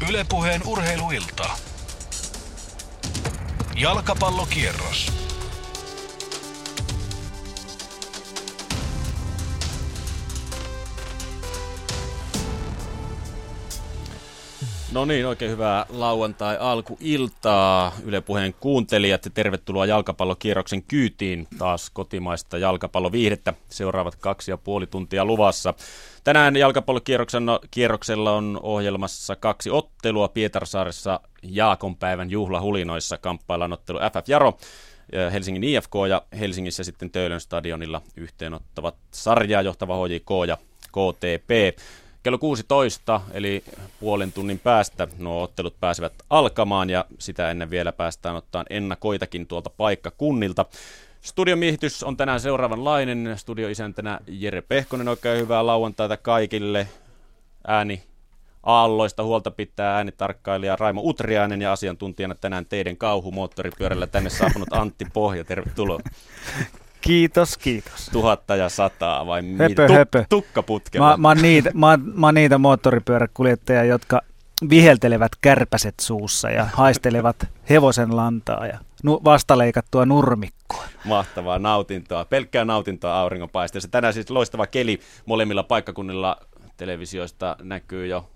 Ylepuheen urheiluilta. Jalkapallokierros. No niin, oikein hyvää lauantai alkuiltaa Yle Puheen kuuntelijat ja tervetuloa jalkapallokierroksen kyytiin taas kotimaista jalkapalloviihdettä. Seuraavat kaksi ja puoli tuntia luvassa. Tänään jalkapallokierroksella on ohjelmassa kaksi ottelua Pietarsaaressa Jaakonpäivän juhlahulinoissa kamppaillaan ottelu FF Jaro Helsingin IFK ja Helsingissä sitten Töölön stadionilla yhteenottavat sarjaa johtava HJK ja KTP. Kello 16, eli puolen tunnin päästä, nuo ottelut pääsevät alkamaan ja sitä ennen vielä päästään ottaan ennakoitakin tuolta paikkakunnilta. Studion miehitys on tänään seuraavanlainen. Studioisäntänä Jere Pehkonen, oikein hyvää lauantaita kaikille. Ääni aalloista huolta pitää äänitarkkailija Raimo Utriainen ja asiantuntijana tänään teidän kauhumoottoripyörällä tänne saapunut Antti Pohja. Tervetuloa. Kiitos, kiitos. Tuhatta ja sataa vai höpö, mitä? Tuk- höpö. Tukkaputkella. Mä, mä, oon niitä, mä, mä oon niitä moottoripyöräkuljettajia, jotka viheltelevät kärpäset suussa ja haistelevat hevosen lantaa ja nu, vastaleikattua nurmikkoa. Mahtavaa nautintoa, pelkkää nautintoa auringonpaisteessa. Tänään siis loistava keli molemmilla paikkakunnilla televisioista näkyy jo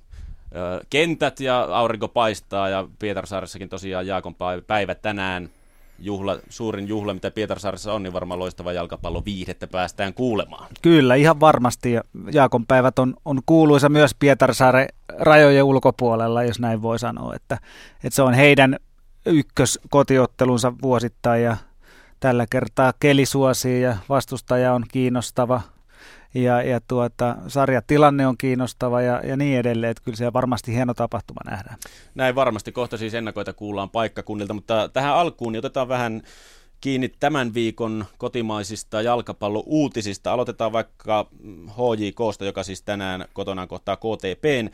kentät ja aurinko paistaa ja Pietarsaaressakin tosiaan Jaakon päivä tänään juhla, suurin juhla, mitä Pietarsaaressa on, niin varmaan loistava jalkapallo viihdettä päästään kuulemaan. Kyllä, ihan varmasti. Jaakon päivät on, on kuuluisa myös Pietarsaaren rajojen ulkopuolella, jos näin voi sanoa, että, että se on heidän ykköskotiottelunsa vuosittain ja tällä kertaa keli suosii ja vastustaja on kiinnostava ja, ja tuota, sarjatilanne on kiinnostava ja, ja niin edelleen, että kyllä se varmasti hieno tapahtuma nähdään. Näin varmasti, kohta siis ennakoita kuullaan paikkakunnilta, mutta tähän alkuun niin otetaan vähän kiinni tämän viikon kotimaisista jalkapallouutisista. Aloitetaan vaikka HJKsta, joka siis tänään kotonaan kohtaa KTPn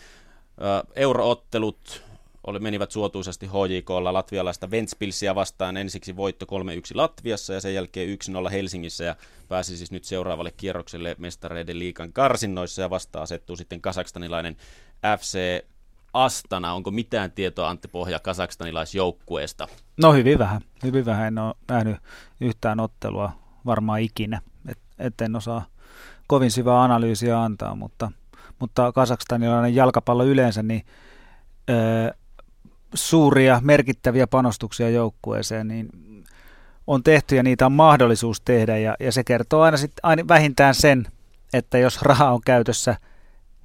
euroottelut oli, menivät suotuisasti HJKlla latvialaista Ventspilsiä vastaan. Ensiksi voitto 3-1 Latviassa ja sen jälkeen 1-0 Helsingissä ja pääsi siis nyt seuraavalle kierrokselle mestareiden liikan karsinnoissa ja vasta asettuu sitten kasakstanilainen FC Astana. Onko mitään tietoa Antti Pohja kasakstanilaisjoukkueesta? No hyvin vähän. Hyvin vähän. En ole nähnyt yhtään ottelua varmaan ikinä. Et, et en osaa kovin syvää analyysiä antaa, mutta, mutta kasakstanilainen jalkapallo yleensä, niin suuria merkittäviä panostuksia joukkueeseen, niin on tehty ja niitä on mahdollisuus tehdä ja, ja se kertoo aina, sit, aina vähintään sen, että jos raha on käytössä,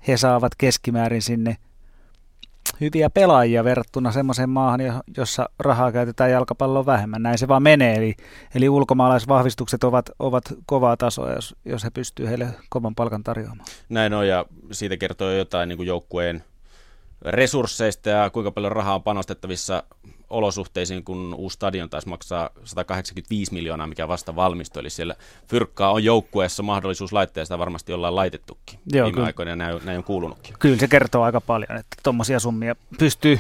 he saavat keskimäärin sinne hyviä pelaajia verrattuna semmoiseen maahan, jossa rahaa käytetään jalkapallon vähemmän. Näin se vaan menee, eli, eli ulkomaalaisvahvistukset ovat, ovat kovaa tasoa, jos, jos he pystyvät heille kovan palkan tarjoamaan. Näin on, ja siitä kertoo jotain niin kuin joukkueen resursseista ja kuinka paljon rahaa on panostettavissa olosuhteisiin, kun uusi stadion taisi maksaa 185 miljoonaa, mikä vasta valmistui. Eli siellä fyrkkaa on joukkueessa mahdollisuus laittaa, ja sitä varmasti ollaan laitettukin Joo, viime kyllä. aikoina, ja näin, näin on kuulunutkin. Kyllä se kertoo aika paljon, että tuommoisia summia pystyy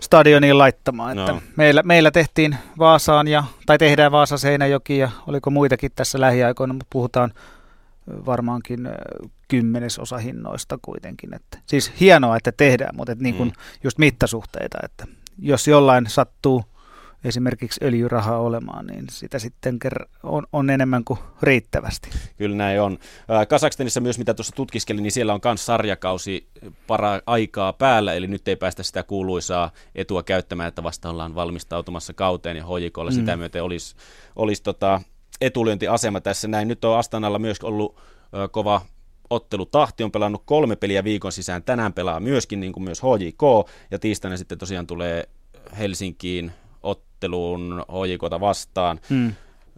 stadioniin laittamaan. Että no. meillä, meillä tehtiin Vaasaan, ja, tai tehdään Vaasa Seinäjoki, ja oliko muitakin tässä lähiaikoina, mutta puhutaan varmaankin kymmenesosa hinnoista kuitenkin. Että, siis hienoa, että tehdään, mutta että niin kuin mm. just mittasuhteita, että jos jollain sattuu esimerkiksi öljyrahaa olemaan, niin sitä sitten on, on enemmän kuin riittävästi. Kyllä näin on. Kasakstanissa myös, mitä tuossa tutkiskelin, niin siellä on myös sarjakausi para aikaa päällä, eli nyt ei päästä sitä kuuluisaa etua käyttämään, että vasta ollaan valmistautumassa kauteen ja hoikolla mm. sitä myöten olisi, olisi tota, etulyöntiasema tässä näin. Nyt on Astanalla myös ollut ö, kova ottelutahti, on pelannut kolme peliä viikon sisään, tänään pelaa myöskin, niin kuin myös HJK, ja tiistaina sitten tosiaan tulee Helsinkiin otteluun HJKta vastaan. Hmm.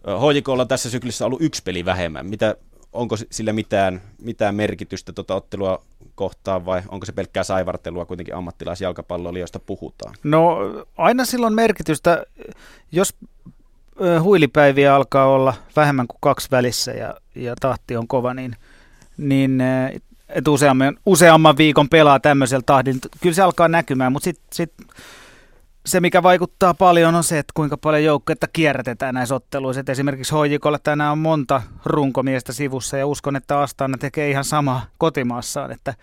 HJKlla on tässä syklissä ollut yksi peli vähemmän. Mitä, onko sillä mitään, mitään merkitystä tuota ottelua kohtaan vai onko se pelkkää saivartelua kuitenkin ammattilaisjalkapalloilijoista puhutaan? No aina silloin merkitystä, jos huilipäiviä alkaa olla vähemmän kuin kaksi välissä ja, ja tahti on kova, niin, niin että useamman, useamman viikon pelaa tämmöisellä tahdilla. Kyllä se alkaa näkymään, mutta sitten sit se, mikä vaikuttaa paljon, on se, että kuinka paljon joukkuetta kierrätetään näissä otteluissa. Et esimerkiksi Hoijikolla tänään on monta runkomiestä sivussa ja uskon, että Astana tekee ihan sama kotimaassaan, että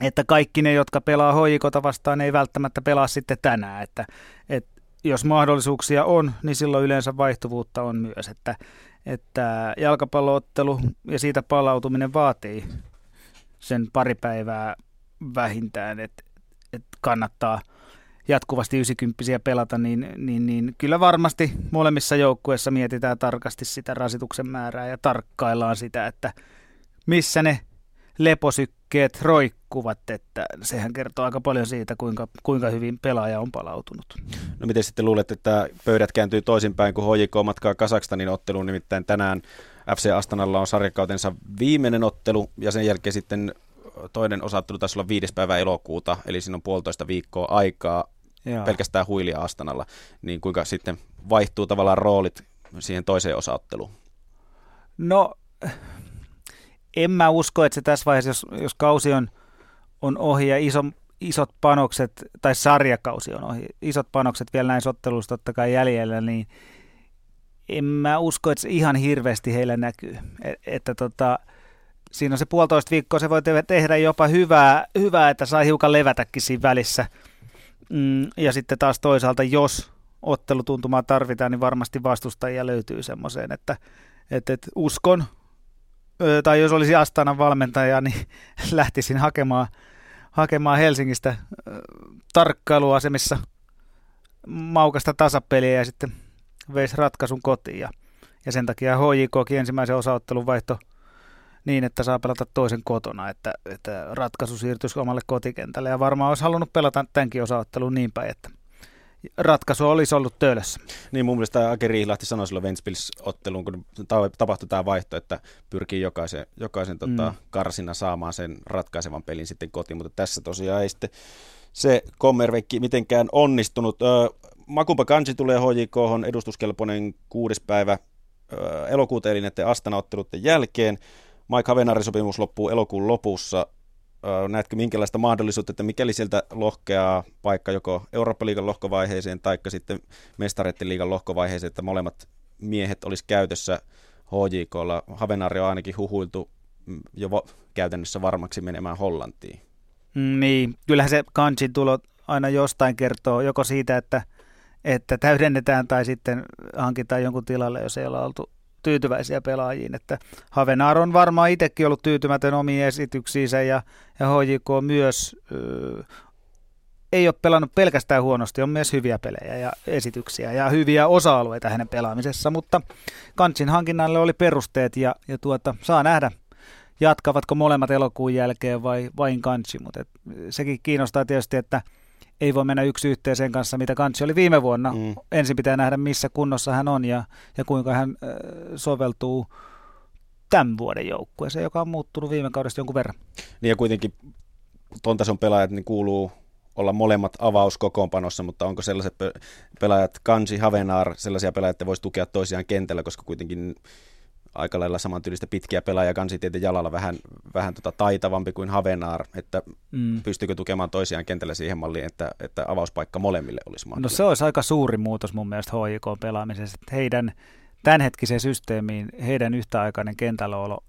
että kaikki ne, jotka pelaa hoikota vastaan, ei välttämättä pelaa sitten tänään. Että, että jos mahdollisuuksia on, niin silloin yleensä vaihtuvuutta on myös, että, että jalkapalloottelu ja siitä palautuminen vaatii sen pari päivää vähintään, että, että kannattaa jatkuvasti 90 pelata, niin, niin, niin kyllä varmasti molemmissa joukkueissa mietitään tarkasti sitä rasituksen määrää ja tarkkaillaan sitä, että missä ne leposykkeet roikkuvat, että sehän kertoo aika paljon siitä, kuinka, kuinka hyvin pelaaja on palautunut. No miten sitten luulet, että pöydät kääntyy toisinpäin, kun HJK matkaa Kasakstanin otteluun, nimittäin tänään FC Astanalla on sarjakautensa viimeinen ottelu ja sen jälkeen sitten toinen osattelu taisi olla viides päivä elokuuta, eli siinä on puolitoista viikkoa aikaa Joo. pelkästään huilia Astanalla, niin kuinka sitten vaihtuu tavallaan roolit siihen toiseen osaotteluun? No en mä usko, että se tässä vaiheessa, jos, jos kausi on, on ohi ja iso, isot panokset, tai sarjakausi on ohi, isot panokset vielä näissä otteluissa totta kai jäljellä, niin en mä usko, että se ihan hirveästi heillä näkyy. Et, että tota, siinä on se puolitoista viikkoa, se voi tehdä jopa hyvää, hyvää että saa hiukan levätäkin siinä välissä. Mm, ja sitten taas toisaalta, jos ottelutuntumaa tarvitaan, niin varmasti vastustajia löytyy semmoiseen, että, että, että uskon, tai jos olisi Astanan valmentaja, niin lähtisin hakemaan, hakemaan Helsingistä tarkkailuasemissa maukasta tasapeliä ja sitten veisi ratkaisun kotiin. Ja, ja sen takia HJKkin ensimmäisen osaottelun vaihto niin, että saa pelata toisen kotona, että, että ratkaisu siirtyisi omalle kotikentälle. Ja varmaan olisi halunnut pelata tämänkin osaottelun niin päin, että ratkaisu olisi ollut töölössä. Niin mun mielestä Ake Riihlahti sanoi silloin Ventspils-otteluun, kun tapahtui tämä vaihto, että pyrkii jokaisen, jokaisen tota, mm. karsina saamaan sen ratkaisevan pelin sitten kotiin, mutta tässä tosiaan ei sitten se kommervekki mitenkään onnistunut. Öö, Makumpa Kansi tulee HJK edustuskelpoinen kuudes päivä öö, elokuuta eli näiden Astana-otteluiden jälkeen. Mike Havenarin sopimus loppuu elokuun lopussa näetkö minkälaista mahdollisuutta, että mikäli sieltä lohkeaa paikka joko Eurooppa-liigan lohkovaiheeseen tai sitten mestareiden liigan lohkovaiheeseen, että molemmat miehet olisi käytössä HJKlla. Havenari on ainakin huhuiltu mm, jo käytännössä varmaksi menemään Hollantiin. Mm, niin, kyllähän se kansin tulo aina jostain kertoo, joko siitä, että, että täydennetään tai sitten hankitaan jonkun tilalle, jos ei ole oltu tyytyväisiä pelaajiin. Että Havenaar on varmaan itsekin ollut tyytymätön omiin esityksiinsä ja, ja HJK myös ö, ei ole pelannut pelkästään huonosti, on myös hyviä pelejä ja esityksiä ja hyviä osa-alueita hänen pelaamisessa, mutta Kantsin hankinnalle oli perusteet ja, ja tuota, saa nähdä, jatkavatko molemmat elokuun jälkeen vai vain Kantsi, mutta et, sekin kiinnostaa tietysti, että ei voi mennä yksi yhteen sen kanssa, mitä Kantsi oli viime vuonna. Mm. Ensin pitää nähdä, missä kunnossa hän on ja, ja kuinka hän äh, soveltuu tämän vuoden joukkueeseen, joka on muuttunut viime kaudesta jonkun verran. Niin ja kuitenkin ton tason pelaajat niin kuuluu olla molemmat avauskokoonpanossa, mutta onko sellaiset pelaajat, Kansi, Havenaar, sellaisia pelaajia, että voisi tukea toisiaan kentällä, koska kuitenkin aika lailla samantyylistä pitkiä pelaajia kansitieteen jalalla vähän, vähän tota taitavampi kuin Havenaar, että mm. pystyykö tukemaan toisiaan kentällä siihen malliin, että, että avauspaikka molemmille olisi mahdollinen. No se olisi aika suuri muutos mun mielestä HJK-pelaamisessa, että heidän tämänhetkiseen systeemiin, heidän yhtäaikainen kentälläolo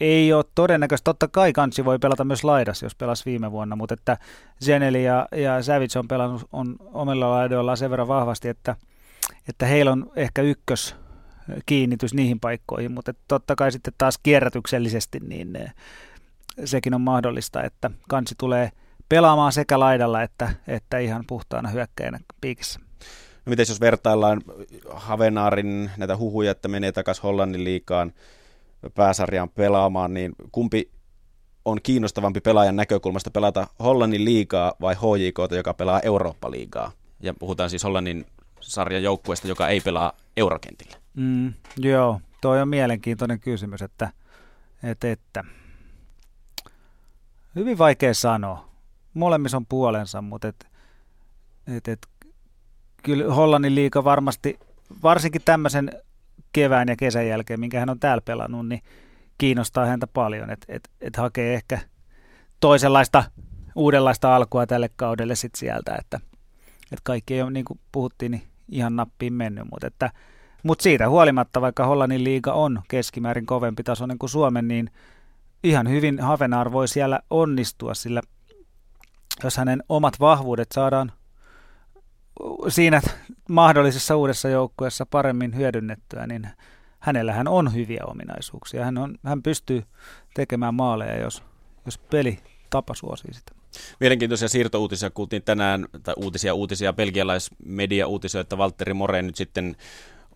ei ole todennäköistä. Totta kai kansi voi pelata myös laidas, jos pelasi viime vuonna, mutta että Zeneli ja, ja Savage on pelannut on omilla laidoillaan sen verran vahvasti, että, että heillä on ehkä ykkös kiinnitys niihin paikkoihin, mutta totta kai sitten taas kierrätyksellisesti niin eh, sekin on mahdollista, että kansi tulee pelaamaan sekä laidalla että, että ihan puhtaana hyökkäjänä piikissä. No miten jos vertaillaan Havenaarin näitä huhuja, että menee takaisin Hollannin liikaan pääsarjaan pelaamaan, niin kumpi on kiinnostavampi pelaajan näkökulmasta pelata Hollannin liigaa vai HJK, joka pelaa Eurooppa-liigaa? Ja puhutaan siis Hollannin sarjan joukkueesta, joka ei pelaa eurokentillä. Mm, joo, toi on mielenkiintoinen kysymys, että, että, että hyvin vaikea sanoa. Molemmissa on puolensa, mutta et, et, et, kyllä Hollannin liiga varmasti, varsinkin tämmöisen kevään ja kesän jälkeen, minkä hän on täällä pelannut, niin kiinnostaa häntä paljon, että et, et hakee ehkä toisenlaista, uudenlaista alkua tälle kaudelle sit sieltä, että et kaikki ei ole, niin kuin puhuttiin, niin ihan nappiin mennyt, mutta että mutta siitä huolimatta, vaikka Hollannin liiga on keskimäärin kovempi tasoinen kuin Suomen, niin ihan hyvin Havenar voi siellä onnistua, sillä jos hänen omat vahvuudet saadaan siinä mahdollisessa uudessa joukkueessa paremmin hyödynnettyä, niin hänellähän on hyviä ominaisuuksia. Hän, on, hän pystyy tekemään maaleja, jos, jos peli tapa suosii sitä. Mielenkiintoisia siirtouutisia kuultiin tänään, tai uutisia, uutisia, belgialaismedia uutisia, että Valtteri More nyt sitten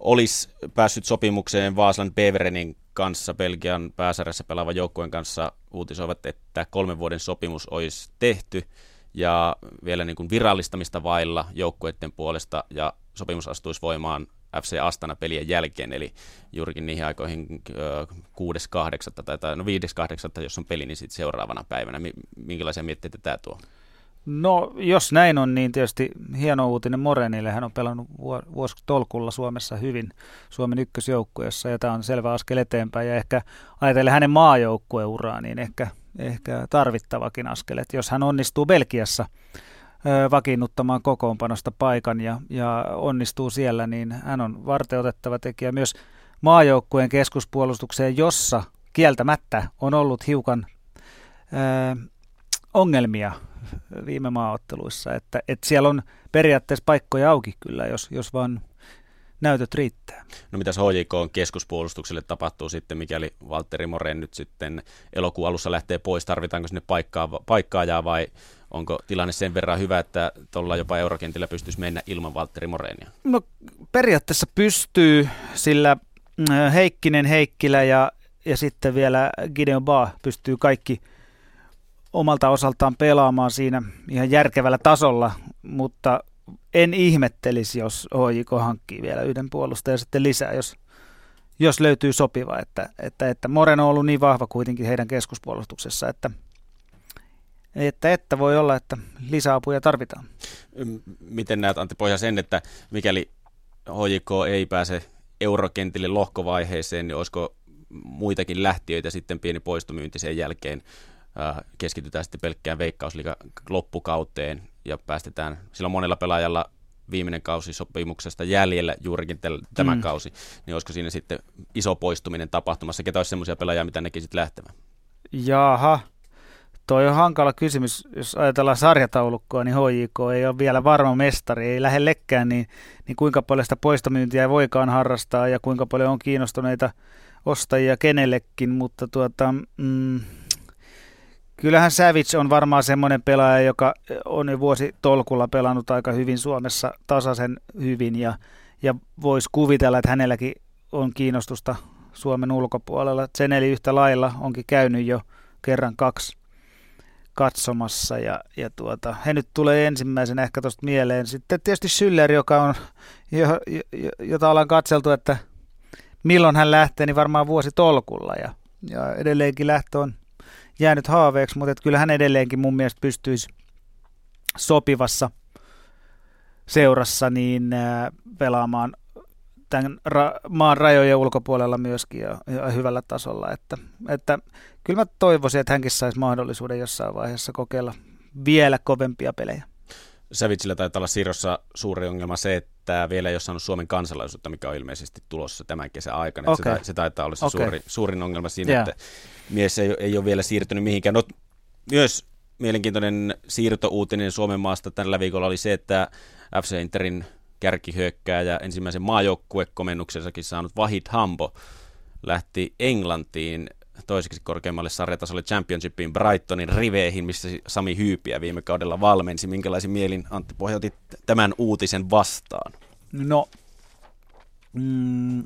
olisi päässyt sopimukseen Vaaslan Beverenin kanssa, Belgian pääsarjassa pelaavan joukkueen kanssa uutisoivat, että kolmen vuoden sopimus olisi tehty ja vielä niin kuin virallistamista vailla joukkueiden puolesta ja sopimus astuisi voimaan FC Astana pelien jälkeen, eli juurikin niihin aikoihin 6.8. tai, no 5.8. jos on peli, niin sitten seuraavana päivänä. Minkälaisia mietteitä tämä tuo? No, jos näin on, niin tietysti hieno uutinen Morenille. Hän on pelannut vuosi tolkulla Suomessa hyvin Suomen ykkösjoukkueessa, ja tämä on selvä askel eteenpäin. Ja ehkä ajatellen hänen maajoukkueuraa, niin ehkä, ehkä tarvittavakin askel. Että jos hän onnistuu Belgiassa vakiinnuttamaan kokoonpanosta paikan ja, ja onnistuu siellä, niin hän on varteutettava tekijä myös maajoukkueen keskuspuolustukseen, jossa kieltämättä on ollut hiukan ongelmia viime maaotteluissa, että, että siellä on periaatteessa paikkoja auki kyllä, jos, jos vaan näytöt riittää. No mitäs HJK on keskuspuolustukselle tapahtuu sitten, mikäli Valtteri Moren nyt sitten elokuun alussa lähtee pois, tarvitaanko sinne paikkaa, paikkaajaa vai onko tilanne sen verran hyvä, että tuolla jopa eurokentillä pystyisi mennä ilman Valtteri Morenia? No periaatteessa pystyy, sillä mm, Heikkinen, Heikkilä ja, ja sitten vielä Gideon Ba pystyy kaikki omalta osaltaan pelaamaan siinä ihan järkevällä tasolla, mutta en ihmettelisi, jos HJK hankkii vielä yhden puolustajan sitten lisää, jos, jos löytyy sopiva. Että, että, että Moreno on ollut niin vahva kuitenkin heidän keskuspuolustuksessa, että, että, että voi olla, että lisäapuja tarvitaan. Miten näet Antti Pohja sen, että mikäli HJK ei pääse eurokentille lohkovaiheeseen, niin olisiko muitakin lähtiöitä sitten pieni poistomyynti sen jälkeen keskitytään sitten pelkkään veikkausliiga loppukauteen ja päästetään, sillä monella pelaajalla viimeinen kausi sopimuksesta jäljellä juurikin tämä mm. kausi, niin olisiko siinä sitten iso poistuminen tapahtumassa? Ketä olisi semmoisia pelaajia, mitä näkisit lähtevän? Jaha, toi on hankala kysymys. Jos ajatellaan sarjataulukkoa, niin HJK ei ole vielä varma mestari, ei lähellekään, niin, niin kuinka paljon sitä poistomyyntiä ei voikaan harrastaa ja kuinka paljon on kiinnostuneita ostajia kenellekin, mutta tuota, mm, Kyllähän Savage on varmaan semmoinen pelaaja, joka on jo vuosi tolkulla pelannut aika hyvin Suomessa tasaisen hyvin ja, ja voisi kuvitella, että hänelläkin on kiinnostusta Suomen ulkopuolella. Seneli yhtä lailla onkin käynyt jo kerran kaksi katsomassa ja, ja tuota, he nyt tulee ensimmäisenä ehkä tuosta mieleen. Sitten tietysti Schüller, joka on, jo, jo, jota ollaan katseltu, että milloin hän lähtee, niin varmaan vuosi tolkulla ja, ja edelleenkin lähtö on jäänyt haaveeksi, mutta kyllä hän edelleenkin mun mielestä pystyisi sopivassa seurassa niin pelaamaan tämän ra- maan rajojen ulkopuolella myöskin ja, ja hyvällä tasolla. Että, että kyllä mä toivoisin, että hänkin saisi mahdollisuuden jossain vaiheessa kokeilla vielä kovempia pelejä. Savitsillä taitaa olla siirrossa suuri ongelma se, että vielä ei ole saanut Suomen kansalaisuutta, mikä on ilmeisesti tulossa tämän kesän aikana. Okay. Se, se taitaa olla se okay. suuri, suurin ongelma siinä, yeah. että mies ei, ei ole vielä siirtynyt mihinkään. No, myös mielenkiintoinen siirtouutinen Suomen maasta tällä viikolla oli se, että FC Interin kärkihyökkääjä ensimmäisen maajoukkuekomennuksensakin saanut Vahid Hambo lähti Englantiin toiseksi korkeammalle sarjatasolle Championshipiin Brightonin riveihin, missä Sami Hyypiä viime kaudella valmensi. Minkälaisin mielin Antti pohjautit tämän uutisen vastaan? No, mm,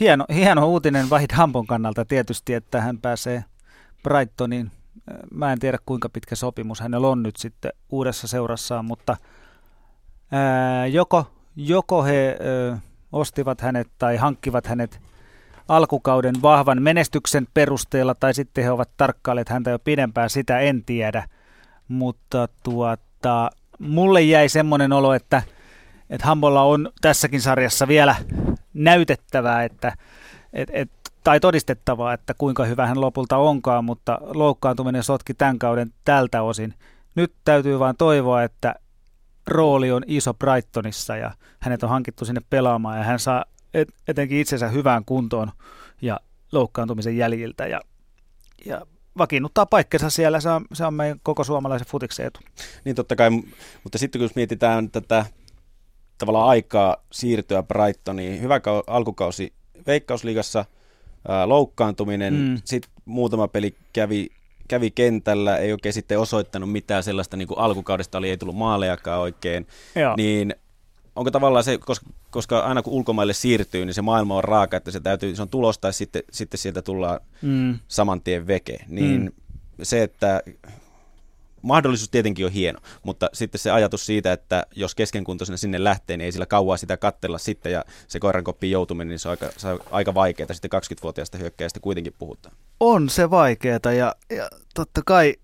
hieno, hieno uutinen Vahid Hampon kannalta tietysti, että hän pääsee Brightoniin. Mä en tiedä kuinka pitkä sopimus hänellä on nyt sitten uudessa seurassaan, mutta ää, joko, joko he ää, ostivat hänet tai hankkivat hänet – alkukauden vahvan menestyksen perusteella, tai sitten he ovat tarkkailleet häntä jo pidempään, sitä en tiedä. Mutta tuota, mulle jäi semmoinen olo, että, että Hambolla on tässäkin sarjassa vielä näytettävää, että, et, et, tai todistettavaa, että kuinka hyvä hän lopulta onkaan, mutta loukkaantuminen sotki tämän kauden tältä osin. Nyt täytyy vain toivoa, että rooli on iso Brightonissa ja hänet on hankittu sinne pelaamaan ja hän saa et, etenkin itsensä hyvään kuntoon ja loukkaantumisen jäljiltä. Ja ja vakiinnuttaa paikkansa siellä. Se on, se on meidän koko suomalaisen futiksen etu. Niin totta kai, mutta sitten kun mietitään tätä tavallaan aikaa siirtyä Brightoniin, hyvä alkukausi Veikkausliigassa, ää, loukkaantuminen, mm. sitten muutama peli kävi, kävi kentällä, ei oikein sitten osoittanut mitään sellaista, niin kuin alkukaudesta oli, ei tullut maalejakaan oikein, Joo. niin onko tavallaan se, koska, koska aina kun ulkomaille siirtyy, niin se maailma on raaka, että se täytyy, se on tulos tai sitten, sitten sieltä tullaan mm. saman tien veke, niin mm. se, että mahdollisuus tietenkin on hieno, mutta sitten se ajatus siitä, että jos keskenkuntoisena sinne lähtee, niin ei sillä kauaa sitä kattella sitten ja se koirankoppiin joutuminen, niin se on aika, se on aika vaikeaa. Sitten 20-vuotiaasta hyökkäjästä kuitenkin puhutaan. On se vaikeaa ja, ja totta kai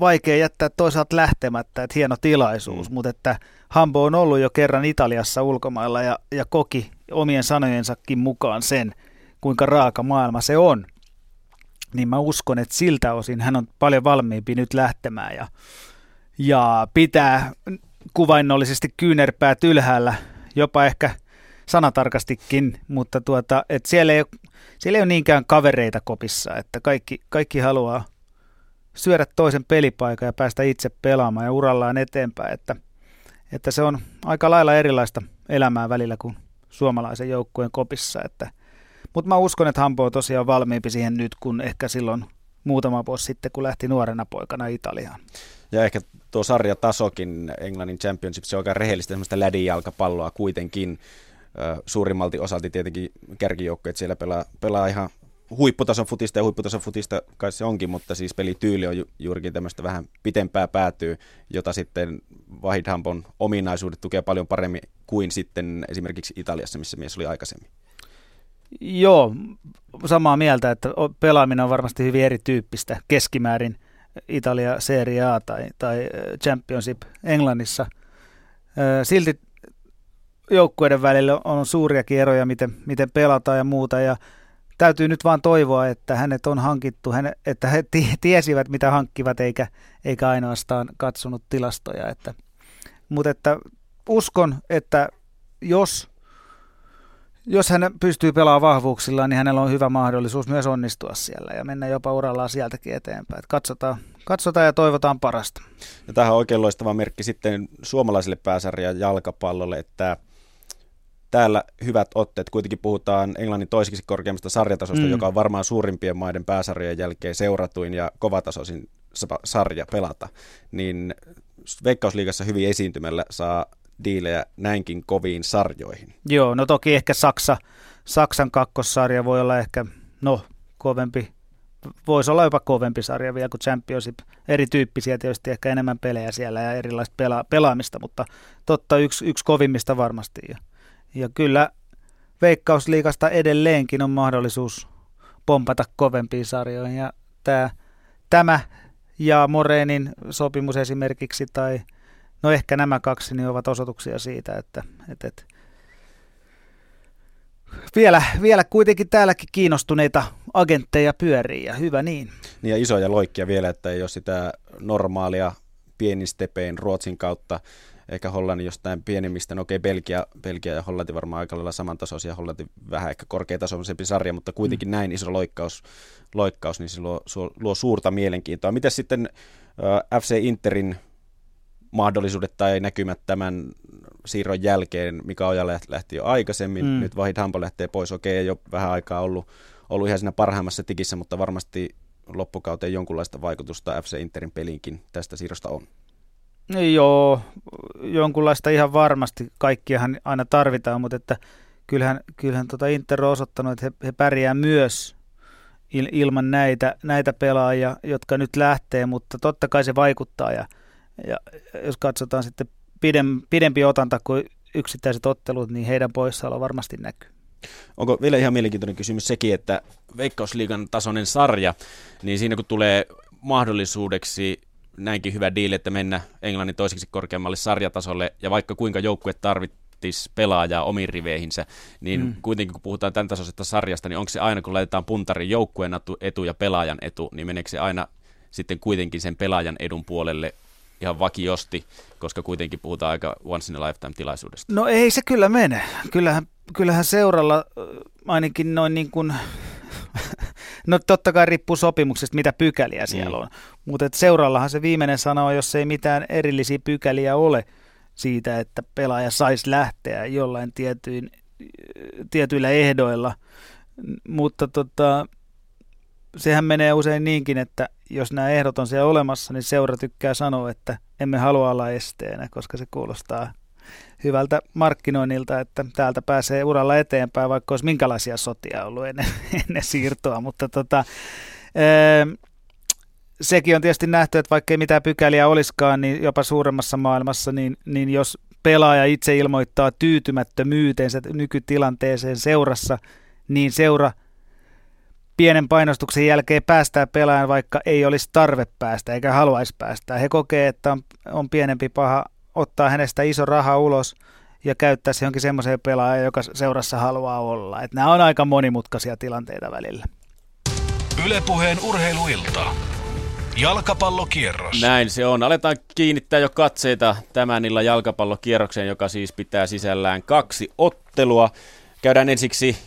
vaikea jättää toisaalta lähtemättä, että hieno tilaisuus, mm. mutta että Hambo on ollut jo kerran Italiassa ulkomailla ja, ja koki omien sanojensakin mukaan sen, kuinka raaka maailma se on niin mä uskon, että siltä osin hän on paljon valmiimpi nyt lähtemään ja, ja pitää kuvainnollisesti kyynärpäät ylhäällä, jopa ehkä sanatarkastikin, mutta tuota, että siellä, ei siellä ei ole niinkään kavereita kopissa, että kaikki, kaikki haluaa syödä toisen pelipaikan ja päästä itse pelaamaan ja urallaan eteenpäin, että, että se on aika lailla erilaista elämää välillä kuin suomalaisen joukkueen kopissa, että mutta mä uskon, että Hampo on tosiaan valmiimpi siihen nyt, kun ehkä silloin muutama vuosi sitten, kun lähti nuorena poikana Italiaan. Ja ehkä tuo sarjatasokin, Englannin Championship, se on aika rehellistä semmoista lädijalkapalloa kuitenkin. Suurimmalti osalti tietenkin kärkijoukkueet siellä pelaa, pelaa ihan huipputason futista ja huipputason futista kai se onkin, mutta siis pelityyli on ju- juurikin tämmöistä vähän pitempää päätyy, jota sitten Vahid Hampon ominaisuudet tukee paljon paremmin kuin sitten esimerkiksi Italiassa, missä mies oli aikaisemmin. Joo, samaa mieltä, että pelaaminen on varmasti hyvin erityyppistä keskimäärin Italia Serie A tai, tai Championship Englannissa. Silti joukkueiden välillä on suuriakin eroja, miten, miten pelataan ja muuta, ja täytyy nyt vaan toivoa, että hänet on hankittu, että he tiesivät, mitä hankkivat, eikä, eikä ainoastaan katsonut tilastoja. Että, mutta että uskon, että jos jos hän pystyy pelaamaan vahvuuksillaan, niin hänellä on hyvä mahdollisuus myös onnistua siellä ja mennä jopa urallaan sieltäkin eteenpäin. katsotaan, katsotaan ja toivotaan parasta. Ja tähän on oikein loistava merkki sitten suomalaisille pääsarjan jalkapallolle, että täällä hyvät otteet. Kuitenkin puhutaan Englannin toiseksi korkeammasta sarjatasosta, mm. joka on varmaan suurimpien maiden pääsarjojen jälkeen seuratuin ja kovatasoisin sarja pelata. Niin Veikkausliigassa hyvin esiintymällä saa diilejä näinkin koviin sarjoihin. Joo, no toki ehkä Saksa, Saksan kakkossarja voi olla ehkä, no kovempi, voisi olla jopa kovempi sarja vielä kuin Championship. Erityyppisiä tietysti ehkä enemmän pelejä siellä ja erilaista pela- pelaamista, mutta totta yksi, yksi kovimmista varmasti. Ja, ja kyllä Veikkausliikasta edelleenkin on mahdollisuus pompata kovempiin sarjoihin ja tämä, tämä ja Morenin sopimus esimerkiksi tai – No ehkä nämä kaksi niin ovat osoituksia siitä, että, että, että vielä, vielä kuitenkin täälläkin kiinnostuneita agentteja pyörii ja hyvä niin. Niin ja isoja loikkia vielä, että ei ole sitä normaalia pienistepein Ruotsin kautta, ehkä Hollannin jostain pienemmistä, no okei Belgia, Belgia ja Hollanti varmaan aika lailla samantasoisia, Hollanti vähän ehkä korkeatasoisempi sarja, mutta kuitenkin mm. näin iso loikkaus, loikkaus niin se luo, luo suurta mielenkiintoa. Miten sitten äh, FC Interin mahdollisuudet tai näkymät tämän siirron jälkeen. Mika Oja lähti jo aikaisemmin, mm. nyt Vahid Hampo lähtee pois. Okei, ei ole vähän aikaa ollut, ollut ihan siinä parhaimmassa tikissä, mutta varmasti loppukauteen jonkunlaista vaikutusta FC Interin peliinkin tästä siirrosta on. Joo, jonkunlaista ihan varmasti. Kaikkiahan aina tarvitaan, mutta että kyllähän, kyllähän tuota Inter on osoittanut, että he, he pärjää myös il, ilman näitä, näitä pelaajia, jotka nyt lähtee, mutta totta kai se vaikuttaa ja – ja jos katsotaan sitten pidem, pidempi otanta kuin yksittäiset ottelut, niin heidän poissaolo varmasti näkyy. Onko vielä ihan mielenkiintoinen kysymys sekin, että Veikkausliigan tasoinen sarja, niin siinä kun tulee mahdollisuudeksi näinkin hyvä diili, että mennä Englannin toiseksi korkeammalle sarjatasolle, ja vaikka kuinka joukkue tarvitsisi pelaajaa omiin riveihinsä, niin mm. kuitenkin kun puhutaan tämän tasoisesta sarjasta, niin onko se aina kun laitetaan puntarin joukkueen etu ja pelaajan etu, niin meneekö se aina sitten kuitenkin sen pelaajan edun puolelle ihan vakiosti, koska kuitenkin puhutaan aika once in a lifetime tilaisuudesta. No ei se kyllä mene. Kyllähän, kyllähän seuralla ainakin noin niin kuin No totta kai riippuu sopimuksesta, mitä pykäliä siellä mm. on. Mutta seurallahan se viimeinen sana on, jos ei mitään erillisiä pykäliä ole siitä, että pelaaja saisi lähteä jollain tietyin, tietyillä ehdoilla. Mutta tota, sehän menee usein niinkin, että jos nämä ehdot on siellä olemassa, niin seura tykkää sanoa, että emme halua olla esteenä, koska se kuulostaa hyvältä markkinoinnilta, että täältä pääsee uralla eteenpäin, vaikka olisi minkälaisia sotia ollut ennen, ennen siirtoa. Mutta tota, ee, sekin on tietysti nähty, että vaikka ei mitään pykäliä olisikaan, niin jopa suuremmassa maailmassa, niin, niin jos pelaaja itse ilmoittaa tyytymättömyytensä nykytilanteeseen seurassa, niin seura pienen painostuksen jälkeen päästää pelaajan, vaikka ei olisi tarve päästä eikä haluaisi päästä. He kokee, että on, on pienempi paha ottaa hänestä iso raha ulos ja käyttää se jonkin semmoiseen pelaajaan, joka seurassa haluaa olla. Et nämä on aika monimutkaisia tilanteita välillä. Ylepuheen urheiluilta. Jalkapallokierros. Näin se on. Aletaan kiinnittää jo katseita tämän illan jalkapallokierrokseen, joka siis pitää sisällään kaksi ottelua. Käydään ensiksi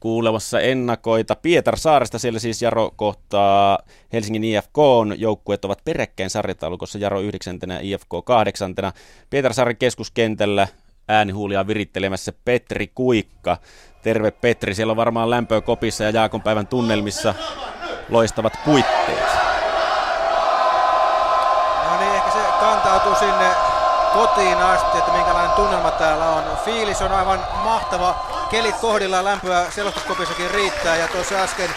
kuulemassa ennakoita Saaresta. Siellä siis Jaro kohtaa Helsingin IFK. Joukkueet ovat peräkkäin sarjataulukossa Jaro 9. ja IFK 8. Pietarsaaren keskuskentällä äänihuulia virittelemässä Petri Kuikka. Terve Petri, siellä on varmaan lämpöä kopissa ja Jaakon päivän tunnelmissa loistavat puitteet. No niin, ehkä se kantautuu sinne kotiin asti, että minkälainen tunnelma täällä on. Fiilis on aivan mahtava. Kelit kohdillaan lämpöä selostuskopissakin riittää. Ja tuossa äsken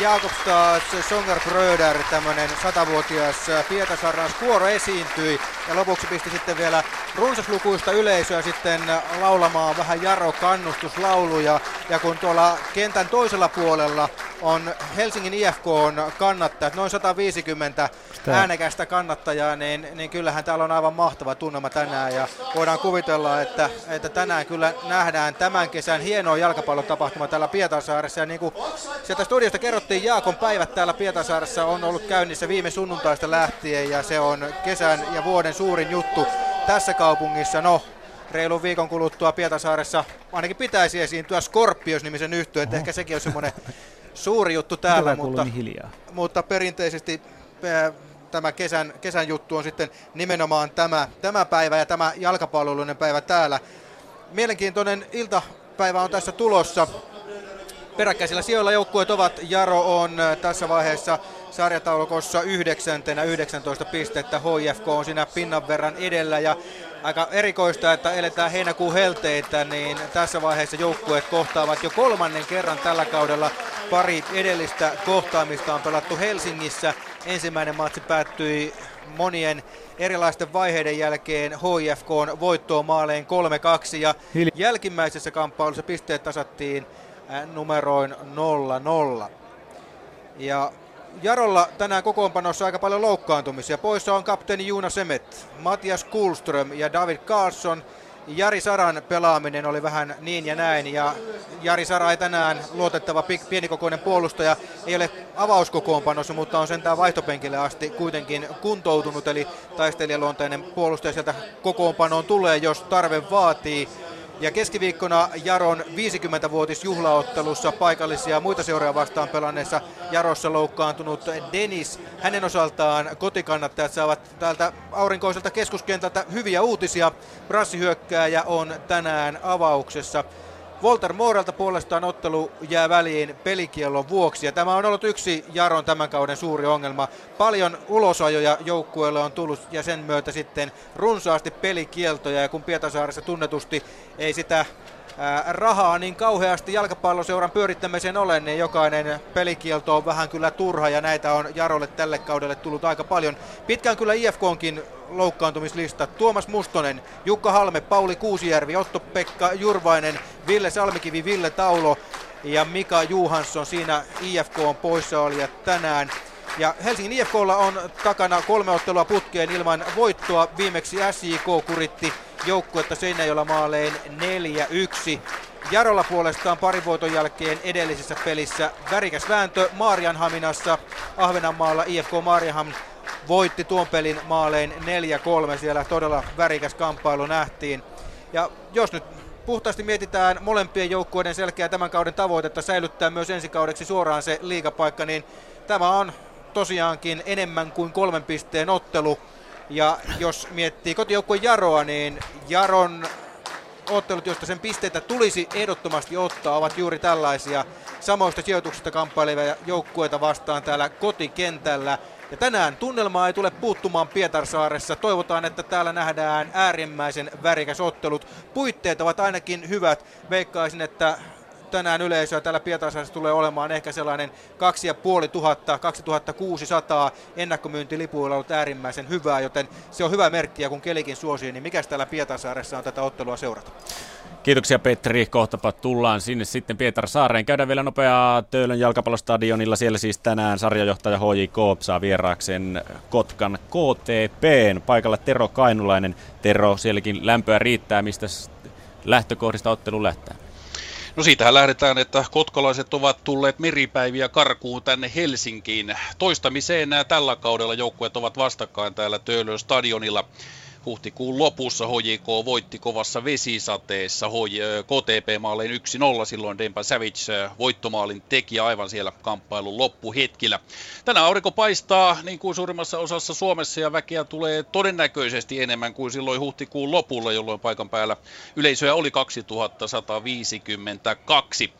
Jakobstad Songer Bröder, tämmöinen satavuotias Pietasarran kuoro esiintyi. Ja lopuksi pisti sitten vielä runsaslukuista yleisöä sitten laulamaan vähän Jaro kannustuslauluja. Ja kun tuolla kentän toisella puolella on Helsingin IFK on kannattajat, noin 150 Sitä. äänekästä kannattajaa, niin, niin kyllähän täällä on aivan mahtava tunnelma tänään. Ja voidaan kuvitella, että, että tänään kyllä nähdään tämän kesän hienoa jalkapallotapahtuma täällä Pietarsaaressa. Ja niin kuin sieltä studiosta kerrottiin, Jaakon päivät täällä Pietarsaaressa on ollut käynnissä viime sunnuntaista lähtien. Ja se on kesän ja vuoden suurin juttu tässä kaupungissa. No, reilun viikon kuluttua Pietasaaressa ainakin pitäisi esiintyä Scorpios-nimisen yhtyön, että ehkä sekin on semmoinen suuri juttu täällä, mutta, niin hiljaa? mutta perinteisesti tämä kesän, kesän juttu on sitten nimenomaan tämä, tämä päivä ja tämä jalkapallollinen päivä täällä. Mielenkiintoinen iltapäivä on tässä tulossa. Peräkkäisillä sijoilla joukkueet ovat. Jaro on tässä vaiheessa sarjataulukossa yhdeksäntenä 19 pistettä. HIFK on siinä pinnan verran edellä ja aika erikoista, että eletään heinäkuun helteitä, niin tässä vaiheessa joukkueet kohtaavat jo kolmannen kerran tällä kaudella. Pari edellistä kohtaamista on pelattu Helsingissä. Ensimmäinen matsi päättyi monien erilaisten vaiheiden jälkeen HIFK on voittoon maaleen 3-2 ja jälkimmäisessä kamppailussa pisteet tasattiin numeroin 0-0. Ja Jarolla tänään kokoonpanossa aika paljon loukkaantumisia. Poissa on kapteeni Juuna Semet, Matias Kulström ja David Carlson. Jari Saran pelaaminen oli vähän niin ja näin ja Jari Sara ei tänään luotettava pienikokoinen puolustaja ei ole avauskokoonpanossa, mutta on sentään vaihtopenkille asti kuitenkin kuntoutunut eli taistelijaluonteinen puolustaja sieltä kokoonpanoon tulee, jos tarve vaatii. Ja keskiviikkona Jaron 50-vuotisjuhlaottelussa paikallisia muita seuraa vastaan pelanneessa Jarossa loukkaantunut Denis. Hänen osaltaan kotikannattajat saavat täältä aurinkoiselta keskuskentältä hyviä uutisia. Brassihyökkääjä on tänään avauksessa. Walter Mooralta puolestaan ottelu jää väliin pelikiellon vuoksi ja tämä on ollut yksi Jaron tämän kauden suuri ongelma. Paljon ulosajoja joukkueelle on tullut ja sen myötä sitten runsaasti pelikieltoja ja kun Pietasaaressa tunnetusti ei sitä rahaa niin kauheasti jalkapalloseuran pyörittämiseen ole, niin jokainen pelikielto on vähän kyllä turha ja näitä on Jarolle tälle kaudelle tullut aika paljon. Pitkään kyllä IFKonkin loukkaantumislista. Tuomas Mustonen, Jukka Halme, Pauli Kuusijärvi, Otto-Pekka Jurvainen, Ville Salmikivi, Ville Taulo ja Mika Juhansson siinä IFK on poissa tänään. Ja Helsingin IFKlla on takana kolme ottelua putkeen ilman voittoa. Viimeksi SJK kuritti joukkuetta Seinäjoella maaleen 4-1. Jarolla puolestaan pari voiton jälkeen edellisessä pelissä värikäs vääntö Maarianhaminassa. Ahvenanmaalla IFK Maarianham voitti tuon pelin maaleen 4-3. Siellä todella värikäs kamppailu nähtiin. Ja jos nyt puhtaasti mietitään molempien joukkueiden selkeää tämän kauden tavoitetta säilyttää myös ensi kaudeksi suoraan se liigapaikka, niin tämä on tosiaankin enemmän kuin kolmen pisteen ottelu. Ja jos miettii kotijoukkueen Jaroa, niin Jaron ottelut, joista sen pisteitä tulisi ehdottomasti ottaa, ovat juuri tällaisia samoista sijoituksista kamppailevia joukkueita vastaan täällä kotikentällä. Ja tänään tunnelmaa ei tule puuttumaan Pietarsaaressa. Toivotaan, että täällä nähdään äärimmäisen värikäs ottelut. Puitteet ovat ainakin hyvät. Veikkaisin, että tänään yleisöä täällä Pietarsaaressa tulee olemaan ehkä sellainen 2500, 2600 ennakkomyyntilipuilla ollut äärimmäisen hyvää, joten se on hyvä merkki ja kun kelikin suosii, niin mikäs täällä Pietarsaaressa on tätä ottelua seurata? Kiitoksia Petri. Kohtapa tullaan sinne sitten Pietarsaareen. Käydään vielä nopeaa Töölön jalkapallostadionilla. Siellä siis tänään sarjajohtaja HJK saa vieraakseen Kotkan KTPn. Paikalla Tero Kainulainen. Tero, sielläkin lämpöä riittää. Mistä lähtökohdista ottelu lähtee? No siitähän lähdetään, että kotkalaiset ovat tulleet meripäiviä karkuun tänne Helsinkiin. Toistamiseen tällä kaudella joukkueet ovat vastakkain täällä Töölön stadionilla. Huhtikuun lopussa HJK voitti kovassa vesisateessa KTP-maalleen 1-0. Silloin Dempa Savage voittomaalin teki aivan siellä kamppailun loppuhetkillä. Tänään aurinko paistaa niin kuin suurimmassa osassa Suomessa ja väkeä tulee todennäköisesti enemmän kuin silloin huhtikuun lopulla, jolloin paikan päällä yleisöä oli 2152.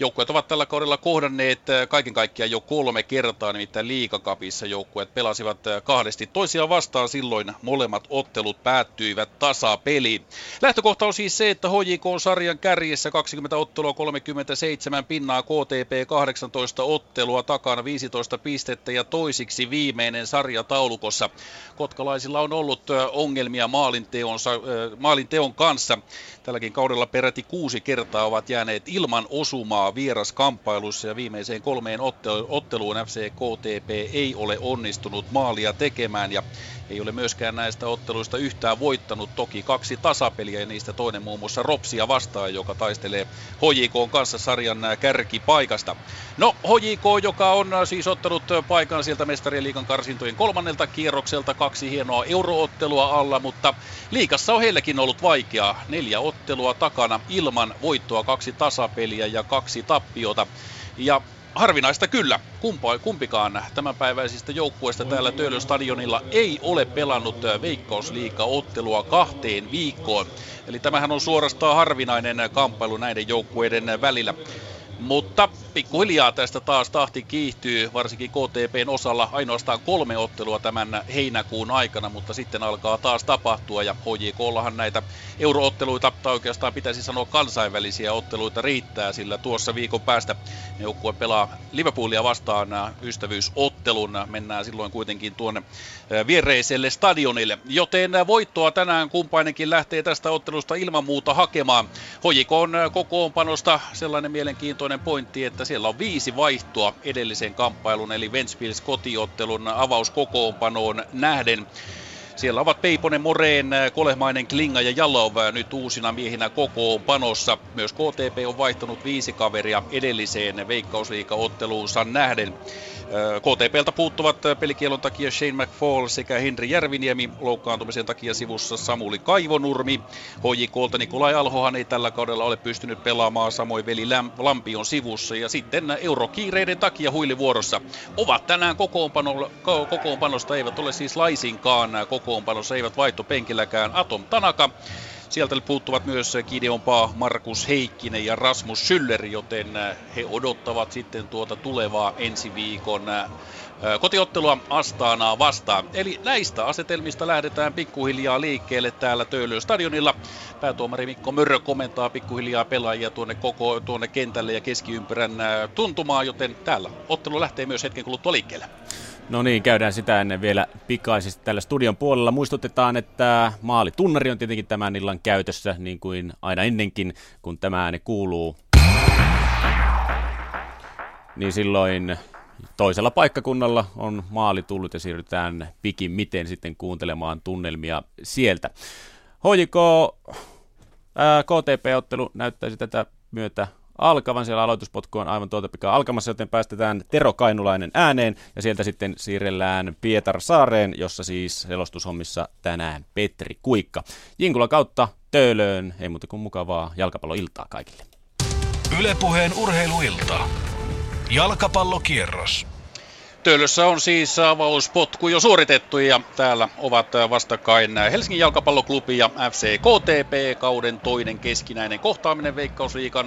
Joukkueet ovat tällä kaudella kohdanneet äh, kaiken kaikkiaan jo kolme kertaa, nimittäin liikakapissa joukkueet pelasivat äh, kahdesti toisiaan vastaan. Silloin molemmat ottelut päättyivät tasapeliin. Lähtökohta on siis se, että HJK on sarjan kärjessä 20 ottelua 37 pinnaa, KTP 18 ottelua takana 15 pistettä ja toisiksi viimeinen sarja taulukossa. Kotkalaisilla on ollut äh, ongelmia maalinteonsa, maalinteon kanssa. Tälläkin kaudella peräti kuusi kertaa ovat jääneet ilman osumaa vieraskamppailussa ja viimeiseen kolmeen otteluun FC KTP ei ole onnistunut maalia tekemään. Ja ei ole myöskään näistä otteluista yhtään voittanut. Toki kaksi tasapeliä ja niistä toinen muun muassa Ropsia vastaan, joka taistelee HJK kanssa sarjan kärkipaikasta. No HJK, joka on siis ottanut paikan sieltä mestarien liikan karsintojen kolmannelta kierrokselta, kaksi hienoa euroottelua alla, mutta liikassa on heillekin ollut vaikeaa. Neljä ottelua takana ilman voittoa, kaksi tasapeliä ja kaksi tappiota. Ja harvinaista kyllä. Kumpa, kumpikaan tämänpäiväisistä joukkueista täällä Töölön stadionilla ei ole pelannut veikkausliiga-ottelua kahteen viikkoon. Eli tämähän on suorastaan harvinainen kamppailu näiden joukkueiden välillä. Mutta pikkuhiljaa tästä taas tahti kiihtyy, varsinkin KTPn osalla ainoastaan kolme ottelua tämän heinäkuun aikana, mutta sitten alkaa taas tapahtua ja HJKllahan näitä eurootteluita, tai oikeastaan pitäisi sanoa kansainvälisiä otteluita riittää, sillä tuossa viikon päästä joukkue pelaa Liverpoolia vastaan ystävyysottelun. Mennään silloin kuitenkin tuonne viereiselle stadionille, joten voittoa tänään kumpainenkin lähtee tästä ottelusta ilman muuta hakemaan. HJK on kokoonpanosta sellainen mielenkiintoinen pointti, että siellä on viisi vaihtoa edellisen kamppailun eli Ventspils kotiottelun avauskokoonpanoon nähden. Siellä ovat Peiponen, Moreen, Kolehmainen, Klinga ja Jalov nyt uusina miehinä kokoonpanossa. Myös KTP on vaihtanut viisi kaveria edelliseen veikkausliikaotteluunsa nähden. KTPltä puuttuvat pelikielon takia Shane McFall sekä Henri Järviniemi, loukkaantumisen takia sivussa Samuli Kaivonurmi. HJKlta Nikolai Alhohan ei tällä kaudella ole pystynyt pelaamaan, samoin veli Lampi on sivussa. Ja sitten eurokiireiden takia huilivuorossa ovat tänään kokoonpano, kokoonpanosta, eivät ole siis laisinkaan kokoonpanossa, eivät vaihto penkilläkään Atom Tanaka. Sieltä puuttuvat myös Gideon Paa, Markus Heikkinen ja Rasmus Schüller, joten he odottavat sitten tuota tulevaa ensi viikon kotiottelua Astaanaa vastaan. Eli näistä asetelmista lähdetään pikkuhiljaa liikkeelle täällä Töölön stadionilla. Päätuomari Mikko Mörrö komentaa pikkuhiljaa pelaajia tuonne koko tuonne kentälle ja keskiympyrän tuntumaan, joten täällä ottelu lähtee myös hetken kuluttua liikkeelle. No niin, käydään sitä ennen vielä pikaisesti tällä studion puolella. Muistutetaan, että maalitunnari on tietenkin tämän illan käytössä, niin kuin aina ennenkin, kun tämä ääni kuuluu. Niin silloin toisella paikkakunnalla on maali tullut ja siirrytään pikin miten sitten kuuntelemaan tunnelmia sieltä. HJK KTP-ottelu näyttäisi tätä myötä alkavan. Siellä aloituspotku on aivan tuota pikaa alkamassa, joten päästetään Tero Kainulainen ääneen ja sieltä sitten siirrellään Pietar Saareen, jossa siis selostushommissa tänään Petri Kuikka. Jinkula kautta Töölöön, ei muuta kuin mukavaa jalkapalloiltaa kaikille. Ylepuheen urheiluilta. Jalkapallokierros. Töölössä on siis avauspotku jo suoritettu ja täällä ovat vastakkain Helsingin jalkapalloklubi ja FC KTP kauden toinen keskinäinen kohtaaminen Veikkausliikan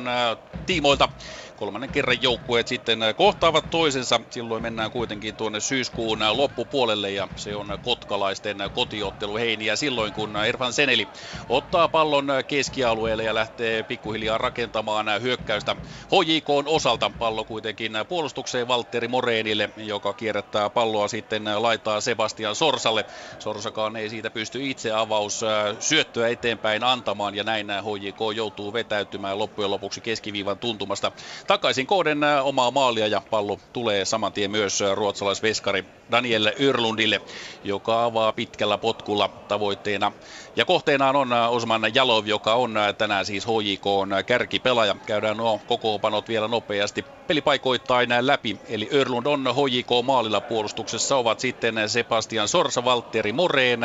tiimoilta kolmannen kerran joukkueet sitten äh, kohtaavat toisensa. Silloin mennään kuitenkin tuonne syyskuun äh, loppupuolelle ja se on kotkalaisten äh, kotiottelu Heiniä silloin, kun Ervan Seneli ottaa pallon keskialueelle ja lähtee pikkuhiljaa rakentamaan hyökkäystä HJK osalta. Pallo kuitenkin puolustukseen Valtteri Moreenille, joka kierrättää palloa sitten laitaa Sebastian Sorsalle. Sorsakaan ei siitä pysty itse avaus syöttöä eteenpäin antamaan ja näin HJK joutuu vetäytymään loppujen lopuksi keskiviivan tuntumasta takaisin kohden omaa maalia ja pallo tulee saman tien myös ruotsalaisveskari Daniel Yrlundille, joka avaa pitkällä potkulla tavoitteena. Ja kohteenaan on Osman Jalov, joka on tänään siis HJK kärkipelaaja. Käydään nuo kokoopanot vielä nopeasti pelipaikoittain läpi. Eli Örlund on HJK maalilla puolustuksessa ovat sitten Sebastian Sorsa, Valtteri Moreen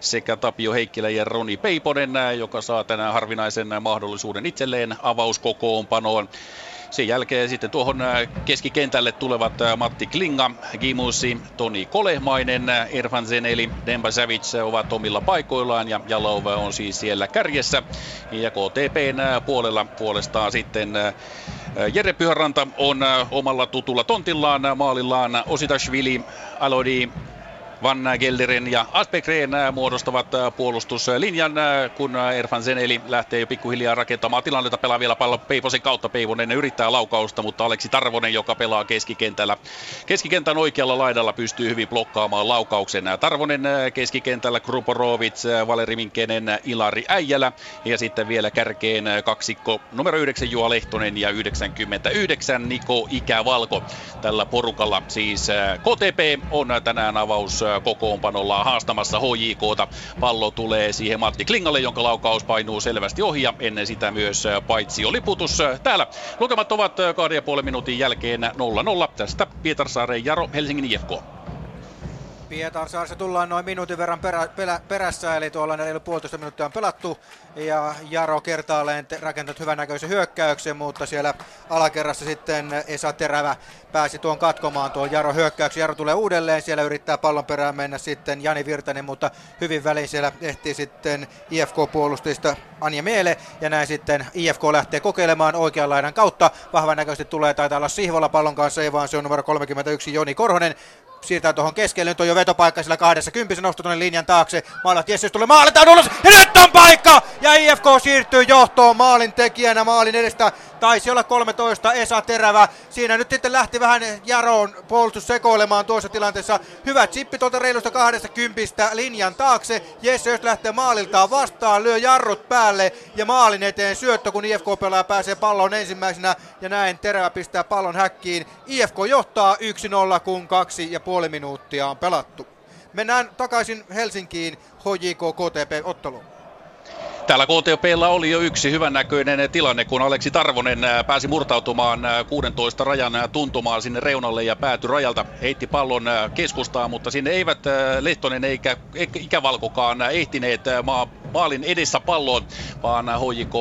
sekä Tapio Heikkilä ja Roni Peiponen, joka saa tänään harvinaisen mahdollisuuden itselleen avauskokoonpanoon. Sen jälkeen sitten tuohon äh, keskikentälle tulevat äh, Matti Klinga, Gimusi, Toni Kolehmainen, äh, Erfan Zeneli, Demba Savic ovat omilla paikoillaan ja Jalova on siis siellä kärjessä. Ja KTPn puolella puolestaan sitten Jere Pyhäranta on omalla tutulla tontillaan maalillaan Ositashvili, Alodi, Van Gelderen ja Aspekreen muodostavat puolustuslinjan, kun Erfan Zeneli lähtee jo pikkuhiljaa rakentamaan tilannetta, pelaa vielä pallo Peiposen kautta. Peivonen yrittää laukausta, mutta Aleksi Tarvonen, joka pelaa keskikentällä, keskikentän oikealla laidalla pystyy hyvin blokkaamaan laukauksen. Tarvonen keskikentällä, Kruporovic, Valeri Minkenen, Ilari Äijälä ja sitten vielä kärkeen kaksikko numero 9 Juha Lehtonen ja 99 Niko Ikävalko. Tällä porukalla siis KTP on tänään avaus kokoonpanolla haastamassa HJKta. Pallo tulee siihen Matti Klingalle, jonka laukaus painuu selvästi ohi ja ennen sitä myös paitsi liputus täällä. Lukemat ovat kahden ja puolen minuutin jälkeen 0-0. Tästä Pietarsaaren Jaro Helsingin IFK. Pietarsaarissa tullaan noin minuutin verran perä, perä, perässä, eli tuolla reilu puolitoista minuuttia on pelattu. Ja Jaro kertaalleen rakentanut hyvännäköisen hyökkäyksen, mutta siellä alakerrassa sitten Esa Terävä pääsi tuon katkomaan tuon Jaro hyökkäyksen. Jaro tulee uudelleen, siellä yrittää pallon perään mennä sitten Jani Virtanen, mutta hyvin väliin siellä ehtii sitten IFK-puolustista Anja Meele. Ja näin sitten IFK lähtee kokeilemaan oikean laidan kautta. Vahvan näköisesti tulee, taitaa olla Sihvola pallon kanssa, ei vaan se on numero 31 Joni Korhonen siirtää tuohon keskelle. Nyt on jo vetopaikka sillä kahdessa kympissä nostaa tuonne linjan taakse. Maalat Jesse, tulee maalitaan ulos. Ja nyt on IFK siirtyy johtoon maalin tekijänä maalin edestä. Taisi olla 13 Esa Terävä. Siinä nyt sitten lähti vähän Jaroon puolustus sekoilemaan tuossa tilanteessa. Hyvä chippi tuolta reilusta kahdesta kympistä linjan taakse. Jesse jos lähtee maaliltaan vastaan, lyö jarrut päälle ja maalin eteen syöttö, kun IFK-pelaaja pääsee pallon ensimmäisenä. Ja näin Terävä pistää pallon häkkiin. IFK johtaa 1-0, kun kaksi ja puoli minuuttia on pelattu. Mennään takaisin Helsinkiin HJK KTP-otteluun. Täällä KTPllä oli jo yksi hyvännäköinen tilanne, kun Aleksi Tarvonen pääsi murtautumaan 16 rajan tuntumaan sinne reunalle ja päätyi rajalta. Heitti pallon keskustaan, mutta sinne eivät Lehtonen eikä Ikävalkokaan ehtineet maa, maalin edessä palloon, vaan HJK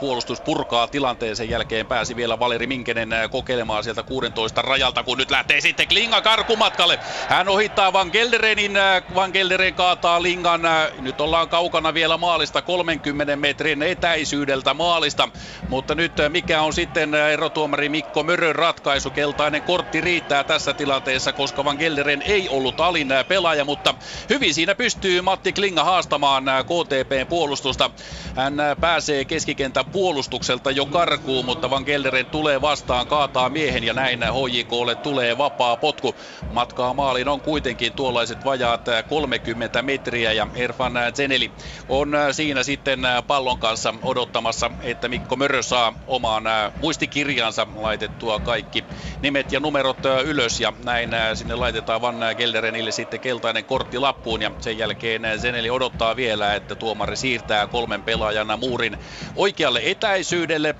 puolustus purkaa tilanteen. Sen jälkeen pääsi vielä Valeri Minkenen kokeilemaan sieltä 16 rajalta, kun nyt lähtee sitten Klinga karkumatkalle. Hän ohittaa Van Gelderenin, Van Gelderen kaataa Lingan. Nyt ollaan kaukana vielä maalista kolmen 30 metrin etäisyydeltä maalista. Mutta nyt äh, mikä on sitten äh, erotuomari Mikko Mörön ratkaisu? Keltainen kortti riittää tässä tilanteessa, koska Van Gelderen ei ollut alin äh, pelaaja, mutta hyvin siinä pystyy Matti Klinga haastamaan KTPn puolustusta. Hän pääsee keskikentän puolustukselta jo karkuun, mutta Van Gelderen tulee vastaan, kaataa miehen ja näin HJKlle tulee vapaa potku. Matkaa maaliin on kuitenkin tuollaiset vajaat 30 metriä ja Erfan Zeneli on siinä sitten sitten pallon kanssa odottamassa, että Mikko Mörö saa omaan muistikirjansa laitettua kaikki nimet ja numerot ylös. Ja näin sinne laitetaan Van Gelderenille sitten keltainen kortti lappuun. Ja sen jälkeen Zeneli odottaa vielä, että tuomari siirtää kolmen pelaajana muurin oikealle etäisyydelle.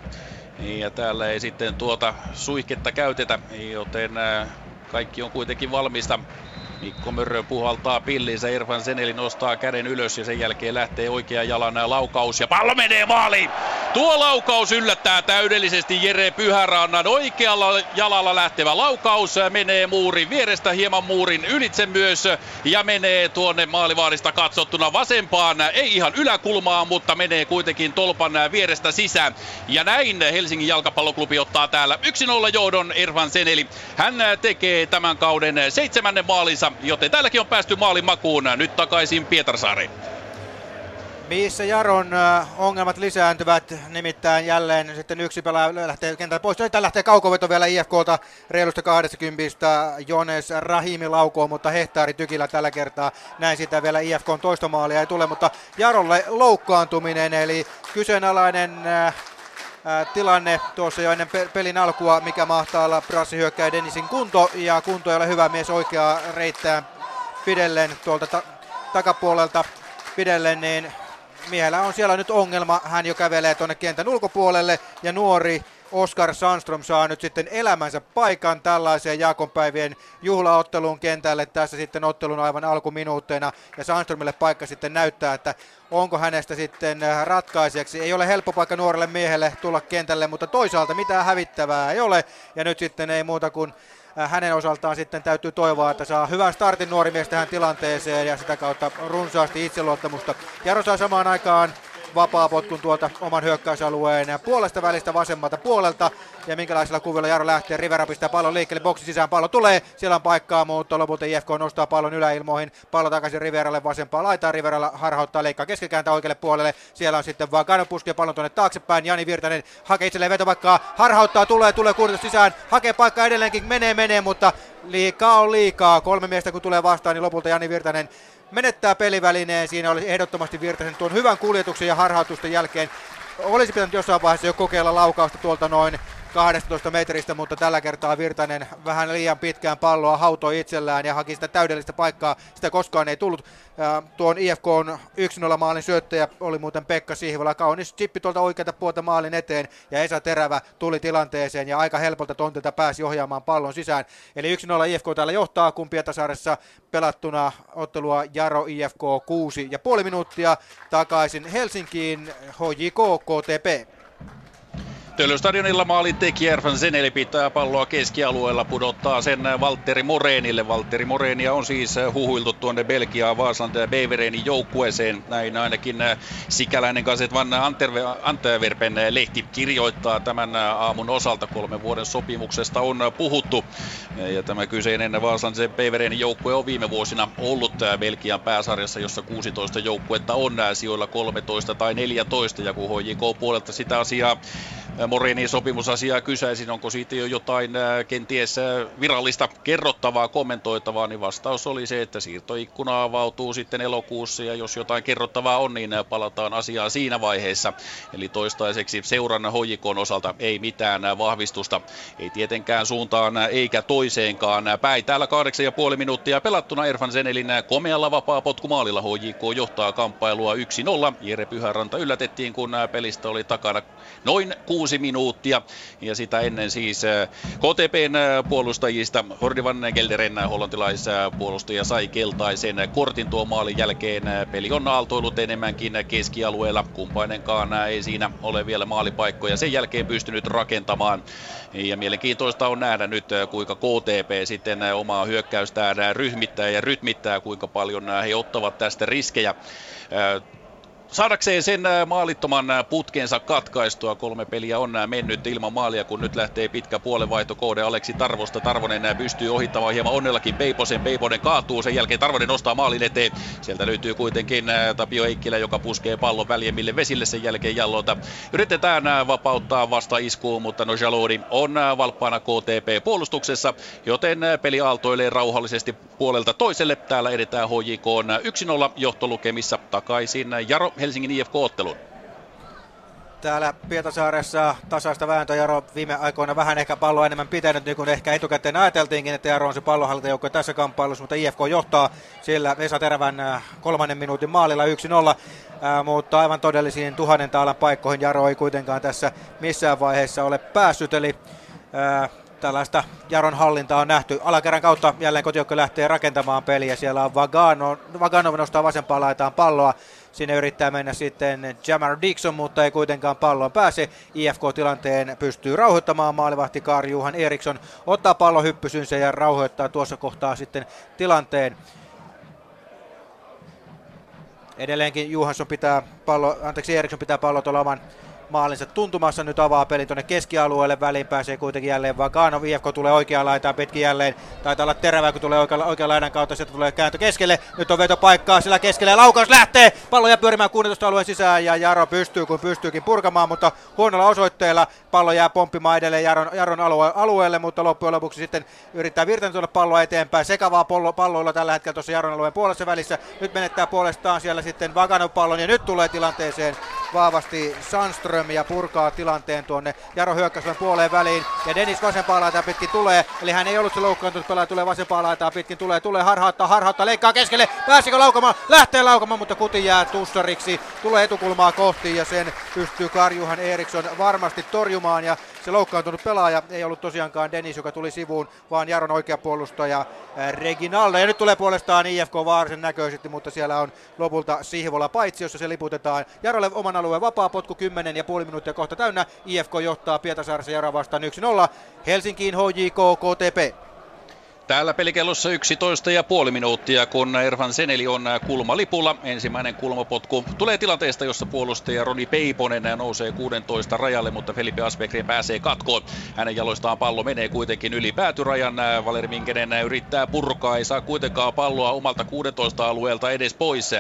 Ja täällä ei sitten tuota suihketta käytetä, joten kaikki on kuitenkin valmista Mikko Mörrö puhaltaa pillinsä, Irfan Seneli nostaa käden ylös ja sen jälkeen lähtee oikea jalan laukaus ja pallo menee maaliin. Tuo laukaus yllättää täydellisesti Jere Pyhärannan oikealla jalalla lähtevä laukaus menee muurin vierestä hieman muurin ylitse myös ja menee tuonne maalivaarista katsottuna vasempaan, ei ihan yläkulmaan, mutta menee kuitenkin tolpan vierestä sisään. Ja näin Helsingin jalkapalloklubi ottaa täällä 1-0 johdon Irfan Seneli. Hän tekee tämän kauden seitsemännen maalinsa Turussa, joten täälläkin on päästy maalin makuun. Nyt takaisin Pietarsaariin. Missä Jaron ongelmat lisääntyvät, nimittäin jälleen sitten yksi pelaaja lähtee kentältä pois. Nyt lähtee kaukoveto vielä IFKlta reilusta 20. Jones Rahimi laukoo, mutta hehtaari tykillä tällä kertaa. Näin sitä vielä IFKn toista maalia ei tule, mutta Jarolle loukkaantuminen, eli kyseenalainen tilanne tuossa jo ennen pelin alkua, mikä mahtaa olla hyökkää Denisin kunto, ja kunto ei ole hyvä mies oikeaa reittää pidellen tuolta ta- takapuolelta pidellen, niin miehellä on siellä nyt ongelma. Hän jo kävelee tuonne kentän ulkopuolelle ja nuori Oskar Sandström saa nyt sitten elämänsä paikan tällaiseen Jaakonpäivien juhlaotteluun kentälle tässä sitten ottelun aivan alkuminuutteina ja Sandströmille paikka sitten näyttää, että onko hänestä sitten ratkaisijaksi. Ei ole helppo paikka nuorelle miehelle tulla kentälle, mutta toisaalta mitään hävittävää ei ole ja nyt sitten ei muuta kuin äh, hänen osaltaan sitten täytyy toivoa, että saa hyvän startin nuori mies tähän tilanteeseen ja sitä kautta runsaasti itseluottamusta. Jaro saa samaan aikaan vapaa potkun tuolta oman hyökkäysalueen puolesta välistä vasemmalta puolelta. Ja minkälaisella kuvilla Jaro lähtee, Rivera pistää pallon liikkeelle, boksi sisään pallo tulee, siellä on paikkaa, mutta lopulta IFK nostaa pallon yläilmoihin, pallo takaisin Riveralle vasempaa laitaa, Riveralla harhauttaa leikkaa keskikääntä oikealle puolelle, siellä on sitten vaan puskee pallon tuonne taaksepäin, Jani Virtanen hakee itselleen vetopaikkaa, harhauttaa, tulee, tulee kuuritus sisään, hakee paikkaa edelleenkin, menee, menee, mutta liikaa on liikaa, kolme miestä kun tulee vastaan, niin lopulta Jani Virtanen menettää pelivälineen. Siinä oli ehdottomasti Virtasen tuon hyvän kuljetuksen ja harhautusten jälkeen. Olisi pitänyt jossain vaiheessa jo kokeilla laukausta tuolta noin 12 metristä, mutta tällä kertaa Virtanen vähän liian pitkään palloa hautoi itsellään ja haki sitä täydellistä paikkaa. Sitä koskaan ei tullut. Tuon IFK on 1-0 maalin syöttäjä oli muuten Pekka Sihvola. Kaunis chippi tuolta oikealta puolta maalin eteen ja Esa Terävä tuli tilanteeseen ja aika helpolta tontilta pääsi ohjaamaan pallon sisään. Eli 1-0 IFK täällä johtaa, kun Pietasaaressa pelattuna ottelua Jaro IFK 6 ja puoli minuuttia takaisin Helsinkiin HJK KTP. Töllöstadionilla maalin tekijä Erfan Zeneli pitää palloa keskialueella, pudottaa sen Valtteri Moreenille. Valtteri Moreenia on siis huhuiltu tuonne Belgiaan Vaasland Beverenin joukkueeseen. Näin ainakin sikäläinen Gazet van Antwerpen lehti kirjoittaa tämän aamun osalta. Kolmen vuoden sopimuksesta on puhuttu. Ja tämä kyseinen Vaasland Beverenin joukkue on viime vuosina ollut Belgian pääsarjassa, jossa 16 joukkuetta on sijoilla 13 tai 14. Ja kun HJK puolelta sitä asiaa Morinin sopimusasiaa kysäisin, onko siitä jo jotain äh, kenties äh, virallista kerrottavaa, kommentoitavaa, niin vastaus oli se, että siirtoikkuna avautuu sitten elokuussa ja jos jotain kerrottavaa on, niin äh, palataan asiaan siinä vaiheessa. Eli toistaiseksi seuran hoikon osalta ei mitään vahvistusta, ei tietenkään suuntaan eikä toiseenkaan päin. Täällä kahdeksan ja puoli minuuttia pelattuna Erfan Senelin komealla vapaa potkumaalilla HJK johtaa kamppailua 1-0. Jere Pyhäranta yllätettiin, kun pelistä oli takana noin kuusi minuuttia. Ja sitä ennen siis äh, KTPn äh, puolustajista Hordi van Gelderen äh, hollantilaispuolustaja sai keltaisen kortin tuon maalin jälkeen. Peli on aaltoillut enemmänkin keskialueella. Kumpainenkaan ei siinä ole vielä maalipaikkoja sen jälkeen pystynyt rakentamaan. Ja mielenkiintoista on nähdä nyt, kuinka KTP sitten omaa hyökkäystään ryhmittää ja rytmittää, kuinka paljon he ottavat tästä riskejä saadakseen sen äh, maalittoman äh, putkensa katkaistua. Kolme peliä on äh, mennyt ilman maalia, kun nyt lähtee pitkä puolenvaihtokoode Aleksi Tarvosta. Tarvonen pystyy ohittamaan hieman onnellakin Peiposen. Peiponen kaatuu, sen jälkeen Tarvonen nostaa maalin eteen. Sieltä löytyy kuitenkin Tapio Eikkilä, joka puskee pallon väljemmille vesille sen jälkeen jallolta. Yritetään vapauttaa vasta iskuun, mutta no Jalodi on valppaana KTP puolustuksessa, joten peli aaltoilee rauhallisesti puolelta toiselle. Täällä edetään HJK 1-0 johtolukemissa takaisin Jaro Helsingin IFK-ottelun. täällä Pietasaaressa tasaista vääntöä. Jaro viime aikoina vähän ehkä palloa enemmän pitänyt, niin kuin ehkä etukäteen ajateltiinkin, että Jaro on se pallonhallintajoukko tässä kamppailussa, mutta IFK johtaa sillä Vesa Terävän äh, kolmannen minuutin maalilla 1-0, äh, mutta aivan todellisiin tuhannen taalan paikkoihin Jaro ei kuitenkaan tässä missään vaiheessa ole päässyt, eli äh, tällaista Jaron hallintaa on nähty. Alakerran kautta jälleen kotijoukko lähtee rakentamaan peliä. Siellä on Vagano, Vaganov nostaa vasempaan laitaan palloa. Sinne yrittää mennä sitten Jamar Dixon, mutta ei kuitenkaan palloon pääse. IFK-tilanteen pystyy rauhoittamaan maalivahti Kari Juhan Eriksson. Ottaa pallon hyppysynsä ja rauhoittaa tuossa kohtaa sitten tilanteen. Edelleenkin Juhansson pitää pallo, anteeksi Eriksson pitää pallo tuolla oman maalinsa tuntumassa. Nyt avaa pelin tuonne keskialueelle. Väliin pääsee kuitenkin jälleen Vaganov. IFK tulee oikeaan laitaan pitkin jälleen. Taitaa olla terävä, kun tulee oikean, oikean laidan kautta. Sieltä tulee kääntö keskelle. Nyt on vetopaikkaa sillä keskelle. Ja laukaus lähtee. Pallo jää pyörimään 16 alueen sisään. Ja Jaro pystyy, kun pystyykin purkamaan. Mutta huonolla osoitteella pallo jää pomppimaan edelleen Jaron, Jaron alue, alueelle. Mutta loppujen lopuksi sitten yrittää virtaan tuoda palloa eteenpäin. Sekavaa pallo, palloilla tällä hetkellä tuossa Jaron alueen puolessa välissä. Nyt menettää puolestaan siellä sitten Vaganov pallon. Ja nyt tulee tilanteeseen vahvasti Sandström ja purkaa tilanteen tuonne Jaro hyökkäysvän puoleen väliin. Ja Dennis vasempaa laitaa pitkin tulee, eli hän ei ollut se loukkaantunut pelaaja, tulee vasempaa laitaa pitkin, tulee, tulee harhauttaa, harhauttaa, leikkaa keskelle, pääsikö laukamaan, lähtee laukamaan, mutta kuti jää tussariksi, tulee etukulmaa kohti ja sen pystyy Karjuhan Eriksson varmasti torjumaan ja se loukkaantunut pelaaja ei ollut tosiaankaan Dennis, joka tuli sivuun, vaan Jaron oikea puolustaja äh, Reginaldo. Ja nyt tulee puolestaan IFK Vaarisen näköisesti, mutta siellä on lopulta Sihvola paitsi, jossa se liputetaan. Jarolle oman alueen vapaa potku 10 ja puoli minuuttia kohta täynnä. IFK johtaa Pietasaaressa Jaro vastaan 1-0. Helsinkiin HJK KTP. Täällä pelikellossa 11 ja puoli minuuttia, kun Ervan Seneli on kulmalipulla. Ensimmäinen kulmapotku tulee tilanteesta, jossa puolustaja Roni Peiponen nousee 16 rajalle, mutta Felipe Asbegren pääsee katkoon. Hänen jaloistaan pallo menee kuitenkin yli päätyrajan. Valeri Minkenen yrittää purkaa, ei saa kuitenkaan palloa omalta 16 alueelta edes pois.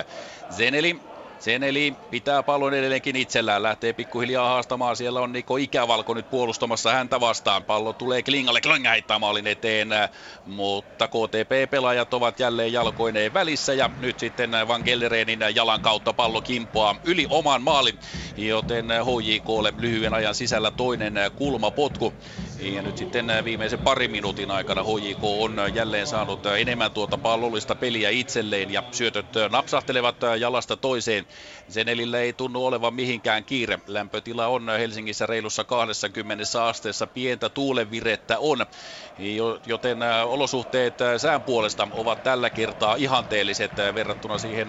Zeneli Seneli pitää pallon edelleenkin itsellään, lähtee pikkuhiljaa haastamaan. Siellä on Niko Ikävalko nyt puolustamassa häntä vastaan. Pallo tulee Klingalle, Klinga heittää maalin eteen, mutta KTP-pelaajat ovat jälleen jalkoineen välissä ja nyt sitten Van Gellerenin jalan kautta pallo kimpoaa yli oman maalin, joten HJKlle lyhyen ajan sisällä toinen kulmapotku. Ja nyt sitten viimeisen parin minuutin aikana HJK on jälleen saanut enemmän tuota pallollista peliä itselleen ja syötöt napsahtelevat jalasta toiseen. Zenelillä ei tunnu olevan mihinkään kiire. Lämpötila on Helsingissä reilussa 20 asteessa. Pientä tuulenvirettä on, joten olosuhteet sään puolesta ovat tällä kertaa ihanteelliset verrattuna siihen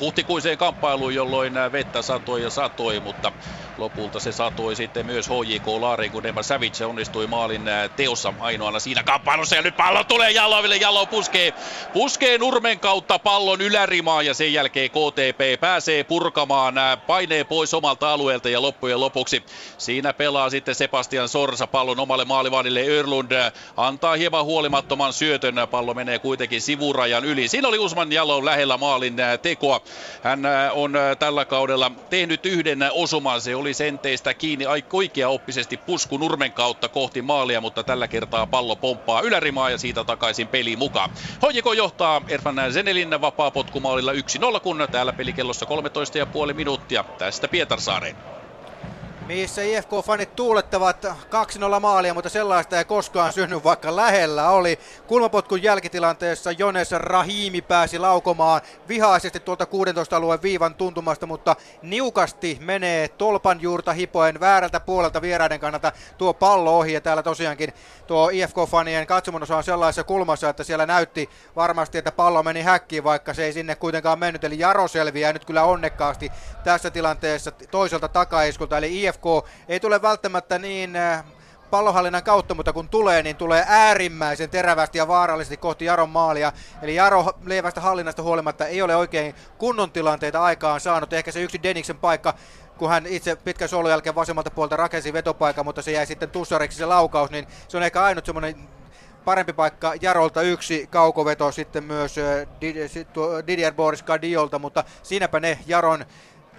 huhtikuiseen kamppailuun, jolloin vettä satoi ja satoi, mutta lopulta se satoi sitten myös HJK Laariin, kun Emma Savage onnistui maalin teossa ainoana siinä kamppailussa. Ja nyt pallo tulee Jaloville, Jalo puskee, puskee nurmen kautta pallon ylärimaan ja sen jälkeen KTP pääsee purkamaan, painee pois omalta alueelta ja loppujen lopuksi siinä pelaa sitten Sebastian Sorsa pallon omalle maalivahdille Örlund antaa hieman huolimattoman syötön, pallo menee kuitenkin sivurajan yli. Siinä oli Usman Jalo lähellä maalin tekoa. Hän on tällä kaudella tehnyt yhden osuman, se oli senteistä kiinni oikea oppisesti pusku nurmen kautta kohti maalia, mutta tällä kertaa pallo pomppaa ylärimaa ja siitä takaisin peliin mukaan. Hojiko johtaa Erfan Zenelin vapaa potkumaalilla 1-0, kun täällä pelikellossa 13,5 minuuttia tästä Pietarsaareen missä IFK-fanit tuulettavat 2-0 maalia, mutta sellaista ei koskaan synny, vaikka lähellä oli. Kulmapotkun jälkitilanteessa Jones Rahimi pääsi laukomaan vihaisesti tuolta 16 alueen viivan tuntumasta, mutta niukasti menee tolpan juurta hipoen väärältä puolelta vieraiden kannalta tuo pallo ohi. Ja täällä tosiaankin tuo IFK-fanien katsomon osa on sellaisessa kulmassa, että siellä näytti varmasti, että pallo meni häkkiin, vaikka se ei sinne kuitenkaan mennyt. Eli Jaro selviää nyt kyllä onnekkaasti tässä tilanteessa toiselta takaiskulta, eli IFK ei tule välttämättä niin äh, pallohallinnan kautta, mutta kun tulee, niin tulee äärimmäisen terävästi ja vaarallisesti kohti Jaron maalia. Eli Jaro leivästä hallinnasta huolimatta ei ole oikein kunnon tilanteita aikaan saanut. Ehkä se yksi Deniksen paikka, kun hän itse pitkän solun jälkeen vasemmalta puolta rakensi vetopaikan, mutta se jäi sitten tussariksi se laukaus, niin se on ehkä ainut semmoinen parempi paikka Jarolta yksi kaukoveto sitten myös äh, Didier Boris Gadiolta, mutta siinäpä ne Jaron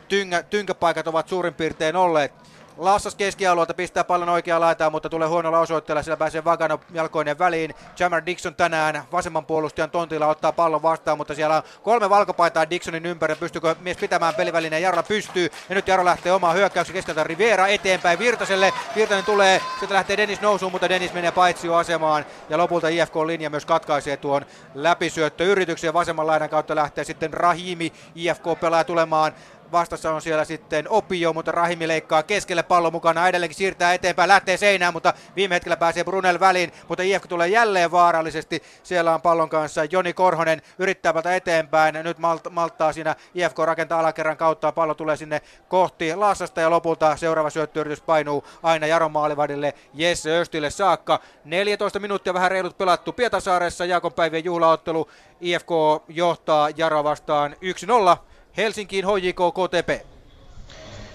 tyngä, tynkäpaikat ovat suurin piirtein olleet. Lassas keskialueelta pistää pallon oikeaan laitaan, mutta tulee huonolla osoitteella. Sillä pääsee Vagano jalkoinen väliin. Jammer Dixon tänään vasemman puolustajan tontilla ottaa pallon vastaan, mutta siellä on kolme valkopaitaa Dixonin ympärillä. Pystyykö mies pitämään pelivälineen? Jarolla pystyy. Ja nyt Jaro lähtee omaan hyökkäyksen keskeltä Rivera eteenpäin Virtaselle. Virtanen tulee, sieltä lähtee Dennis nousuun, mutta Dennis menee asemaan. Ja lopulta IFK-linja myös katkaisee tuon läpisyöttöyrityksen. Vasemman laidan kautta lähtee sitten Rahimi. IFK pelaa tulemaan Vastassa on siellä sitten Opio, mutta Rahimi leikkaa keskelle pallo mukana. Edelleenkin siirtää eteenpäin, lähtee seinään, mutta viime hetkellä pääsee Brunel väliin. Mutta IFK tulee jälleen vaarallisesti. Siellä on pallon kanssa Joni Korhonen yrittää palata eteenpäin. Nyt malt- malttaa siinä IFK rakentaa alakerran kautta. Pallo tulee sinne kohti Lassasta ja lopulta seuraava syöttöyritys painuu aina Jaron maalivadille Jesse Östille saakka. 14 minuuttia vähän reilut pelattu Pietasaaressa. Jaakonpäivien juhlaottelu. IFK johtaa Jaro vastaan 1-0. Helsinkiin HJK KTP.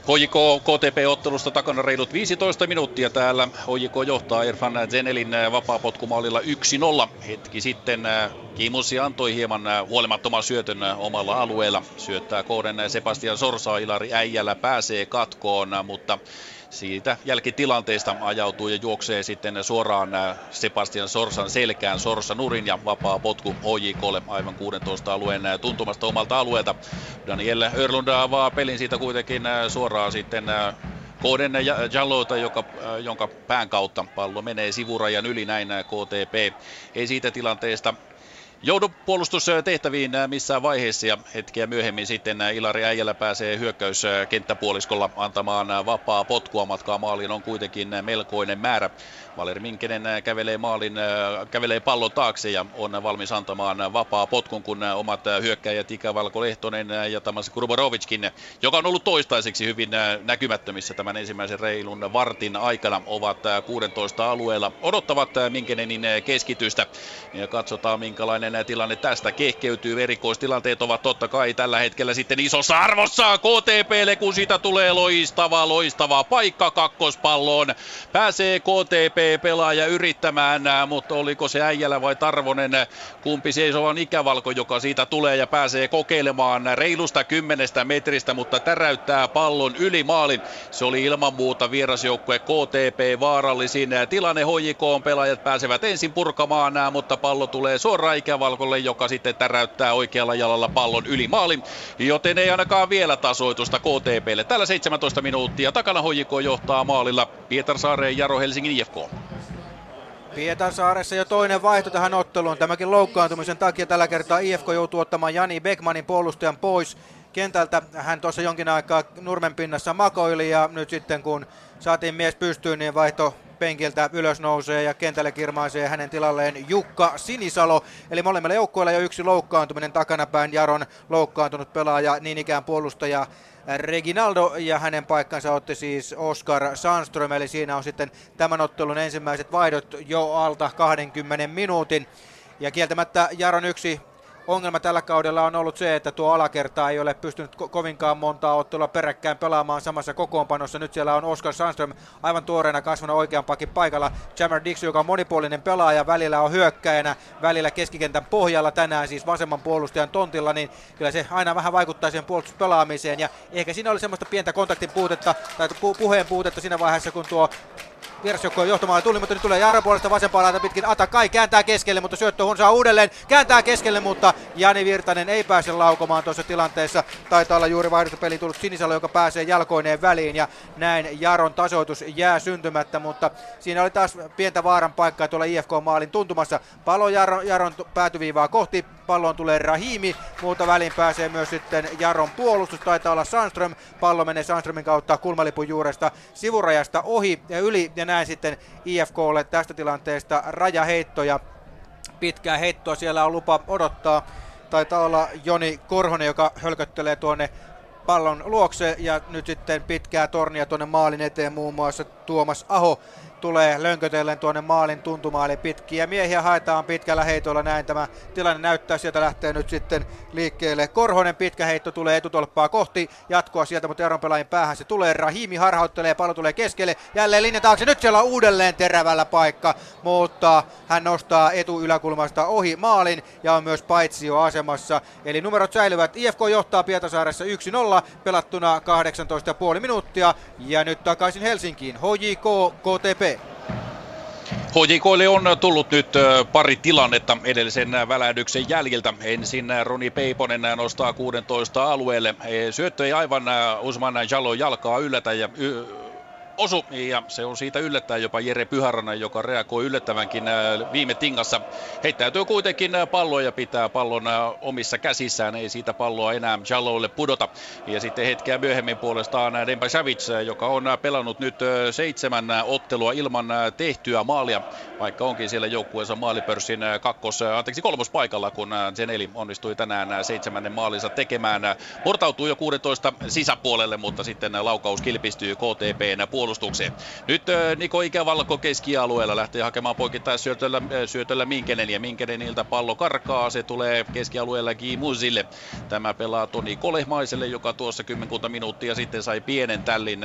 HJK KTP-ottelusta takana reilut 15 minuuttia täällä. HJK johtaa Irfan Zenelin vapaapotkumaalilla 1-0. Hetki sitten äh, Kimusi antoi hieman äh, huolimattoman syötön äh, omalla alueella. Syöttää kohden Sebastian Sorsa, Ilari Äijällä pääsee katkoon, mutta siitä jälkitilanteesta ajautuu ja juoksee sitten suoraan äh, Sebastian Sorsan selkään. Sorsa nurin ja vapaa potku HJKlle aivan 16 alueen äh, tuntumasta omalta alueelta. Daniel Örlund avaa pelin siitä kuitenkin äh, suoraan sitten Kooden Jallota, joka, jonka pään kautta pallo menee sivurajan yli näin KTP. Ei siitä tilanteesta joudu puolustustehtäviin missään vaiheessa ja hetkeä myöhemmin sitten Ilari Äijälä pääsee hyökkäyskenttäpuoliskolla antamaan vapaa potkua matkaa maaliin on kuitenkin melkoinen määrä. Valeri Minkenen kävelee maalin, kävelee pallon taakse ja on valmis antamaan vapaa potkun, kun omat hyökkäjät Ikävalko Lehtonen ja Tamas Kurborovickin, joka on ollut toistaiseksi hyvin näkymättömissä tämän ensimmäisen reilun vartin aikana, ovat 16 alueella. Odottavat Minkenenin keskitystä ja katsotaan minkälainen tilanne tästä kehkeytyy. Erikoistilanteet ovat totta kai tällä hetkellä sitten isossa arvossa KTPlle, kun siitä tulee loistava, loistava paikka kakkospalloon. Pääsee KTP pelaaja yrittämään, mutta oliko se äijällä vai Tarvonen, kumpi seisovan ikävalko, joka siitä tulee ja pääsee kokeilemaan reilusta kymmenestä metristä, mutta täräyttää pallon yli maalin. Se oli ilman muuta vierasjoukkue KTP vaarallisin tilanne. HJK pelaajat pääsevät ensin purkamaan, mutta pallo tulee suoraan ikävalkolle, joka sitten täräyttää oikealla jalalla pallon yli maalin, joten ei ainakaan vielä tasoitusta KTPlle. Tällä 17 minuuttia takana HJK johtaa maalilla Pietarsaareen Jaro Helsingin IFK. Pietarsaaressa jo toinen vaihto tähän otteluun. Tämäkin loukkaantumisen takia tällä kertaa IFK joutuu ottamaan Jani Beckmanin puolustajan pois kentältä. Hän tuossa jonkin aikaa nurmen pinnassa makoili ja nyt sitten kun saatiin mies pystyyn, niin vaihto penkiltä ylös nousee ja kentälle kirmaisee hänen tilalleen Jukka Sinisalo. Eli molemmilla joukkueilla jo yksi loukkaantuminen takanapäin. Jaron loukkaantunut pelaaja, niin ikään puolustaja Reginaldo ja hänen paikkansa otti siis Oscar Sandström, eli siinä on sitten tämän ottelun ensimmäiset vaihdot jo alta 20 minuutin. Ja kieltämättä Jaron yksi ongelma tällä kaudella on ollut se, että tuo alakerta ei ole pystynyt ko- kovinkaan montaa ottelua peräkkäin pelaamaan samassa kokoonpanossa. Nyt siellä on Oscar Sandström aivan tuoreena kasvana oikean pakin paikalla. Jammer Dix, joka on monipuolinen pelaaja, välillä on hyökkäjänä, välillä keskikentän pohjalla tänään siis vasemman puolustajan tontilla, niin kyllä se aina vähän vaikuttaa siihen puolustuspelaamiseen. Ja ehkä siinä oli semmoista pientä kontaktin puutetta tai pu- puheen puutetta siinä vaiheessa, kun tuo vierasjoukkojen johtamaan tuli, mutta nyt tulee Jarro puolesta vasempaa laita pitkin Atakai kääntää keskelle, mutta syöttö saa uudelleen, kääntää keskelle, mutta Jani Virtanen ei pääse laukomaan tuossa tilanteessa. Taitaa olla juuri peli tullut Sinisalo, joka pääsee jalkoineen väliin ja näin Jaron tasoitus jää syntymättä, mutta siinä oli taas pientä vaaran paikkaa tuolla IFK-maalin tuntumassa. Palo Jaron, Jaron päätyviivaa kohti, palloon tulee Rahimi, muuta väliin pääsee myös sitten Jaron puolustus, taitaa olla Sandström, pallo menee Sandströmin kautta kulmalipun juuresta sivurajasta ohi ja yli. Ja näin sitten IFKlle tästä tilanteesta rajaheittoja. Pitkää heittoa siellä on lupa odottaa. Taitaa olla Joni Korhonen, joka hölköttelee tuonne pallon luokse. Ja nyt sitten pitkää tornia tuonne maalin eteen muun muassa Tuomas Aho tulee lönkötellen tuonne maalin tuntumaali pitkiä. Miehiä haetaan pitkällä heitolla näin tämä tilanne näyttää. Sieltä lähtee nyt sitten liikkeelle. Korhonen pitkä heitto tulee etutolppaa kohti. Jatkoa sieltä mutta Jaron pelaajin päähän se tulee. Rahimi harhauttelee pallo tulee keskelle. Jälleen linja taakse. Nyt siellä on uudelleen terävällä paikka mutta hän nostaa etu yläkulmasta ohi maalin ja on myös paitsio asemassa. Eli numerot säilyvät. IFK johtaa Pietasaaressa 1-0 ottelua pelattuna 18,5 minuuttia. Ja nyt takaisin Helsinkiin. HJK KTP. HJKlle on tullut nyt pari tilannetta edellisen välähdyksen jäljiltä. Ensin Roni Peiponen nostaa 16 alueelle. Syöttö ei aivan Usman Jalo jalkaa yllätä ja osu ja se on siitä yllättää jopa Jere Pyhäranen, joka reagoi yllättävänkin äh, viime tingassa. Heittäytyy kuitenkin äh, palloa ja pitää pallon äh, omissa käsissään, ei siitä palloa enää Jalloille pudota. Ja sitten hetkeä myöhemmin puolestaan Demba Savic, joka on pelannut nyt seitsemän ottelua ilman tehtyä maalia, vaikka onkin siellä joukkueensa maalipörssin kakkos, anteeksi kolmospaikalla, kun Zeneli onnistui tänään seitsemännen maalinsa tekemään. Murtautuu jo 16 sisäpuolelle, mutta sitten laukaus kilpistyy KTPn puolelle puolustukseen. Nyt Niko Ikävalko keskialueella lähtee hakemaan poikittain syötöllä, syötöllä Minkenen ja Minkeneniltä pallo karkaa. Se tulee keskialueella Gimuzille. Tämä pelaa Toni Kolehmaiselle, joka tuossa kymmenkunta minuuttia sitten sai pienen tällin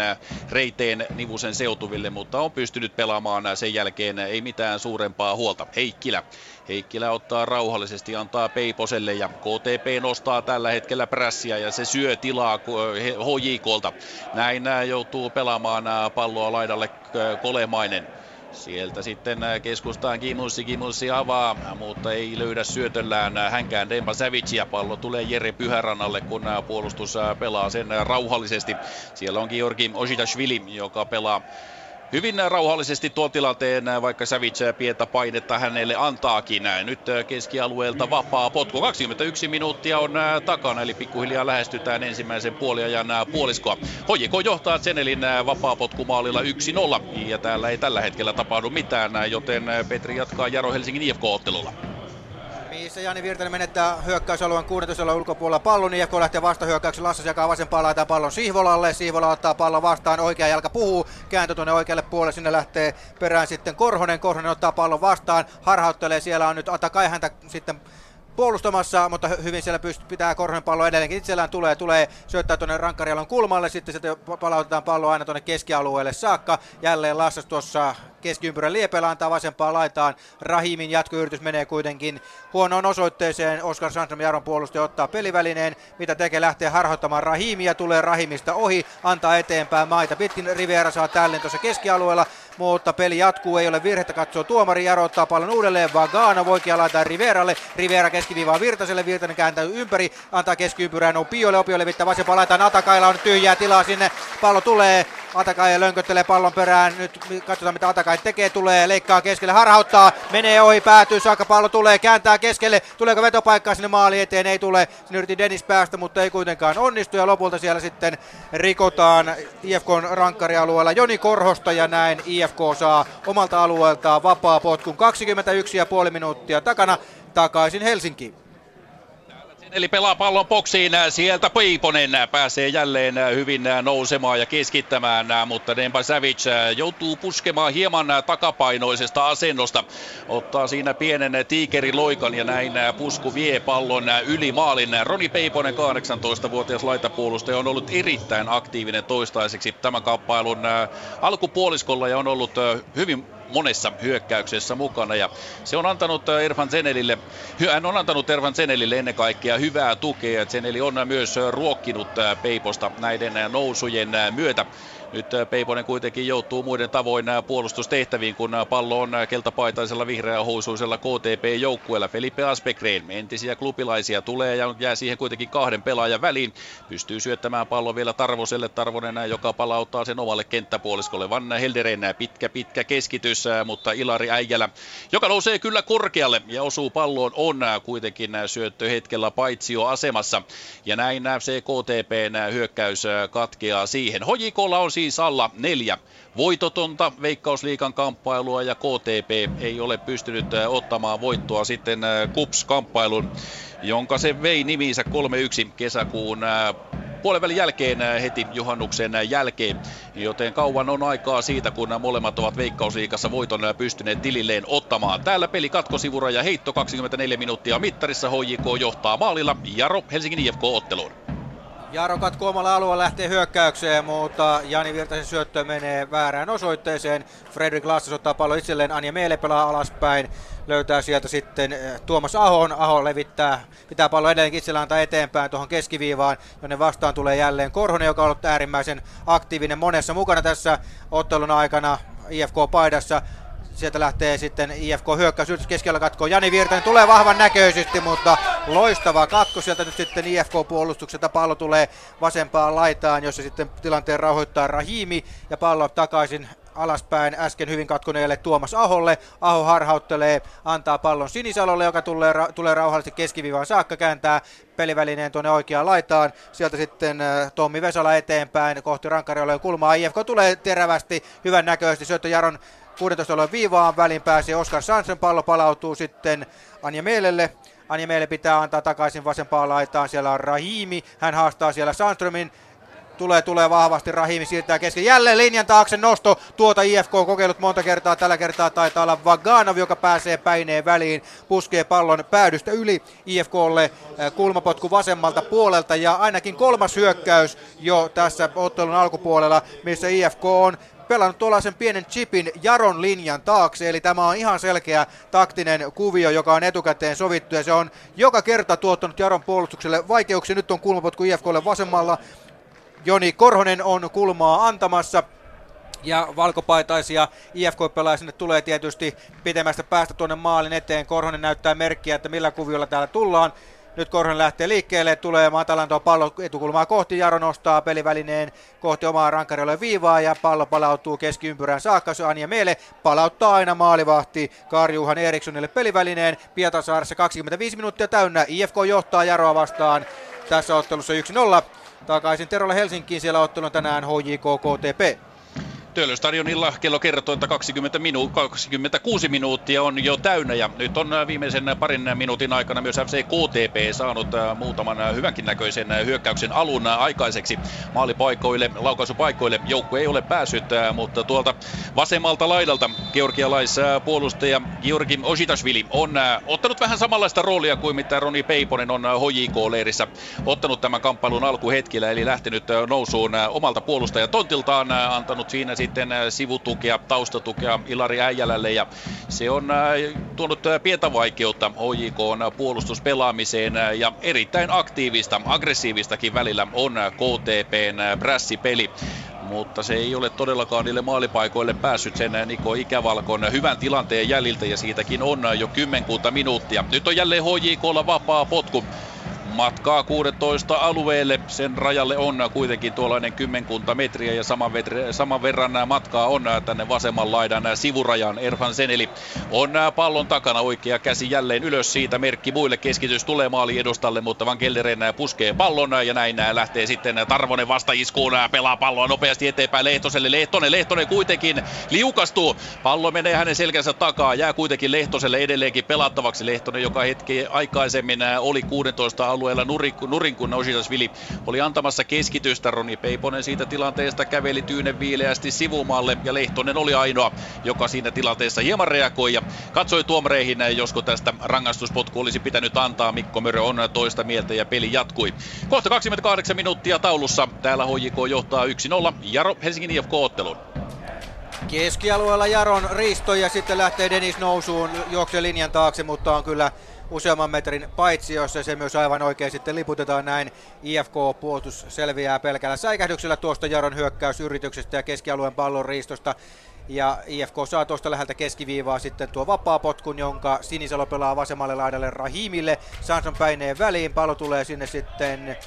reiteen Nivusen seutuville, mutta on pystynyt pelaamaan sen jälkeen ei mitään suurempaa huolta. Heikkilä Heikkilä ottaa rauhallisesti, antaa Peiposelle ja KTP nostaa tällä hetkellä prässiä ja se syö tilaa HJKlta. Näin joutuu pelaamaan palloa laidalle Kolemainen. Sieltä sitten keskustaan Kimussi, Kimussi avaa, mutta ei löydä syötöllään hänkään Demba ja Pallo tulee Jere Pyhärannalle, kun puolustus pelaa sen rauhallisesti. Siellä on Georgi Oshitashvili, joka pelaa hyvin rauhallisesti tuon tilanteen, vaikka Savitse pientä painetta hänelle antaakin. Nyt keskialueelta vapaa potku. 21 minuuttia on takana, eli pikkuhiljaa lähestytään ensimmäisen puoliajan puoliskoa. Hojiko johtaa Zenelin vapaa potkumaalilla 1-0, ja täällä ei tällä hetkellä tapahdu mitään, joten Petri jatkaa Jaro Helsingin IFK-ottelulla missä Jani Virtanen menettää hyökkäysalueen 16 ulkopuolella pallon, niin IFK lähtee vastahyökkäyksen, Lassas jakaa vasempaa laitaa pallon Sihvolalle, Sihvola ottaa pallon vastaan, oikea jalka puhuu, kääntö tuonne oikealle puolelle, sinne lähtee perään sitten Korhonen, Korhonen ottaa pallon vastaan, harhauttelee, siellä on nyt Atakai häntä sitten puolustamassa, mutta hyvin siellä pystyy, pitää Korhonen pallo edelleenkin itsellään tulee, tulee syöttää tuonne rankkarialon kulmalle, sitten sieltä palautetaan pallo aina tuonne keskialueelle saakka. Jälleen Lassas tuossa keskiympyrän liepeellä antaa vasempaa laitaan. Rahimin jatkoyritys menee kuitenkin huonoon osoitteeseen. Oskar Sandström Jaron puolustaja ottaa pelivälineen. Mitä tekee? Lähtee harhoittamaan Rahimia, tulee Rahimista ohi, antaa eteenpäin maita. Pitkin Riviera saa tällin tuossa keskialueella, mutta peli jatkuu, ei ole virhettä, katsoo tuomari, Jaro ottaa pallon uudelleen, Vagano voikin laittaa Riveralle, Rivera keskiviivaa Virtaselle, Virtanen kääntää ympäri, antaa keskiympyrään Opiolle, Opio levittää vasempaa laitaan, Atakailla on tyhjää tilaa sinne, pallo tulee, Atakainen lönköttelee pallon perään. Nyt katsotaan mitä Atakainen tekee. Tulee, leikkaa keskelle, harhauttaa. Menee ohi, päätyy saakka. Pallo tulee, kääntää keskelle. Tuleeko vetopaikkaa sinne maali eteen? Ei tule. Sinne yritti Dennis päästä, mutta ei kuitenkaan onnistu. Ja lopulta siellä sitten rikotaan IFKn rankkarialueella Joni Korhosta ja näin IFK saa omalta alueeltaan vapaa potkun 21,5 minuuttia takana takaisin Helsinkiin. Eli pelaa pallon boksiin. Sieltä Peiponen pääsee jälleen hyvin nousemaan ja keskittämään, mutta Demba Savic joutuu puskemaan hieman takapainoisesta asennosta. Ottaa siinä pienen tiikeriloikan ja näin pusku vie pallon yli maalin. Roni Peiponen, 18-vuotias laitapuolustaja, on ollut erittäin aktiivinen toistaiseksi tämän kamppailun alkupuoliskolla ja on ollut hyvin monessa hyökkäyksessä mukana ja se on antanut äh, Ervan Zenelille, hän on antanut Ervan Zenelille ennen kaikkea hyvää tukea. Zeneli on myös ruokkinut äh, Peiposta näiden äh, nousujen myötä. Nyt äh, Peiponen kuitenkin joutuu muiden tavoin äh, puolustustehtäviin, kun äh, pallo on keltapaitaisella vihreähousuisella KTP-joukkueella. Felipe Aspegren, entisiä klubilaisia, tulee ja jää siihen kuitenkin kahden pelaajan väliin. Pystyy syöttämään pallon vielä Tarvoselle. Tarvonen, joka palauttaa sen omalle kenttäpuoliskolle. Van Helderen pitkä, pitkä keskitys, mutta Ilari Äijälä, joka nousee kyllä korkealle ja osuu palloon, on kuitenkin syöttö hetkellä paitsio asemassa. Ja näin se KTPn hyökkäys katkeaa siihen. Hojikolla on siis alla neljä voitotonta Veikkausliikan kamppailua ja KTP ei ole pystynyt ottamaan voittoa sitten KUPS-kamppailun, jonka se vei nimiinsä 3-1 kesäkuun puolen jälkeen heti juhannuksen jälkeen, joten kauan on aikaa siitä, kun molemmat ovat Veikkausliikassa voiton pystyneet tililleen ottamaan. Täällä peli katkosivura ja heitto 24 minuuttia mittarissa HJK johtaa maalilla Jaro Helsingin IFK-otteluun. Jaro katkoo omalla alueella lähtee hyökkäykseen, mutta Jani Virtasen syöttö menee väärään osoitteeseen. Fredrik Lasses ottaa pallo itselleen, Anja Meele pelaa alaspäin. Löytää sieltä sitten eh, Tuomas Ahon. Aho levittää, pitää pallo edelleenkin itsellä antaa eteenpäin tuohon keskiviivaan, jonne vastaan tulee jälleen Korhonen, joka on ollut äärimmäisen aktiivinen monessa mukana tässä ottelun aikana. IFK-paidassa Sieltä lähtee sitten IFK hyökkäys yritys keskellä katkoon. Jani Virtanen tulee vahvan näköisesti, mutta loistava katko sieltä nyt sitten IFK-puolustukselta. Pallo tulee vasempaan laitaan, jossa sitten tilanteen rauhoittaa Rahimi ja pallo takaisin alaspäin äsken hyvin katkoneelle Tuomas Aholle. Aho harhauttelee, antaa pallon Sinisalolle, joka tulee, ra- tulee rauhallisesti keskiviivaan saakka, kääntää pelivälineen tuonne oikeaan laitaan. Sieltä sitten äh, Tommi Vesala eteenpäin kohti Rankariolle kulmaa. IFK tulee terävästi, hyvän näköisesti. Syöttö Jaron 16 alueen viivaan väliin pääsee Oskar Sansen, pallo palautuu sitten Anja Meelelle. Anja Meele pitää antaa takaisin vasempaan laitaan, siellä on Rahimi, hän haastaa siellä Sandströmin, tulee, tulee vahvasti, Rahimi siirtää kesken, jälleen linjan taakse nosto, tuota IFK on kokeillut monta kertaa, tällä kertaa taitaa olla Vaganov, joka pääsee päineen väliin, puskee pallon päädystä yli IFKlle, äh, kulmapotku vasemmalta puolelta ja ainakin kolmas hyökkäys jo tässä ottelun alkupuolella, missä IFK on pelannut tuollaisen pienen chipin Jaron linjan taakse, eli tämä on ihan selkeä taktinen kuvio, joka on etukäteen sovittu, ja se on joka kerta tuottanut Jaron puolustukselle vaikeuksia. Nyt on kulmapotku IFKlle vasemmalla. Joni Korhonen on kulmaa antamassa ja valkopaitaisia IFK-pelaajia tulee tietysti pitemmästä päästä tuonne maalin eteen. Korhonen näyttää merkkiä, että millä kuviolla täällä tullaan. Nyt Korhonen lähtee liikkeelle, tulee matalan tuo pallo etukulmaa kohti, Jaro nostaa pelivälineen kohti omaa rankarille viivaa ja pallo palautuu keskiympyrään saakka, Anja Meele. Palauttaa aina maalivahti Karjuhan Erikssonille pelivälineen, Pietasaaressa 25 minuuttia täynnä, IFK johtaa Jaroa vastaan tässä ottelussa 1-0. Takaisin Terolle Helsinkiin, siellä ottelun tänään HJK KTP. Töölöstadionilla kello kertoo, että 20 minu- 26 minuuttia on jo täynnä ja nyt on äh, viimeisen parin minuutin aikana myös FC KTP saanut äh, muutaman äh, hyvänkin näköisen hyökkäyksen alun aikaiseksi maalipaikoille, laukaisupaikoille. Joukku ei ole päässyt, mutta tuolta vasemmalta laidalta georgialaispuolustaja Georgi Ositashvili on ottanut vähän samanlaista roolia kuin mitä Roni Peiponen on HJK-leirissä ottanut tämän kamppailun alkuhetkillä, eli lähtenyt nousuun omalta puolustajatontiltaan, antanut siinä sitten äh, sivutukea, taustatukea Ilari Äijälälle. Ja se on äh, tuonut äh, pientä vaikeutta HJK puolustuspelaamiseen ja erittäin aktiivista, aggressiivistakin välillä on KTPn prässipeli. Mutta se ei ole todellakaan niille maalipaikoille päässyt sen Niko Ikävalkon hyvän tilanteen jäljiltä ja siitäkin on jo kymmenkunta minuuttia. Nyt on jälleen HJKlla vapaa potku matkaa 16 alueelle. Sen rajalle on kuitenkin tuollainen kymmenkunta metriä ja saman, vetri, saman verran matkaa on tänne vasemman laidan sivurajan. Erfan Seneli on pallon takana oikea käsi jälleen ylös siitä. Merkki muille keskitys tulee maali edustalle, mutta Van Gelderen puskee pallon ja näin lähtee sitten Tarvonen vastaiskuun. Pelaa palloa nopeasti eteenpäin Lehtoselle. Lehtonen, Lehtonen kuitenkin liukastuu. Pallo menee hänen selkänsä takaa. Jää kuitenkin Lehtoselle edelleenkin pelattavaksi. Lehtonen, joka hetki aikaisemmin oli 16 alueella alueella nurin, kun Oshitasvili oli antamassa keskitystä. Roni Peiponen siitä tilanteesta käveli tyynen viileästi sivumalle ja Lehtonen oli ainoa, joka siinä tilanteessa hieman reagoi ja katsoi tuomareihin, josko tästä rangaistuspotku olisi pitänyt antaa. Mikko Mörö on toista mieltä ja peli jatkui. Kohta 28 minuuttia taulussa. Täällä HJK johtaa 1-0. Jaro Helsingin IFK-ottelun. Keskialueella Jaron risto ja sitten lähtee Denis nousuun, juoksee linjan taakse, mutta on kyllä useamman metrin paitsi, jossa se myös aivan oikein sitten liputetaan näin. IFK-puolustus selviää pelkällä säikähdyksellä tuosta Jaron hyökkäysyrityksestä ja keskialueen pallon riistosta. Ja IFK saa tuosta läheltä keskiviivaa sitten tuo vapaa potkun, jonka Sinisalo pelaa vasemmalle laidalle Rahimille. Sanson päineen väliin, pallo tulee sinne sitten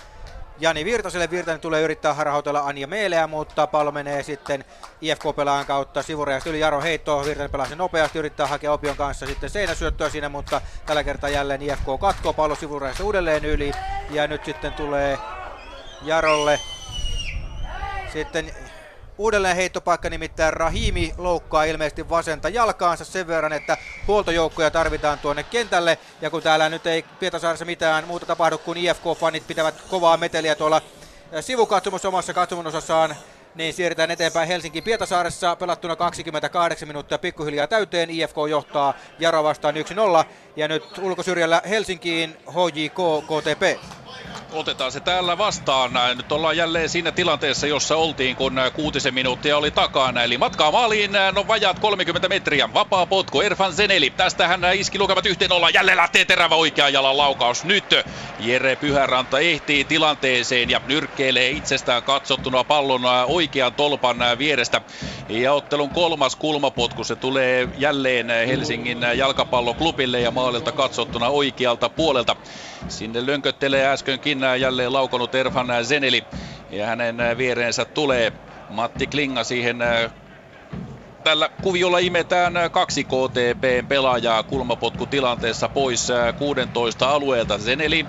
Jani Virtaselle. Virtanen tulee yrittää harhautella Anja Meeleä, mutta pallo menee sitten IFK-pelaajan kautta sivurajasta yli Jaro Heitto. Virtanen pelaa sen nopeasti, yrittää hakea Opion kanssa sitten seinäsyöttöä siinä, mutta tällä kertaa jälleen IFK katkoo pallo sivurajasta uudelleen yli. Ja nyt sitten tulee Jarolle sitten Uudelleen heittopaikka nimittäin Rahimi loukkaa ilmeisesti vasenta jalkaansa sen verran, että huoltojoukkoja tarvitaan tuonne kentälle. Ja kun täällä nyt ei Pietasaaressa mitään muuta tapahdu kuin IFK-fanit pitävät kovaa meteliä tuolla sivukatsomossa omassa katsomonosassaan, niin siirretään eteenpäin Helsinki Pietasaaressa pelattuna 28 minuuttia pikkuhiljaa täyteen. IFK johtaa Jaro vastaan 1-0 ja nyt ulkosyrjällä Helsinkiin HJK KTP. Otetaan se täällä vastaan. Nyt ollaan jälleen siinä tilanteessa, jossa oltiin, kun kuutisen minuuttia oli takana. Eli matkaa maaliin, no vajaat 30 metriä. Vapaa potku, Erfan Zeneli. Tästä hän iski lukemat yhteen olla. Jälleen lähtee terävä oikea jalan laukaus. Nyt Jere Pyhäranta ehtii tilanteeseen ja nyrkkeilee itsestään katsottuna pallon oikean tolpan vierestä. Ja ottelun kolmas kulmapotku, se tulee jälleen Helsingin jalkapalloklubille ja maalilta katsottuna oikealta puolelta. Sinne lönköttelee äskenkin jälleen laukonut Erfan Zeneli ja hänen viereensä tulee Matti Klinga siihen tällä kuviolla imetään kaksi KTP-pelaajaa kulmapotkutilanteessa pois 16 alueelta. Zeneli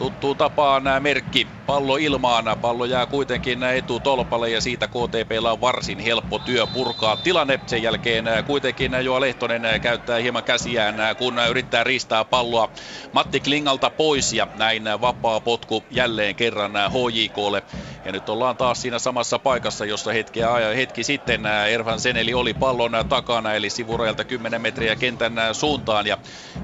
tuttuun tapaan merkki pallo ilmaan. Pallo jää kuitenkin etutolpalle ja siitä KTPllä on varsin helppo työ purkaa tilanne. Sen jälkeen kuitenkin Joa Lehtonen käyttää hieman käsiään, kun yrittää riistää palloa Matti Klingalta pois ja näin vapaa potku jälleen kerran HJKlle. Ja nyt ollaan taas siinä samassa paikassa, jossa hetki, hetki sitten Ervan Seneli oli pallon takana, eli sivurajalta 10 metriä kentän suuntaan. Ja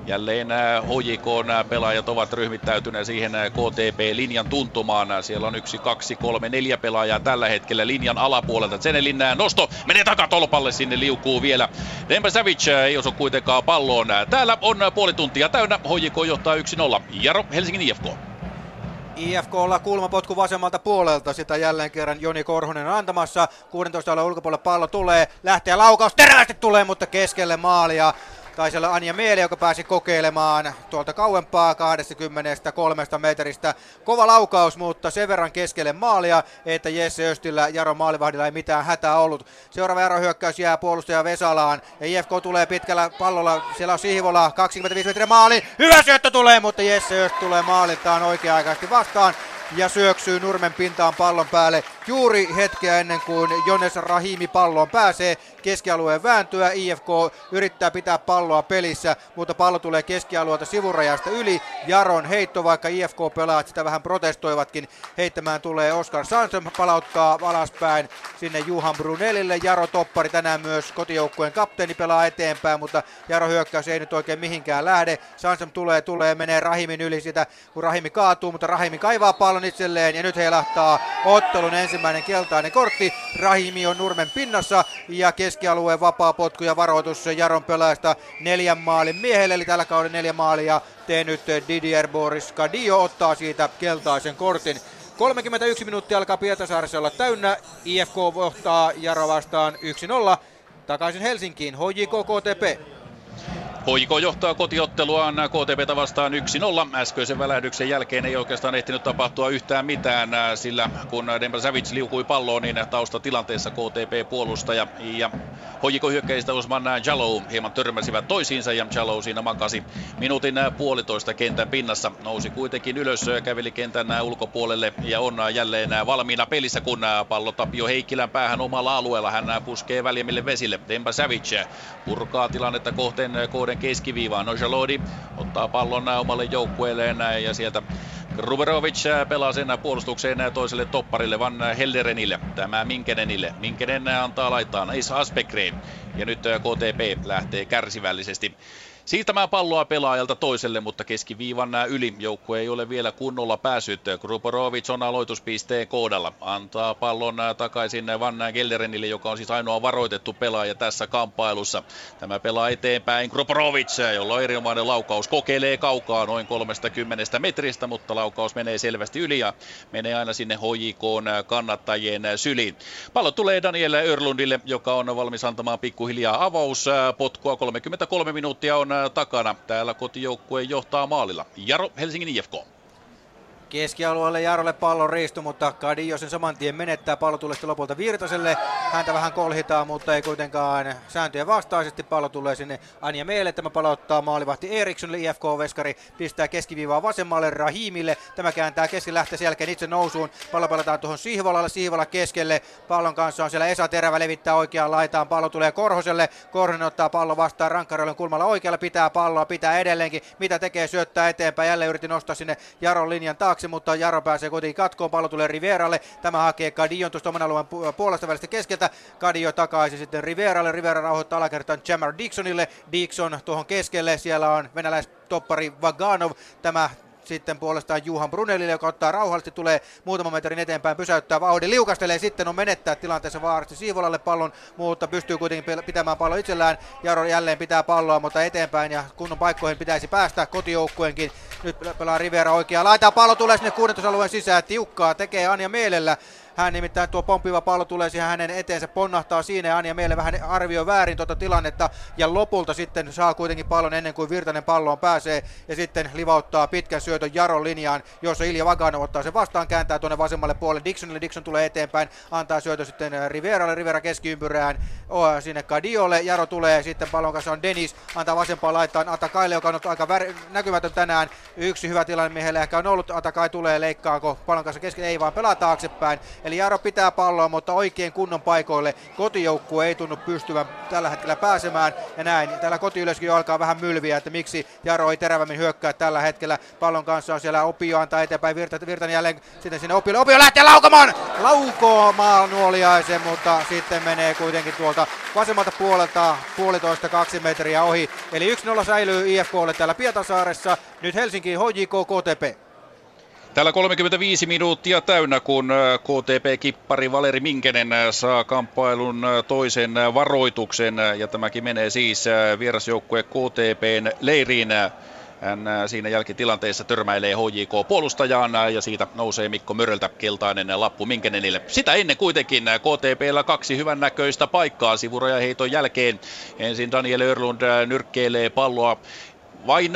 jälleen HJK pelaajat ovat ryhmittäytyneet siihen KTP-linjan tuntumaan. Siellä on yksi, kaksi, kolme, neljä pelaajaa tällä hetkellä linjan alapuolelta. Senelin nosto menee takatolpalle, sinne liukuu vielä. Demba Savic ei osu kuitenkaan palloon. Täällä on puoli tuntia täynnä. HJK johtaa 1-0. Jaro, Helsingin IFK. IFKlla kulmapotku vasemmalta puolelta, sitä jälleen kerran Joni Korhonen antamassa. 16 alueen ulkopuolelle pallo tulee, lähtee laukaus, terävästi tulee, mutta keskelle maalia. Taisi olla Anja Miele, joka pääsi kokeilemaan tuolta kauempaa 23 metristä. Kova laukaus, mutta sen verran keskelle maalia, että Jesse Östillä Jaro maalivahdilla ei mitään hätää ollut. Seuraava Jaro hyökkäys jää puolustaja Vesalaan. Ja IFK tulee pitkällä pallolla. Siellä on Sihvola, 25 metriä maali. Hyvä syöttö tulee, mutta Jesse Öst tulee maaliltaan oikea-aikaisesti vastaan ja syöksyy nurmen pintaan pallon päälle juuri hetkeä ennen kuin Jones Rahimi palloon pääsee keskialueen vääntyä. IFK yrittää pitää palloa pelissä, mutta pallo tulee keskialueelta sivurajasta yli. Jaron heitto, vaikka IFK-pelaajat sitä vähän protestoivatkin. Heittämään tulee Oskar Sansom, palauttaa alaspäin sinne Juhan Brunelille. Jaro Toppari tänään myös kotijoukkueen kapteeni pelaa eteenpäin, mutta Jaro hyökkäys ei nyt oikein mihinkään lähde. Sansom tulee, tulee, menee Rahimin yli sitä, kun Rahimi kaatuu, mutta Rahimi kaivaa pallon itselleen ja nyt heilahtaa ottelun ensimmäinen keltainen kortti. Rahimi on nurmen pinnassa ja keskialueen vapaa potku ja varoitus Jaron pelaajasta neljän maalin miehelle, eli tällä kaudella neljä maalia tehnyt Didier Boris Kadio ottaa siitä keltaisen kortin. 31 minuuttia alkaa Pietasaaressa olla täynnä. IFK vohtaa Jaro vastaan 1-0. Takaisin Helsinkiin, HJK KTP. HJK johtaa kotiotteluaan KTPtä vastaan 1-0. Äskeisen välähdyksen jälkeen ei oikeastaan ehtinyt tapahtua yhtään mitään, sillä kun Demba Savic liukui palloon, niin taustatilanteessa KTP-puolustaja ja HJK hyökkäistä Osman Jalou hieman törmäsivät toisiinsa ja Jalou siinä makasi minuutin puolitoista kentän pinnassa. Nousi kuitenkin ylös, käveli kentän ulkopuolelle ja on jälleen valmiina pelissä, kun pallo Tapio Heikkilän päähän omalla alueella. Hän puskee väljemmille vesille. Demba Savic purkaa tilannetta kohteen kohden alueen keskiviivaan. Nojalodi ottaa pallon omalle joukkueelleen ja sieltä Ruberovic pelaa sen puolustukseen toiselle topparille Van Helderenille. Tämä Minkenenille. Minkenen antaa laittaa Is Aspekreen. Ja nyt KTP lähtee kärsivällisesti siirtämään palloa pelaajalta toiselle, mutta keskiviivan yli joukkue ei ole vielä kunnolla päässyt. Kruporovic on aloituspisteen kohdalla. Antaa pallon takaisin Van Gelderenille, joka on siis ainoa varoitettu pelaaja tässä kamppailussa. Tämä pelaa eteenpäin Kruporovic, jolla erinomainen laukaus. Kokeilee kaukaa noin 30 metristä, mutta laukaus menee selvästi yli ja menee aina sinne HJK kannattajien syliin. Pallo tulee Daniel Örlundille, joka on valmis antamaan pikkuhiljaa avauspotkua. 33 minuuttia on takana. Täällä kotijoukkue johtaa maalilla. Jaro, Helsingin IFK. Keskialueelle Jarolle pallon riistu, mutta Kadio sen saman tien menettää. Pallo tulee sitten lopulta Virtaselle. Häntä vähän kolhitaan, mutta ei kuitenkaan sääntöjen vastaisesti. Pallo tulee sinne Anja Meelle. Tämä palauttaa maalivahti Erikssonille. IFK-veskari pistää keskiviivaa vasemmalle Rahimille. Tämä kääntää kesken lähtee sen jälkeen itse nousuun. Pallo palataan tuohon Sihvolalle. Sihvola keskelle. Pallon kanssa on siellä Esa Terävä levittää oikeaan laitaan. Pallo tulee Korhoselle. Korhonen ottaa pallo vastaan Rankkarille kulmalla oikealla. Pitää palloa, pitää edelleenkin. Mitä tekee? Syöttää eteenpäin. Jälleen yritti nostaa sinne Jaron linjan taakse taakse, mutta Jaro pääsee kuitenkin katkoon. Pallo tulee Riveralle. Tämä hakee Kadion tuosta oman alueen puolesta välistä keskeltä. Kadio takaisin sitten Riveralle. Rivera rauhoittaa alakertaan Jamar Dixonille. Dixon tuohon keskelle. Siellä on venäläistoppari Vaganov. Tämä sitten puolestaan Juhan Brunelille, joka ottaa rauhallisesti, tulee muutaman metrin eteenpäin, pysäyttää vauhdin, liukastelee sitten, on menettää tilanteessa vaarasti Siivolalle pallon, mutta pystyy kuitenkin pitämään pallon itsellään. Jaro jälleen pitää palloa, mutta eteenpäin ja kunnon paikkoihin pitäisi päästä kotijoukkuenkin. Nyt pelaa Rivera oikeaa, laittaa pallo tulee sinne 16 sisään, tiukkaa tekee Anja mielellä. Hän nimittäin tuo pomppiva pallo tulee siihen hänen eteensä, ponnahtaa siinä ja Anja meille vähän arvioi väärin tuota tilannetta. Ja lopulta sitten saa kuitenkin pallon ennen kuin Virtanen palloon pääsee. Ja sitten livauttaa pitkän syötön Jaron linjaan, jossa Ilja Vagano ottaa sen vastaan, kääntää tuonne vasemmalle puolelle Dixonille, Dixon tulee eteenpäin, antaa syötö sitten Riveralle, Rivera keskiympyrään, oh, sinne Kadiolle, Jaro tulee, sitten pallon kanssa on Denis, antaa vasempaan laittaa Atakaille, joka on aika vär- näkymätön tänään, yksi hyvä tilanne miehelle ehkä on ollut, Atakai tulee, leikkaako pallon kanssa kesken, ei vaan pelaa taaksepäin, Eli Jaro pitää palloa, mutta oikein kunnon paikoille kotijoukkue ei tunnu pystyvän tällä hetkellä pääsemään. Ja näin, täällä kotiyleisökin alkaa vähän mylviä, että miksi Jaro ei terävämmin hyökkää tällä hetkellä. Pallon kanssa on siellä Opio antaa eteenpäin Virta, Virtanen jälleen sitten sinne Opiolle. Opio lähtee laukomaan! Laukoo nuoliaisen, mutta sitten menee kuitenkin tuolta vasemmalta puolelta puolitoista kaksi metriä ohi. Eli 1-0 säilyy IFKlle täällä Pietasaaressa. Nyt Helsinki HJK KTP. Täällä 35 minuuttia täynnä, kun äh, KTP-kippari Valeri Minkenen äh, saa kamppailun äh, toisen varoituksen. Ja tämäkin menee siis vierasjoukkue KTPn leiriin. Hän siinä jälkitilanteessa törmäilee HJK-puolustajaan ja siitä nousee Mikko Möröltä keltainen lappu Minkenenille. Sitä ennen kuitenkin KTPllä kaksi hyvännäköistä paikkaa sivurajaheiton jälkeen. Ensin Daniel Örlund nyrkkeilee palloa vain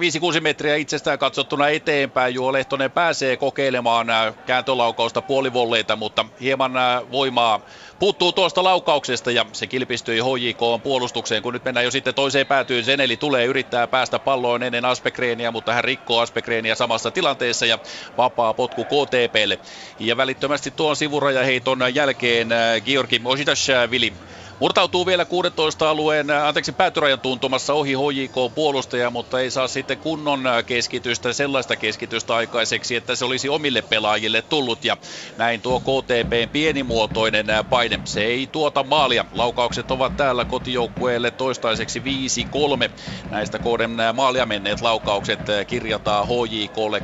5-6 metriä itsestään katsottuna eteenpäin. Juho Lehtonen pääsee kokeilemaan kääntölaukausta puolivolleita, mutta hieman voimaa puuttuu tuosta laukauksesta ja se kilpistyi HJK puolustukseen, kun nyt mennään jo sitten toiseen päätyyn. Zeneli tulee yrittää päästä palloon ennen Aspekreenia, mutta hän rikkoo Aspekreenia samassa tilanteessa ja vapaa potku KTPlle. Ja välittömästi tuon sivurajaheiton jälkeen Georgi Ositashvili Murtautuu vielä 16 alueen, äh, anteeksi, päätyrajan tuntumassa ohi HJK-puolustaja, mutta ei saa sitten kunnon äh, keskitystä, sellaista keskitystä aikaiseksi, että se olisi omille pelaajille tullut. Ja näin tuo KTPn pienimuotoinen äh, paine, se ei tuota maalia. Laukaukset ovat täällä kotijoukkueelle toistaiseksi 5-3. Näistä kohden maalia menneet laukaukset kirjataan HJKlle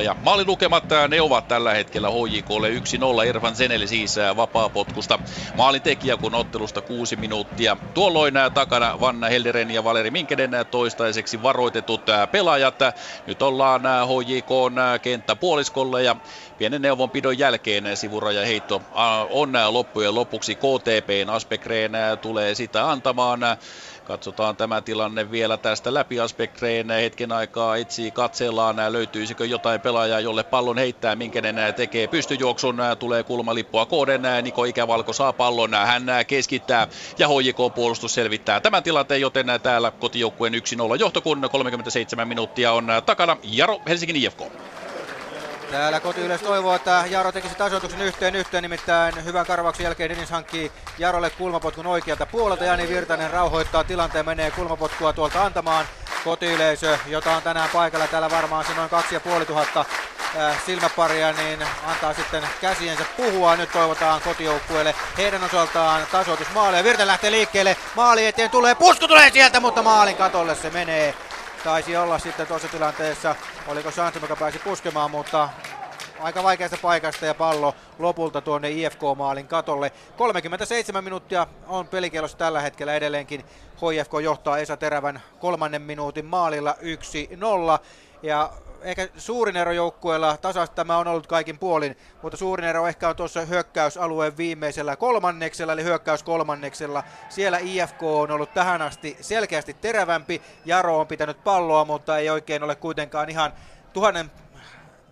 3-0 ja maalilukemat ne ovat tällä hetkellä HJKlle 1-0. Ervan Seneli siis vapaapotkusta maalintekijä, kun ottelusta kuusi minuuttia. Tuolloin takana Vanna Helderen ja Valeri Minkenen toistaiseksi varoitetut pelaajat. Nyt ollaan HJK kenttäpuoliskolla ja pienen neuvonpidon jälkeen sivuraja heitto on loppujen lopuksi KTPn Aspekreen tulee sitä antamaan. Katsotaan tämä tilanne vielä tästä läpi. Aspektreen hetken aikaa etsii katsellaan, löytyisikö jotain pelaajaa, jolle pallon heittää, minkänen tekee pystyjuoksun, tulee kulmalippua kooden, Niko Ikävalko saa pallon, hän keskittää ja HJK-puolustus selvittää tämän tilanteen, joten täällä kotijoukkueen 1-0 johto, kun 37 minuuttia on takana. Jaro Helsingin IFK. Täällä kotiyleis toivoo, että Jaro tekisi tasoituksen yhteen yhteen, nimittäin hyvän karvauksen jälkeen Dennis hankkii Jarolle kulmapotkun oikealta puolelta. Jani Virtanen rauhoittaa tilanteen, menee kulmapotkua tuolta antamaan. Kotiyleisö, jota on tänään paikalla, täällä varmaan se noin 2500 silmäparia, niin antaa sitten käsiensä puhua. Nyt toivotaan kotijoukkueelle heidän osaltaan tasoitusmaaleja. Virta lähtee liikkeelle, maali eteen tulee, pusku tulee sieltä, mutta maalin katolle se menee taisi olla sitten tuossa tilanteessa, oliko Santum, joka pääsi puskemaan, mutta aika vaikeasta paikasta ja pallo lopulta tuonne IFK-maalin katolle. 37 minuuttia on pelikielossa tällä hetkellä edelleenkin. HIFK johtaa Esa Terävän kolmannen minuutin maalilla 1-0. Ja ehkä suurin ero joukkueella, tasasta tämä on ollut kaikin puolin, mutta suurin ero ehkä on tuossa hyökkäysalueen viimeisellä kolmanneksella, eli hyökkäys kolmanneksella. Siellä IFK on ollut tähän asti selkeästi terävämpi, Jaro on pitänyt palloa, mutta ei oikein ole kuitenkaan ihan tuhannen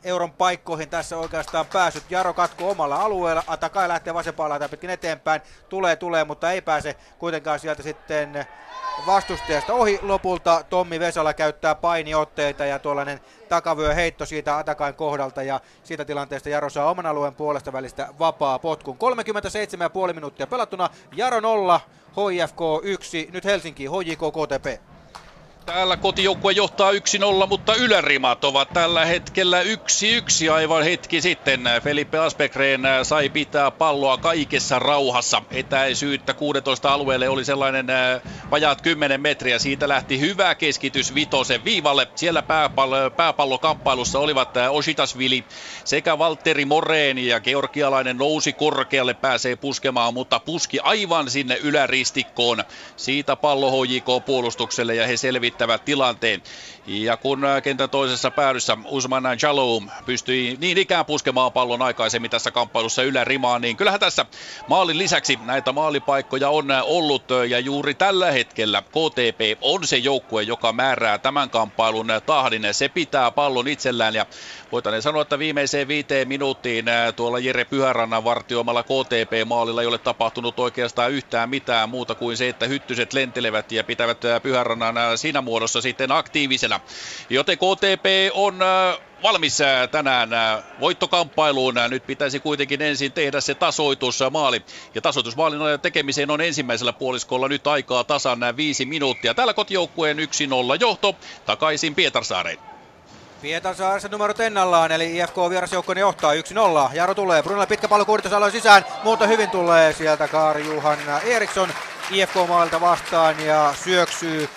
euron paikkoihin tässä oikeastaan päässyt. Jaro katkoo omalla alueella, Atakai lähtee vasempaan pitkin eteenpäin, tulee, tulee, mutta ei pääse kuitenkaan sieltä sitten vastustajasta ohi. Lopulta Tommi Vesala käyttää painiotteita ja tuollainen takavyö heitto siitä Atakain kohdalta ja siitä tilanteesta Jaro saa oman alueen puolesta välistä vapaa potkun. 37,5 minuuttia pelattuna, Jaro 0, HIFK 1, nyt Helsinki, HJK KTP. Täällä kotijoukkue johtaa 1-0, mutta ylärimat ovat tällä hetkellä 1-1 aivan hetki sitten. Felipe Aspegren sai pitää palloa kaikessa rauhassa. Etäisyyttä 16 alueelle oli sellainen äh, vajaat 10 metriä. Siitä lähti hyvä keskitys Vitosen viivalle. Siellä pääpallo, pääpallokamppailussa olivat äh, Oshitasvili sekä Valtteri Moreeni ja georgialainen nousi korkealle, pääsee puskemaan, mutta puski aivan sinne yläristikkoon. Siitä pallo HJK puolustukselle ja he selvittivät selvittävät tilanteen. Ja kun äh, kentän toisessa päädyssä Usman Jalou pystyi niin ikään puskemaan pallon aikaisemmin tässä kamppailussa ylärimaan, niin kyllähän tässä maalin lisäksi näitä maalipaikkoja on äh, ollut äh, ja juuri tällä hetkellä KTP on se joukkue, joka määrää tämän kamppailun tahdin. Se pitää pallon itsellään ja voitaneen sanoa, että viimeiseen viiteen minuuttiin tuolla Jere Pyhärannan vartioimalla KTP-maalilla ei ole tapahtunut oikeastaan yhtään mitään muuta kuin se, että hyttyset lentelevät ja pitävät Pyhärannan siinä muodossa sitten aktiivisena. Joten KTP on valmis tänään voittokamppailuun. Nyt pitäisi kuitenkin ensin tehdä se tasoitusmaali. Ja tasoitusmaalin tekemiseen on ensimmäisellä puoliskolla nyt aikaa tasan viisi minuuttia. Täällä kotijoukkueen 1-0 johto takaisin Pietarsaareen. Pietarsaaressa numero ennallaan, eli IFK vierasjoukkoinen johtaa 1-0. Jaro tulee, Brunella pitkä pallo kuuditosalon sisään, mutta hyvin tulee sieltä Kaari Juhan Eriksson IFK-maalta vastaan ja syöksyy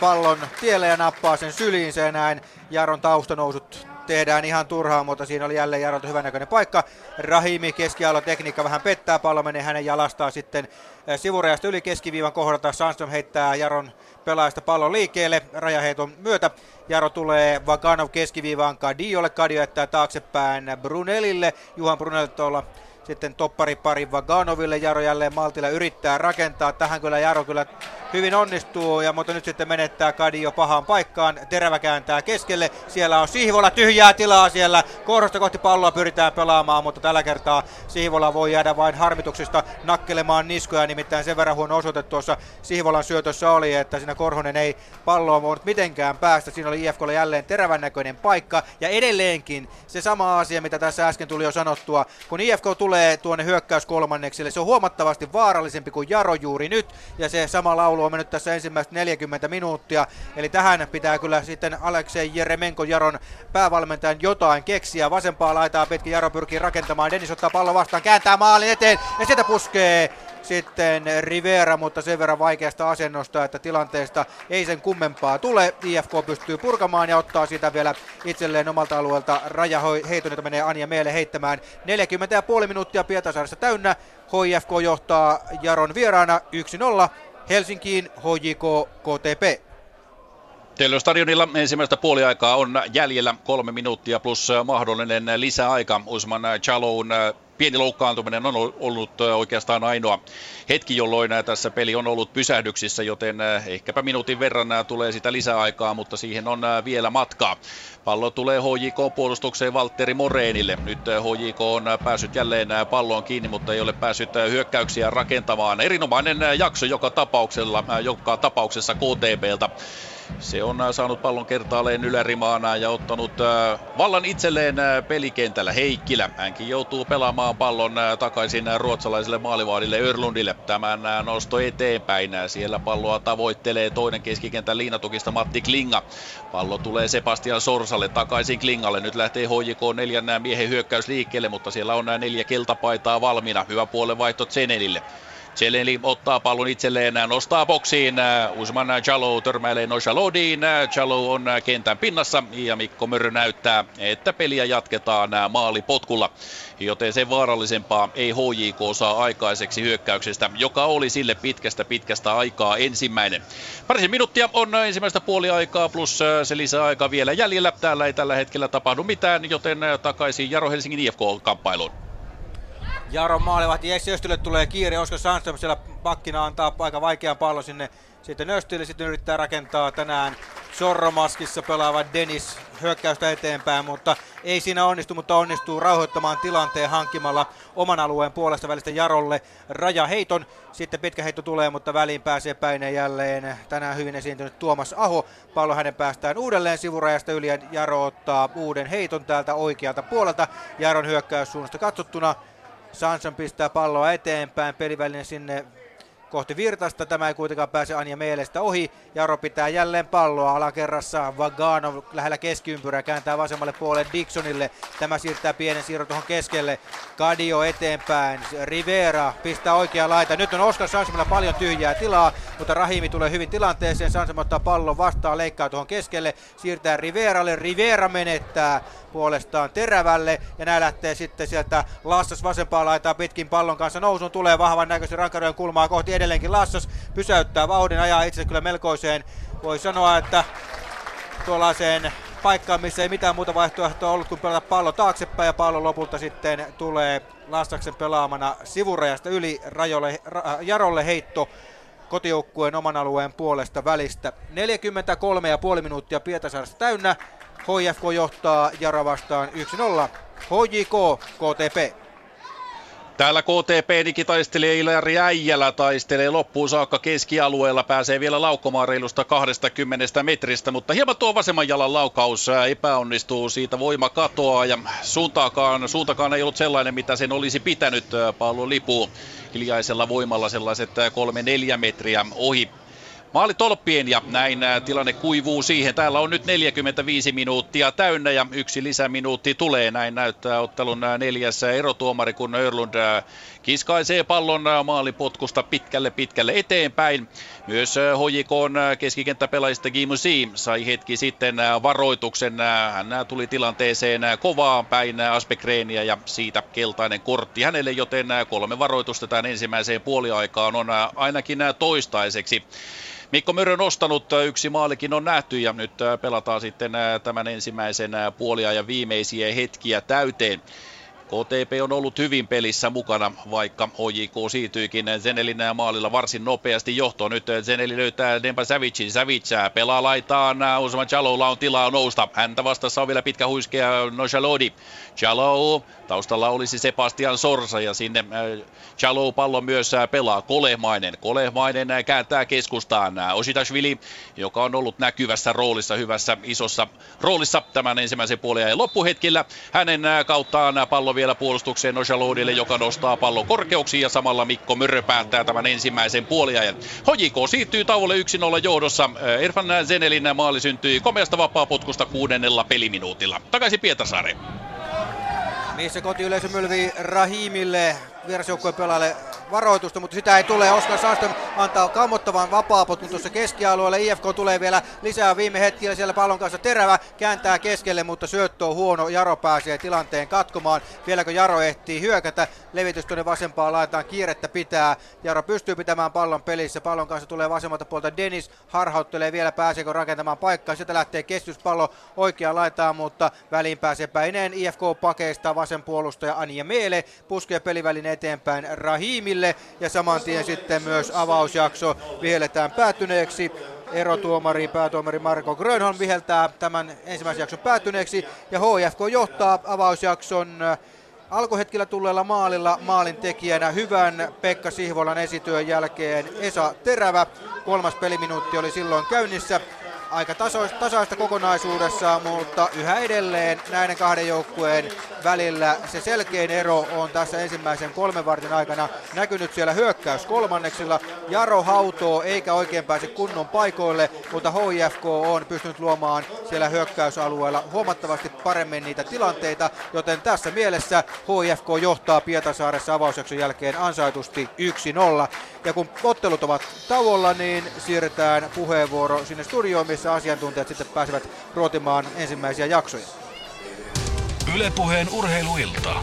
pallon tielle ja nappaa sen syliinsä ja näin Jaron taustanousut tehdään ihan turhaan, mutta siinä oli jälleen Jarolta hyvänäköinen paikka. Rahimi keskialon tekniikka vähän pettää, pallo menee hänen jalastaan sitten eh, sivurajasta yli keskiviivan kohdalta. Sandström heittää Jaron pelaajasta pallon liikkeelle rajaheiton myötä. Jaro tulee Vaganov keskiviivaan Kadiolle, Kadio jättää taaksepäin Brunelille. Juhan Brunel tuolla sitten pari Vaganoville. Jaro jälleen Maltilla yrittää rakentaa. Tähän kyllä Jaro kyllä hyvin onnistuu, ja, mutta nyt sitten menettää Kadio pahaan paikkaan. Terävä kääntää keskelle. Siellä on Sihvola tyhjää tilaa siellä. Korosta kohti palloa pyritään pelaamaan, mutta tällä kertaa Sihvola voi jäädä vain harmituksista nakkelemaan niskoja. Nimittäin sen verran huono osoite tuossa Sihvolan syötössä oli, että siinä Korhonen ei palloa voinut mitenkään päästä. Siinä oli IFKlle jälleen terävän näköinen paikka. Ja edelleenkin se sama asia, mitä tässä äsken tuli jo sanottua. Kun IFK tulee tuonne hyökkäyskolmanneksille, se on huomattavasti vaarallisempi kuin Jaro juuri nyt. Ja se sama laulu laulu on mennyt tässä ensimmäistä 40 minuuttia. Eli tähän pitää kyllä sitten Aleksei Jeremenko Jaron päävalmentajan jotain keksiä. Vasempaa laitaa pitkin Jaro pyrkii rakentamaan. Dennis ottaa pallon vastaan, kääntää maalin eteen ja sieltä puskee sitten Rivera, mutta sen verran vaikeasta asennosta, että tilanteesta ei sen kummempaa tule. IFK pystyy purkamaan ja ottaa siitä vielä itselleen omalta alueelta rajaheiton, jota menee Anja Meele heittämään. 40,5 minuuttia Pietasaaressa täynnä. HIFK johtaa Jaron vieraana 1-0. Helsinkiin HJK KTP. Stadionilla ensimmäistä puoliaikaa on jäljellä kolme minuuttia plus mahdollinen lisäaika. Usman Chaloun pieni loukkaantuminen on ollut oikeastaan ainoa hetki, jolloin tässä peli on ollut pysähdyksissä, joten ehkäpä minuutin verran tulee sitä lisäaikaa, mutta siihen on vielä matkaa. Pallo tulee HJK-puolustukseen Valtteri Moreenille. Nyt HJK on päässyt jälleen palloon kiinni, mutta ei ole päässyt hyökkäyksiä rakentamaan. Erinomainen jakso joka, tapauksella, joka tapauksessa KTPltä. Se on äh, saanut pallon kertaalleen ylärimaana ja ottanut äh, vallan itselleen äh, pelikentällä Heikkilä. Hänkin joutuu pelaamaan pallon takaisin ruotsalaiselle maalivaadille Örlundille. Tämän nosto eteenpäin. Siellä palloa tavoittelee toinen keskikentän liinatukista Matti Klinga. Pallo tulee Sebastian Sorsalle takaisin Klingalle. Nyt lähtee HJK neljän miehen hyökkäys liikkeelle, mutta siellä on neljä keltapaitaa valmiina. Hyvä puolen vaihto Zenelille. Celeli ottaa pallon itselleen, nostaa boksiin. Usman Jalo törmäilee Noshalodiin. Jalo on kentän pinnassa ja Mikko Mörrö näyttää, että peliä jatketaan maalipotkulla. Joten sen vaarallisempaa ei HJK saa aikaiseksi hyökkäyksestä, joka oli sille pitkästä pitkästä aikaa ensimmäinen. Parisen minuuttia on ensimmäistä puoliaikaa plus se lisäaika vielä jäljellä. Täällä ei tällä hetkellä tapahdu mitään, joten takaisin Jaro Helsingin IFK-kamppailuun. Jaron maalivahti Jesse Östille tulee kiire, Oskar Sandström siellä pakkina antaa aika vaikean pallon sinne sitten Östille, sitten yrittää rakentaa tänään Sorromaskissa pelaava Dennis hyökkäystä eteenpäin, mutta ei siinä onnistu, mutta onnistuu rauhoittamaan tilanteen hankkimalla oman alueen puolesta välistä Jarolle rajaheiton. Sitten pitkä heitto tulee, mutta väliin pääsee päineen jälleen tänään hyvin esiintynyt Tuomas Aho. Pallo hänen päästään uudelleen sivurajasta yli ja Jaro ottaa uuden heiton täältä oikealta puolelta. Jaron hyökkäyssuunnasta katsottuna Sanson pistää palloa eteenpäin, peliväline sinne kohti Virtasta. Tämä ei kuitenkaan pääse Anja Meelestä ohi. Jaro pitää jälleen palloa alakerrassa. Vagano lähellä keskiympyrää kääntää vasemmalle puolelle Dixonille. Tämä siirtää pienen siirron tuohon keskelle. Kadio eteenpäin. Rivera pistää oikea laita. Nyt on Oskar Sansemilla paljon tyhjää tilaa, mutta Rahimi tulee hyvin tilanteeseen. Sansem ottaa pallon vastaan, leikkaa tuohon keskelle. Siirtää Riveralle. Rivera menettää puolestaan Terävälle ja näin lähtee sitten sieltä Lassas vasempaa laitaa pitkin pallon kanssa nousun tulee vahvan näköisesti rankarojen kulmaa kohti edelleenkin Lassas pysäyttää vauhdin ajaa itse kyllä melkoiseen voi sanoa, että tuollaiseen paikkaan, missä ei mitään muuta vaihtoehtoa ollut kuin pelata pallo taaksepäin ja pallo lopulta sitten tulee Lassaksen pelaamana sivurajasta yli rajolle, ra, Jarolle heitto kotijoukkueen oman alueen puolesta välistä. 43,5 minuuttia Pietasaaresta täynnä. HFK johtaa Jara vastaan 1-0. HJK KTP. Täällä KTP Niki taistelee Ilari Äijälä, taistelee loppuun saakka keskialueella, pääsee vielä laukkomaan reilusta 20 metristä, mutta hieman tuo vasemman jalan laukaus epäonnistuu, siitä voima katoaa ja suuntaakaan, suuntakaan ei ollut sellainen, mitä sen olisi pitänyt pallon lipu hiljaisella voimalla sellaiset 3-4 metriä ohi Maali tolppien ja näin tilanne kuivuu siihen. Täällä on nyt 45 minuuttia täynnä ja yksi lisäminuutti tulee. Näin näyttää ottelun neljäs erotuomari, kun Örlund kiskaisee pallon maalipotkusta pitkälle pitkälle eteenpäin. Myös HJK keskikenttäpelaajista Gimusi sai hetki sitten varoituksen. Hän tuli tilanteeseen kovaa päin Aspekreenia ja siitä keltainen kortti hänelle, joten kolme varoitusta tämän ensimmäiseen puoliaikaan on ainakin toistaiseksi. Mikko Mörö nostanut, yksi maalikin on nähty ja nyt pelataan sitten tämän ensimmäisen puoliajan viimeisiä hetkiä täyteen. KTP on ollut hyvin pelissä mukana, vaikka HJK siirtyikin Zenelin maalilla varsin nopeasti johtoon. Nyt Zeneli löytää Dempa Savicin. Savic pelaa laitaan. Usman Chalolla on tilaa nousta. Häntä vastassa on vielä pitkä huiskea Nojalodi. Chalo, taustalla olisi Sebastian Sorsa ja sinne Chalo pallo myös pelaa. Kolehmainen. Kolehmainen kääntää keskustaan. Ositashvili, joka on ollut näkyvässä roolissa, hyvässä isossa roolissa tämän ensimmäisen puolen ja loppuhetkillä. Hänen kauttaan pallo vielä puolustukseen Nojalodille, joka nostaa pallon korkeuksiin ja samalla Mikko Mörö päättää tämän ensimmäisen puoliajan. Hojiko siirtyy tauolle 1-0 johdossa. Erfan Zenelin maali syntyi komeasta vapaa-potkusta kuudennella peliminuutilla. Takaisin Pietasaareen. Missä kotiyleisö mylvii Rahimille, vierasjoukkueen pelaajalle varoitusta, mutta sitä ei tule. Oskar Sandström antaa kammottavan vapaapotun tuossa keskialueelle. IFK tulee vielä lisää viime hetkellä siellä pallon kanssa terävä, kääntää keskelle, mutta syöttö on huono. Jaro pääsee tilanteen katkomaan. Vieläkö Jaro ehtii hyökätä? Levitys tuonne vasempaan laitetaan, kiirettä pitää. Jaro pystyy pitämään pallon pelissä. Pallon kanssa tulee vasemmalta puolta Dennis. Harhauttelee vielä, pääseekö rakentamaan paikkaa. Sieltä lähtee kestyspallo oikeaan laitaan, mutta väliin pääsee päineen. IFK pakeista vasen puolustaja Anja Meele puskee pelivälin eteenpäin Rahimille ja saman tien sitten myös avausjakso vihelletään päättyneeksi. Erotuomari, päätuomari Marko Grönholm viheltää tämän ensimmäisen jakson päättyneeksi ja HFK johtaa avausjakson alkuhetkellä tulleella maalilla maalin tekijänä hyvän Pekka Sihvolan esityön jälkeen Esa Terävä. Kolmas peliminuutti oli silloin käynnissä aika tasoista, tasaista kokonaisuudessa, mutta yhä edelleen näiden kahden joukkueen välillä se selkein ero on tässä ensimmäisen kolmen vartin aikana näkynyt siellä hyökkäys kolmanneksilla. Jaro hautoo eikä oikein pääse kunnon paikoille, mutta HIFK on pystynyt luomaan siellä hyökkäysalueella huomattavasti paremmin niitä tilanteita, joten tässä mielessä HIFK johtaa Pietasaaressa avausjakson jälkeen ansaitusti 1-0. Ja kun ottelut ovat tauolla, niin siirretään puheenvuoro sinne studioon, missä asiantuntijat sitten pääsevät ruotimaan ensimmäisiä jaksoja. Ylepuheen urheiluilta.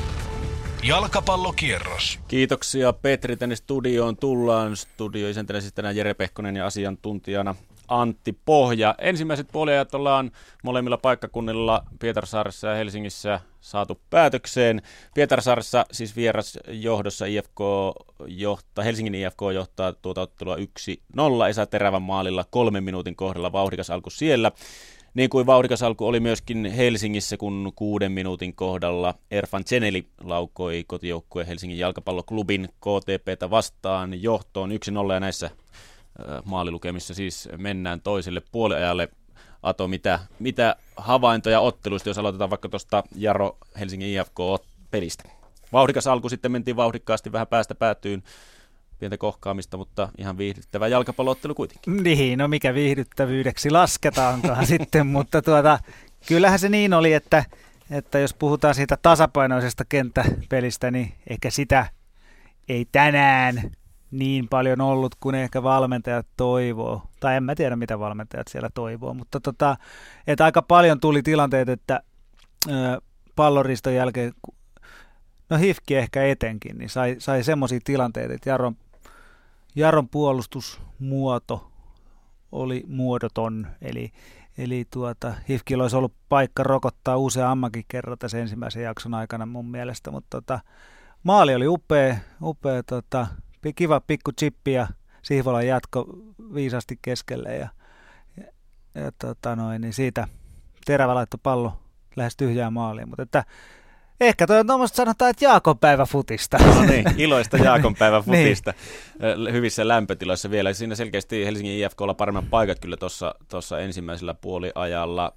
Jalkapallokierros. Kiitoksia Petri tänne studioon. Tullaan studioisäntänä siis tänään Jere Pehkonen ja asiantuntijana Antti Pohja. Ensimmäiset puoliajat ollaan molemmilla paikkakunnilla Pietarsaaressa ja Helsingissä saatu päätökseen. Pietarsaaressa siis vieras johdossa IFK johtaa, Helsingin IFK johtaa tuota ottelua 1-0 Esa Terävän maalilla kolmen minuutin kohdalla vauhdikas alku siellä. Niin kuin vauhdikas alku oli myöskin Helsingissä, kun kuuden minuutin kohdalla Erfan Ceneli laukoi kotijoukkueen Helsingin jalkapalloklubin KTPtä vastaan johtoon 1-0 ja näissä maalilukemissa siis mennään toiselle puoliajalle. Ato, mitä, mitä havaintoja otteluista, jos aloitetaan vaikka tuosta Jaro Helsingin IFK-pelistä? Vauhdikas alku sitten mentiin vauhdikkaasti vähän päästä päätyyn. pientä kohkaamista, mutta ihan viihdyttävä jalkapalloottelu kuitenkin. Niin, no mikä viihdyttävyydeksi lasketaankaan sitten, mutta tuota, kyllähän se niin oli, että, että jos puhutaan siitä tasapainoisesta kenttäpelistä, niin ehkä sitä ei tänään niin paljon ollut kuin ehkä valmentajat toivoo. Tai en mä tiedä, mitä valmentajat siellä toivoo, mutta tota, että aika paljon tuli tilanteet, että ö, palloriston jälkeen, no Hifki ehkä etenkin, niin sai, sai semmoisia tilanteita, että Jaron, Jaron puolustusmuoto oli muodoton, eli, eli tuota, Hifkillä olisi ollut paikka rokottaa useammankin kerran tässä ensimmäisen jakson aikana mun mielestä, mutta tota, maali oli upea, upea tota, kiva pikku chippi ja Sihvolan jatko viisasti keskelle ja, ja, ja tota noin, niin siitä terävä laittoi pallo lähes tyhjää maaliin, mutta että Ehkä toi on tuommoista sanotaan, että Jaakonpäivä futista. No niin, iloista Jaakonpäivä niin. futista. niin. Hyvissä lämpötiloissa vielä. Siinä selkeästi Helsingin IFKlla paremmat paikat kyllä tuossa ensimmäisellä puoliajalla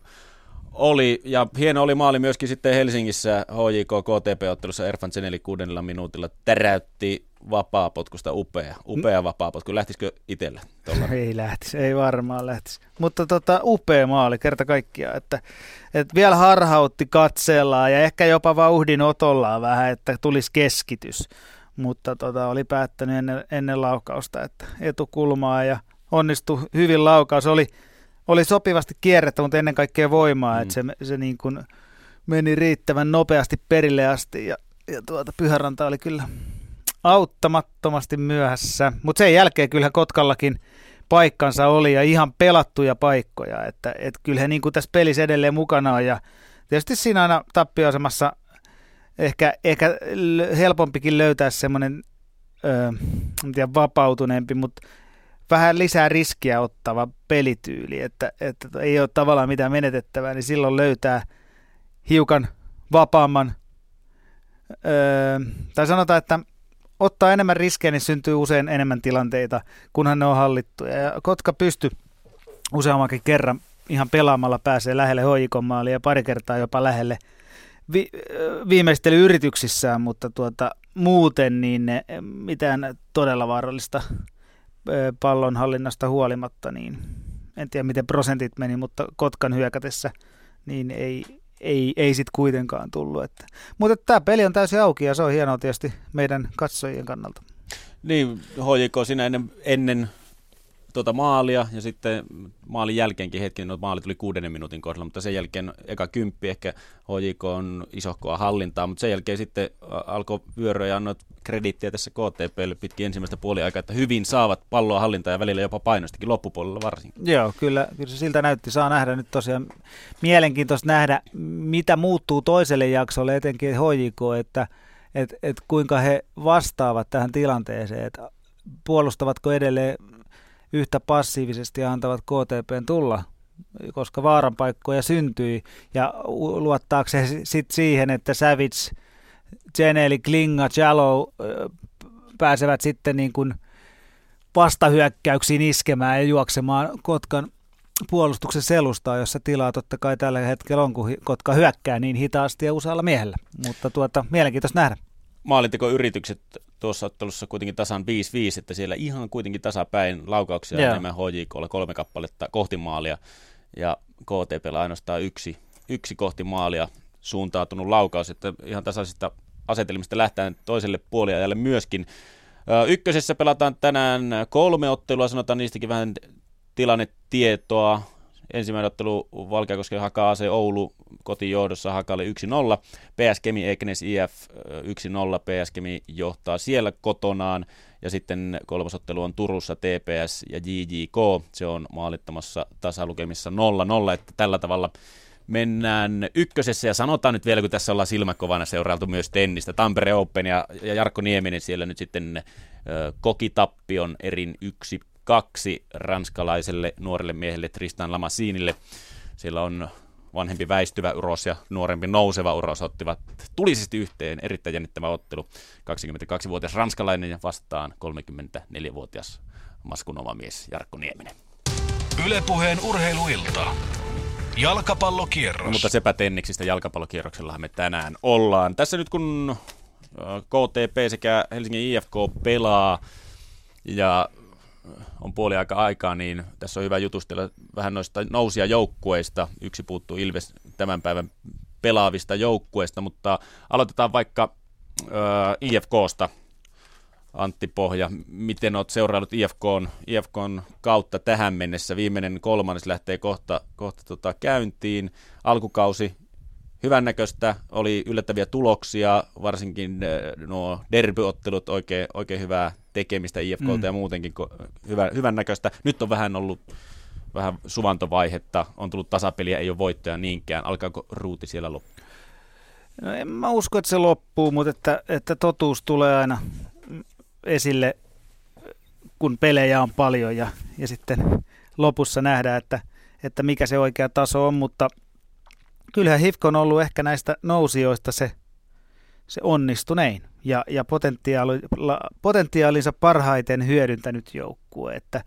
oli, ja hieno oli maali myöskin sitten Helsingissä HJK KTP-ottelussa Erfan Zeneli kuudennella minuutilla täräytti vapaapotkusta upea, upea vapaapotku. Lähtisikö itsellä? Ei lähtisi, ei varmaan lähtisi. Mutta tota, upea maali kerta kaikkiaan, että, että vielä harhautti katsellaan ja ehkä jopa vauhdin otollaan vähän, että tulisi keskitys. Mutta tota, oli päättänyt ennen, ennen laukausta, että etukulmaa ja onnistui hyvin laukaus. Oli, oli sopivasti kierrettä, mutta ennen kaikkea voimaa, mm. että se, se niin kuin meni riittävän nopeasti perille asti ja, ja tuota, Pyhäranta oli kyllä auttamattomasti myöhässä, mutta sen jälkeen kyllä Kotkallakin paikkansa oli ja ihan pelattuja paikkoja, että et kyllä he niin kuin tässä pelissä edelleen mukana on. Ja tietysti siinä aina tappioasemassa ehkä, ehkä helpompikin löytää semmoinen öö, vapautuneempi, mutta vähän lisää riskiä ottava pelityyli, että, että ei ole tavallaan mitään menetettävää, niin silloin löytää hiukan vapaamman, öö, tai sanotaan, että ottaa enemmän riskejä, niin syntyy usein enemmän tilanteita, kunhan ne on hallittuja. Ja Kotka pysty useammankin kerran ihan pelaamalla pääsee lähelle hoikomaalia ja pari kertaa jopa lähelle vi- viimeistelyyrityksissään, mutta tuota, muuten niin ne, mitään todella vaarallista pallonhallinnasta huolimatta, niin en tiedä miten prosentit meni, mutta Kotkan hyökätessä niin ei, ei, ei sitten kuitenkaan tullut. Että. Mutta tämä peli on täysin auki ja se on hienoa tietysti meidän katsojien kannalta. Niin, HJK siinä ennen, ennen tuota maalia ja sitten maalin jälkeenkin hetki, no maali tuli kuudennen minuutin kohdalla, mutta sen jälkeen eka kymppi ehkä HJK on isohkoa hallintaa, mutta sen jälkeen sitten alkoi vyöryä ja annoit krediittiä tässä KTPlle pitkin ensimmäistä puoliaikaa, että hyvin saavat palloa hallintaa ja välillä jopa painostikin loppupuolella varsinkin. Joo, kyllä, kyllä se siltä näytti. Saa nähdä nyt tosiaan mielenkiintoista nähdä, mitä muuttuu toiselle jaksolle, etenkin HJK, että et, et kuinka he vastaavat tähän tilanteeseen, että puolustavatko edelleen yhtä passiivisesti antavat KTPn tulla, koska vaaranpaikkoja syntyi. Ja luottaako se sitten siihen, että Savage, Geneli, Klinga, Jallow pääsevät sitten niin kuin vastahyökkäyksiin iskemään ja juoksemaan Kotkan puolustuksen selustaa, jossa tilaa totta kai tällä hetkellä on, kun Kotka hyökkää niin hitaasti ja usealla miehellä. Mutta tuota, mielenkiintoista nähdä. Maalintekoyritykset tuossa ottelussa kuitenkin tasan 5-5, että siellä ihan kuitenkin tasapäin laukauksia yeah. enemmän HJKlla kolme kappaletta kohti maalia ja KTP ainoastaan yksi, yksi kohti maalia suuntautunut laukaus, että ihan tasaisista asetelmista lähtään toiselle puoliajalle myöskin. Ykkösessä pelataan tänään kolme ottelua, sanotaan niistäkin vähän tilannetietoa. Ensimmäinen ottelu Valkeakosken Haka AC Oulu kotijohdossa Hakalle 1-0. PS Kemi Ekenes IF 1-0. PS Kemi johtaa siellä kotonaan. Ja sitten kolmosottelu on Turussa TPS ja JJK. Se on maalittamassa tasalukemissa 0-0. Että tällä tavalla mennään ykkösessä ja sanotaan nyt vielä, kun tässä ollaan silmäkovana seurailtu myös tennistä. Tampere Open ja, ja Jarkko Nieminen siellä nyt sitten ö, koki erin yksi kaksi ranskalaiselle nuorelle miehelle Tristan Lamassinille. Siellä on vanhempi väistyvä uros ja nuorempi nouseva uros ottivat tulisesti yhteen. Erittäin jännittävä ottelu. 22-vuotias ranskalainen ja vastaan 34-vuotias maskunoma mies Jarkko Nieminen. Ylepuheen urheiluilta. Jalkapallokierros. No, mutta sepä Tenniksistä jalkapallokierroksellahan me tänään ollaan. Tässä nyt kun KTP sekä Helsingin IFK pelaa ja on puoli aika aikaa, niin tässä on hyvä jutustella vähän noista nousia joukkueista. Yksi puuttuu Ilves tämän päivän pelaavista joukkueista, mutta aloitetaan vaikka äh, IFKsta. Antti Pohja, miten olet seurannut IFKn, IFKn kautta tähän mennessä? Viimeinen kolmannes lähtee kohta, kohta tota käyntiin. Alkukausi hyvännäköistä, oli yllättäviä tuloksia, varsinkin nuo derbyottelut, oikein, oikein hyvää tekemistä IFKlta mm. ja muutenkin hyvä, hyvännäköistä. Nyt on vähän ollut vähän suvantovaihetta, on tullut tasapeliä, ei ole voittoja niinkään. Alkaako ruuti siellä loppua? No en mä usko, että se loppuu, mutta että, että totuus tulee aina esille, kun pelejä on paljon ja, ja sitten lopussa nähdään, että, että mikä se oikea taso on, mutta kyllähän HIFK on ollut ehkä näistä nousijoista se, se onnistunein ja, ja potentiaali, potentiaalinsa parhaiten hyödyntänyt joukkue, että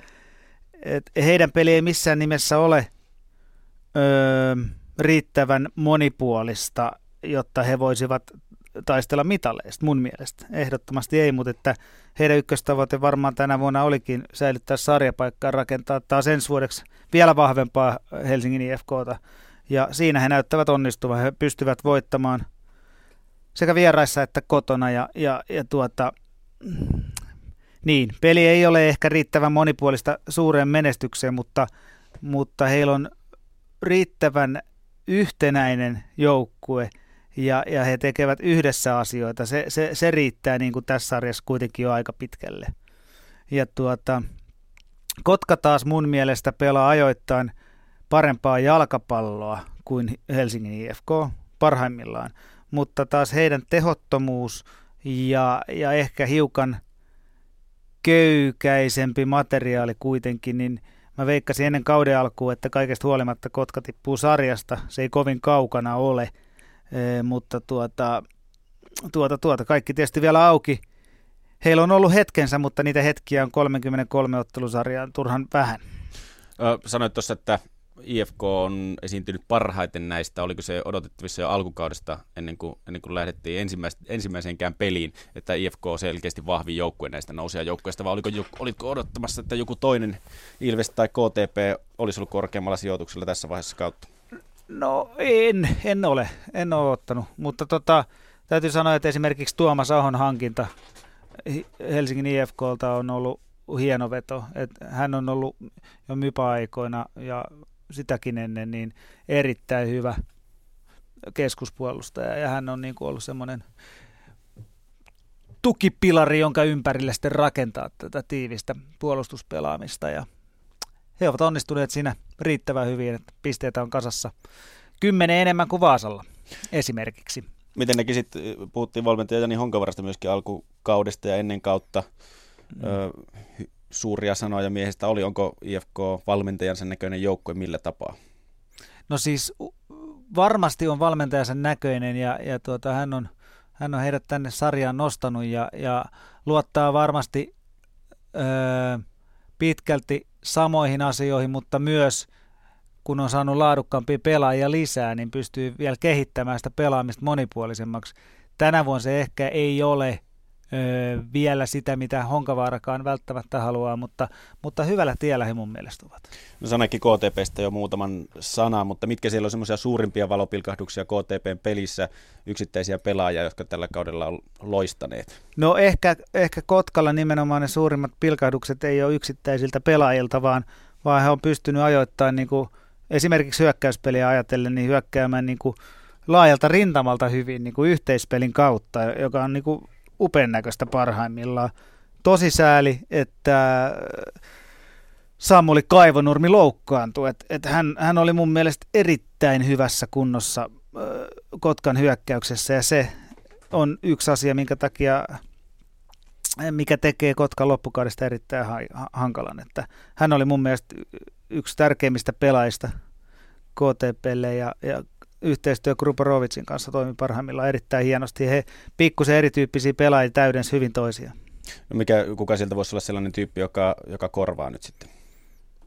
et heidän peli ei missään nimessä ole öö, riittävän monipuolista, jotta he voisivat taistella mitaleista mun mielestä. Ehdottomasti ei, mutta että heidän ykköstavoite varmaan tänä vuonna olikin säilyttää sarjapaikkaa, rakentaa taas ensi vuodeksi vielä vahvempaa Helsingin IFKta. Ja siinä he näyttävät onnistuvan. He pystyvät voittamaan sekä vieraissa että kotona. Ja, ja, ja tuota, niin, peli ei ole ehkä riittävän monipuolista suureen menestykseen, mutta, mutta heillä on riittävän yhtenäinen joukkue ja, ja he tekevät yhdessä asioita. Se, se, se riittää niin kuin tässä sarjassa kuitenkin jo aika pitkälle. Ja tuota, Kotka taas mun mielestä pelaa ajoittain parempaa jalkapalloa kuin Helsingin IFK parhaimmillaan, mutta taas heidän tehottomuus ja, ja ehkä hiukan – köykäisempi materiaali kuitenkin, niin mä veikkasin ennen kauden alkuun, että kaikesta huolimatta Kotka tippuu sarjasta. Se ei kovin kaukana ole, e, mutta tuota, tuota, tuota, kaikki tietysti vielä auki. Heillä on ollut hetkensä, mutta niitä hetkiä on 33 ottelusarjaa turhan vähän. Sanoit tuossa, että IFK on esiintynyt parhaiten näistä, oliko se odotettavissa jo alkukaudesta ennen kuin, ennen kuin lähdettiin ensimmäis, ensimmäiseenkään peliin, että IFK on selkeästi vahvin joukkue näistä nousia joukkueista, vai oliko, olitko odottamassa, että joku toinen Ilves tai KTP olisi ollut korkeammalla sijoituksella tässä vaiheessa kautta? No en, en ole, en ole ottanut, mutta tota, täytyy sanoa, että esimerkiksi Tuomas Ahon hankinta Helsingin IFKlta on ollut hieno veto. että hän on ollut jo mypa-aikoina ja sitäkin ennen, niin erittäin hyvä keskuspuolustaja. Ja hän on niin kuin ollut semmoinen tukipilari, jonka ympärille sitten rakentaa tätä tiivistä puolustuspelaamista. Ja he ovat onnistuneet siinä riittävän hyvin, että pisteitä on kasassa kymmenen enemmän kuin Vaasalla esimerkiksi. Miten näkisit, puhuttiin valmentaja Jani Honkavarasta myöskin alkukaudesta ja ennen kautta. Mm. Suuria sanoja miehestä oli. Onko IFK valmentajansa näköinen joukkue millä tapaa? No siis varmasti on valmentajansa näköinen ja, ja tuota, hän, on, hän on heidät tänne sarjaan nostanut ja, ja luottaa varmasti öö, pitkälti samoihin asioihin, mutta myös kun on saanut laadukkaampia pelaajia lisää, niin pystyy vielä kehittämään sitä pelaamista monipuolisemmaksi. Tänä vuonna se ehkä ei ole vielä sitä, mitä Honkavaarakaan välttämättä haluaa, mutta, mutta hyvällä tiellä he mun mielestä ovat. No sanoikin KTPstä jo muutaman sanan, mutta mitkä siellä on semmoisia suurimpia valopilkahduksia KTPn pelissä, yksittäisiä pelaajia, jotka tällä kaudella on loistaneet? No ehkä, ehkä Kotkalla nimenomaan ne suurimmat pilkahdukset ei ole yksittäisiltä pelaajilta, vaan, vaan he on pystynyt ajoittamaan niin kuin, esimerkiksi hyökkäyspeliä ajatellen, niin hyökkäämään niin kuin, laajalta rintamalta hyvin niin kuin yhteispelin kautta, joka on niin kuin upean näköistä parhaimmillaan. Tosi sääli, että Samuli Kaivonurmi loukkaantui. Et, et hän, hän oli mun mielestä erittäin hyvässä kunnossa äh, Kotkan hyökkäyksessä ja se on yksi asia, minkä takia mikä tekee Kotkan loppukaudesta erittäin ha- hankalan. Että hän oli mun mielestä yksi tärkeimmistä pelaajista KTPlle ja, ja yhteistyö Gruborovicin kanssa toimi parhaimmillaan erittäin hienosti. He pikkusen erityyppisiä pelaajia täydens hyvin toisiaan. No mikä, kuka sieltä voisi olla sellainen tyyppi, joka, joka korvaa nyt sitten?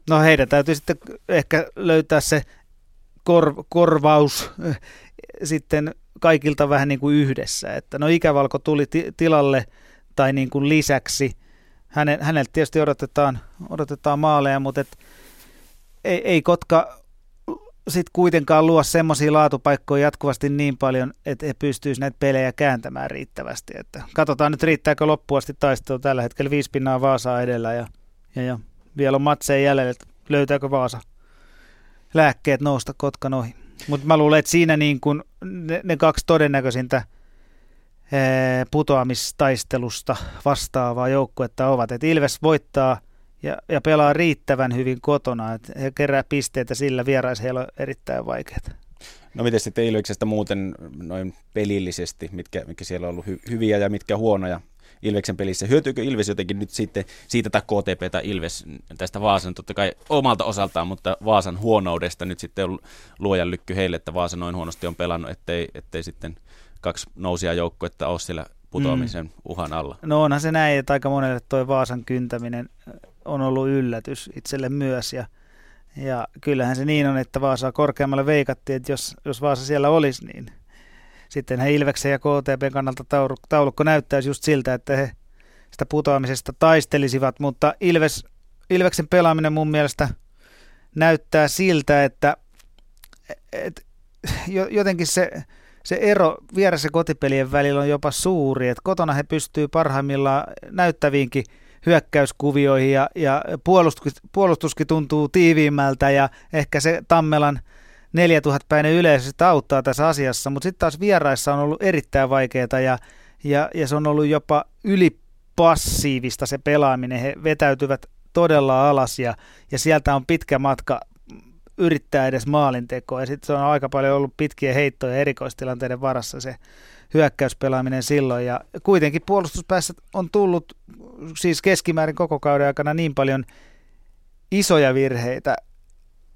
No heidän täytyy sitten ehkä löytää se kor, korvaus eh, sitten kaikilta vähän niin kuin yhdessä. Että no ikävalko tuli ti- tilalle tai niin kuin lisäksi. hänen, häneltä tietysti odotetaan, odotetaan maaleja, mutta et, ei, ei Kotka sitten kuitenkaan luo semmoisia laatupaikkoja jatkuvasti niin paljon, että he pystyisivät näitä pelejä kääntämään riittävästi. Että katsotaan nyt riittääkö loppuasti taistelu tällä hetkellä viisi pinnaa Vaasaa edellä ja, ja, ja vielä on matseja jäljellä, että löytääkö Vaasa lääkkeet nousta Kotkan ohi. Mutta mä luulen, että siinä niin kun ne, ne kaksi todennäköisintä putoamistaistelusta vastaavaa joukkuetta ovat. Että Ilves voittaa ja, ja pelaa riittävän hyvin kotona, että he kerää pisteitä sillä vierais heillä on erittäin vaikeaa. No miten sitten Ilveksestä muuten noin pelillisesti, mitkä, mitkä siellä on ollut hy- hyviä ja mitkä huonoja Ilveksen pelissä. Hyötyykö Ilves jotenkin nyt sitten siitä tai KTP tai Ilves tästä Vaasan totta kai omalta osaltaan, mutta Vaasan huonoudesta nyt sitten on luojan lykky heille, että Vaasa noin huonosti on pelannut, ettei, ettei sitten kaksi nousia joukkuetta ole siellä putoamisen mm. uhan alla. No onhan se näin, että aika monelle tuo Vaasan kyntäminen on ollut yllätys itselle myös. Ja ja kyllähän se niin on, että Vaasaa korkeammalle veikattiin, että jos, jos Vaasa siellä olisi, niin sitten he Ilveksen ja KTP kannalta taulukko näyttäisi just siltä, että he sitä putoamisesta taistelisivat, mutta Ilves, Ilveksen pelaaminen mun mielestä näyttää siltä, että et, jotenkin se, se ero vieressä kotipelien välillä on jopa suuri, että kotona he pystyy parhaimmillaan näyttäviinkin hyökkäyskuvioihin ja, ja puolustus, puolustuskin tuntuu tiiviimmältä ja ehkä se Tammelan 4000-päinen yleisö sitä auttaa tässä asiassa, mutta sitten taas vieraissa on ollut erittäin vaikeaa ja, ja, ja se on ollut jopa ylipassiivista se pelaaminen. He vetäytyvät todella alas ja, ja sieltä on pitkä matka yrittää edes maalintekoa. Ja sitten se on aika paljon ollut pitkiä heittoja erikoistilanteiden varassa se hyökkäyspelaaminen silloin. Ja kuitenkin puolustuspäässä on tullut siis keskimäärin koko kauden aikana niin paljon isoja virheitä,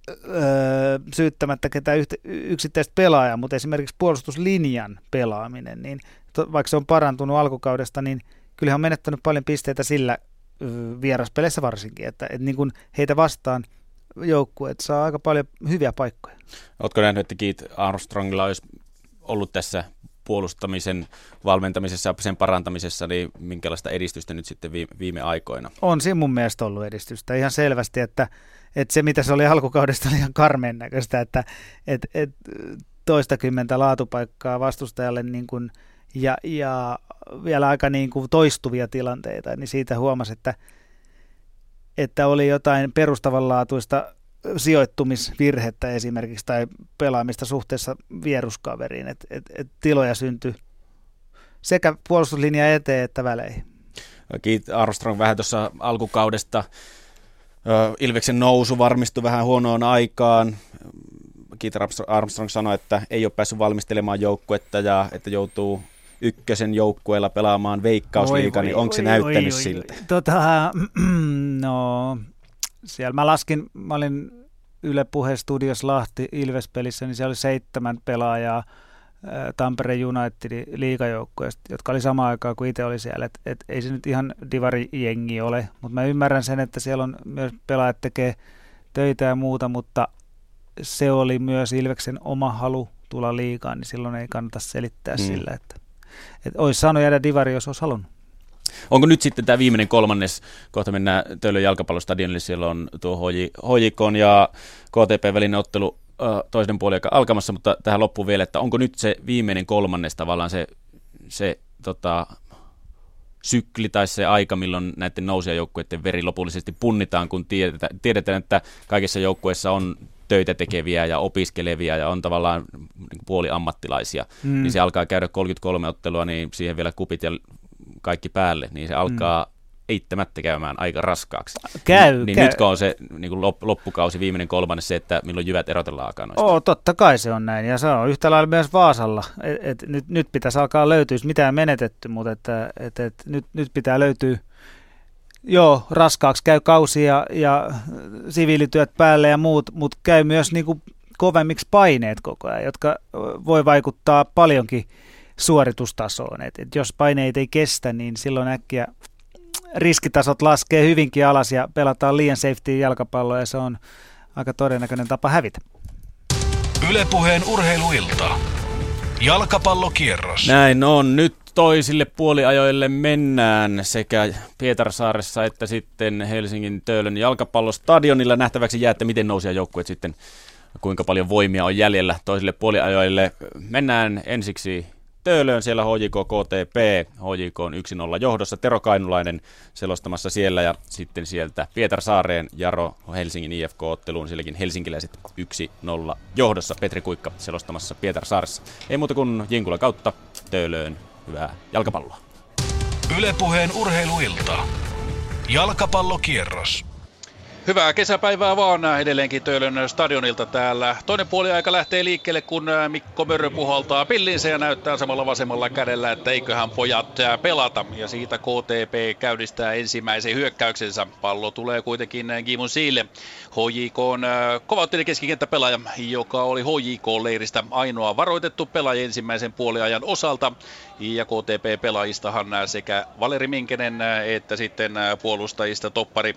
öö, syyttämättä ketään yksittäistä pelaajaa, mutta esimerkiksi puolustuslinjan pelaaminen, niin to, vaikka se on parantunut alkukaudesta, niin kyllähän on menettänyt paljon pisteitä sillä öö, vieraspeleissä varsinkin, että et niin kuin heitä vastaan joukkueet saa aika paljon hyviä paikkoja. Oletko nähnyt, että Keith Armstrongilla olisi ollut tässä puolustamisen valmentamisessa ja sen parantamisessa, niin minkälaista edistystä nyt sitten viime, viime aikoina? On siinä mun mielestä ollut edistystä ihan selvästi, että, että se mitä se oli alkukaudesta oli ihan karmeen näköistä, että että että toistakymmentä laatupaikkaa vastustajalle niin kuin, ja, ja vielä aika niin kuin toistuvia tilanteita, niin siitä huomasi, että, että oli jotain perustavanlaatuista sijoittumisvirhettä esimerkiksi tai pelaamista suhteessa vieruskaveriin, että et, et tiloja syntyi sekä puolustuslinja eteen että väleihin. Kiit Armstrong vähän tuossa alkukaudesta. Ilveksen nousu varmistui vähän huonoon aikaan. Keith Armstrong sanoi, että ei ole päässyt valmistelemaan joukkuetta ja että joutuu ykkösen joukkueella pelaamaan veikkausliiga, niin onko se oi, näyttänyt oi, siltä? Tota, no, siellä mä laskin, mä olin Yle Puhe Studios Lahti Ilves-pelissä, niin siellä oli seitsemän pelaajaa Tampere Unitedin liigajoukkueesta, jotka oli sama aikaa kuin itse oli siellä. Et, et ei se nyt ihan divari-jengi ole, mutta mä ymmärrän sen, että siellä on myös pelaajat tekee töitä ja muuta, mutta se oli myös Ilveksen oma halu tulla liigaan, niin silloin ei kannata selittää mm. sillä, että, että olisi saanut jäädä divari, jos olisi halunnut. Onko nyt sitten tämä viimeinen kolmannes, kohta mennään Töölön jalkapallostadionille, siellä on tuo HJK ja KTP välinen ottelu toisen puolen alkamassa, mutta tähän loppuun vielä, että onko nyt se viimeinen kolmannes tavallaan se, se tota, sykli tai se aika, milloin näiden nousijajoukkueiden veri lopullisesti punnitaan, kun tiedetään, tiedetään että kaikissa joukkueissa on töitä tekeviä ja opiskelevia ja on tavallaan niin puoli ammattilaisia, mm. niin se alkaa käydä 33 ottelua, niin siihen vielä kupit ja kaikki päälle, niin se alkaa mm. eittämättä käymään aika raskaaksi. Käy, niin, niin käy. nytkö on se niin kuin loppukausi, viimeinen kolmannes se, että milloin jyvät erotellaan akanoista? Oo, totta kai se on näin, ja se on yhtä lailla myös Vaasalla. Et, et, nyt, nyt pitäisi alkaa löytyä, mitään menetetty, mutta että, et, et, nyt, nyt pitää löytyä Joo, raskaaksi käy kausi ja, ja siviilityöt päälle ja muut, mutta käy myös niin kuin kovemmiksi paineet koko ajan, jotka voi vaikuttaa paljonkin suoritustasoon. Et, et jos paineet ei kestä, niin silloin äkkiä riskitasot laskee hyvinkin alas ja pelataan liian safety jalkapalloa ja se on aika todennäköinen tapa hävitä. Ylepuheen urheiluilta. Jalkapallokierros. Näin on. Nyt toisille puoliajoille mennään sekä Pietarsaaressa että sitten Helsingin Töölön jalkapallostadionilla. Nähtäväksi jää, että miten nousia joukkueet sitten, kuinka paljon voimia on jäljellä toisille puoliajoille. Mennään ensiksi Töölöön, siellä HJK KTP, HJK on 1-0 johdossa, Tero Kainulainen selostamassa siellä ja sitten sieltä Pietarsaareen Jaro Helsingin IFK-otteluun, sielläkin helsinkiläiset 1-0 johdossa, Petri Kuikka selostamassa Pietarsaaressa. Ei muuta kuin Jinkula kautta Töölöön, hyvää jalkapalloa. Ylepuheen urheiluilta. Jalkapallokierros. Hyvää kesäpäivää vaan edelleenkin Töölön stadionilta täällä. Toinen puoli aika lähtee liikkeelle, kun Mikko Mörrö puhaltaa pillinsä ja näyttää samalla vasemmalla kädellä, että eiköhän pojat pelata. Ja siitä KTP käynnistää ensimmäisen hyökkäyksensä. Pallo tulee kuitenkin Gimun Siille. HJK on kovauttelinen keskikenttäpelaaja, joka oli HJK-leiristä ainoa varoitettu pelaaja ensimmäisen puoliajan osalta. Ja KTP-pelaajistahan sekä Valeri Minkenen että sitten puolustajista toppari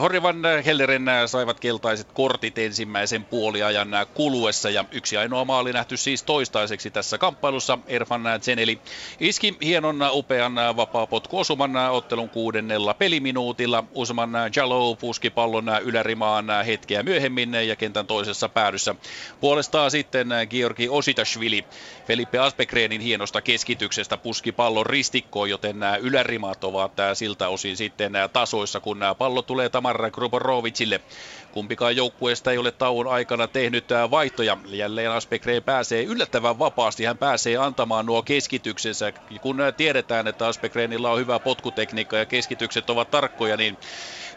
Horrivan Helleren saivat keltaiset kortit ensimmäisen puoliajan kuluessa ja yksi ainoa maali nähty siis toistaiseksi tässä kamppailussa. Erfan Zeneli iski hienon upean vapaa-potkuosuman ottelun kuudennella peliminuutilla. Usman Jalo puski pallon ylärimaan hetkeä myöhemmin ja kentän toisessa päädyssä. Puolestaan sitten Georgi Ositashvili Felipe Aspekreenin hienosta keskityksestä puski pallon ristikkoon, joten nämä ylärimat ovat siltä osin sitten tasoissa, kun nämä pallot tulee Tamara Gruborovicille. Kumpikaan joukkueesta ei ole tauon aikana tehnyt vaihtoja. Jälleen Aspekreen pääsee yllättävän vapaasti. Hän pääsee antamaan nuo keskityksensä. Kun tiedetään, että Aspekreenilla on hyvä potkutekniikka ja keskitykset ovat tarkkoja, niin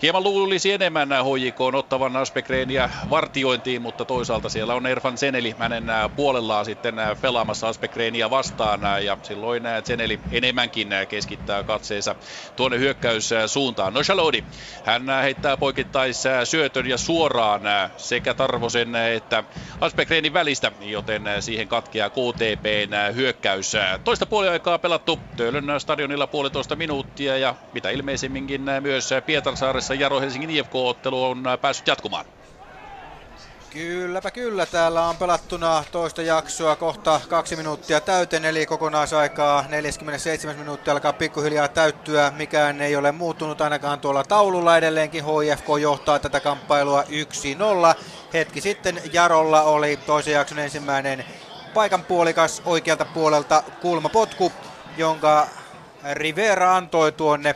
Hieman luulisi enemmän HJK ottavan Aspekreenia vartiointiin, mutta toisaalta siellä on Erfan Seneli hänen puolellaan sitten pelaamassa Aspekreenia vastaan ja silloin Seneli enemmänkin keskittää katseensa tuonne hyökkäyssuuntaan. No Shalodi, hän heittää poikittais syötön ja suoraan sekä Tarvosen että Aspekreenin välistä, joten siihen katkeaa KTPn hyökkäys. Toista puoliaikaa pelattu Töölön stadionilla puolitoista minuuttia ja mitä ilmeisemminkin myös Pietarsaaressa tässä Jaro Helsingin IFK-ottelu on äh, päässyt jatkumaan. Kylläpä kyllä, täällä on pelattuna toista jaksoa kohta kaksi minuuttia täyteen, eli kokonaisaikaa 47 minuuttia alkaa pikkuhiljaa täyttyä. Mikään ei ole muuttunut ainakaan tuolla taululla edelleenkin. HIFK johtaa tätä kamppailua 1-0. Hetki sitten Jarolla oli toisen jakson ensimmäinen paikan puolikas oikealta puolelta kulmapotku, jonka Rivera antoi tuonne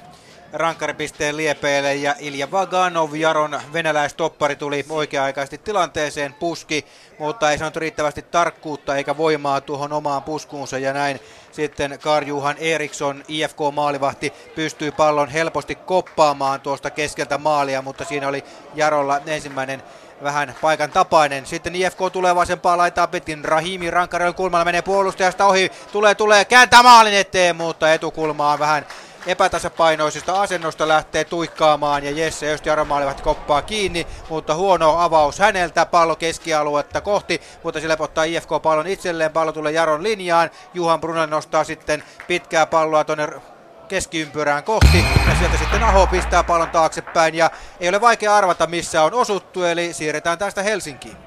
rankkaripisteen liepeille ja Ilja Vaganov, Jaron venäläistoppari, tuli oikea-aikaisesti tilanteeseen, puski, mutta ei saanut riittävästi tarkkuutta eikä voimaa tuohon omaan puskuunsa ja näin sitten Karjuhan Eriksson, IFK-maalivahti, pystyi pallon helposti koppaamaan tuosta keskeltä maalia, mutta siinä oli Jarolla ensimmäinen vähän paikan tapainen. Sitten IFK tulee vasempaa laitaa pitkin. Rahimi Rankarel kulmalla menee puolustajasta ohi. Tulee, tulee, kääntää maalin eteen, mutta etukulma on vähän epätasapainoisesta asennosta lähtee tuikkaamaan ja Jesse Östi Aromaalivat koppaa kiinni, mutta huono avaus häneltä, pallo keskialuetta kohti, mutta sillä ottaa IFK pallon itselleen, pallo tulee Jaron linjaan, Juhan Brunan nostaa sitten pitkää palloa tuonne keskiympyrään kohti ja sieltä sitten Aho pistää pallon taaksepäin ja ei ole vaikea arvata missä on osuttu eli siirretään tästä Helsinkiin.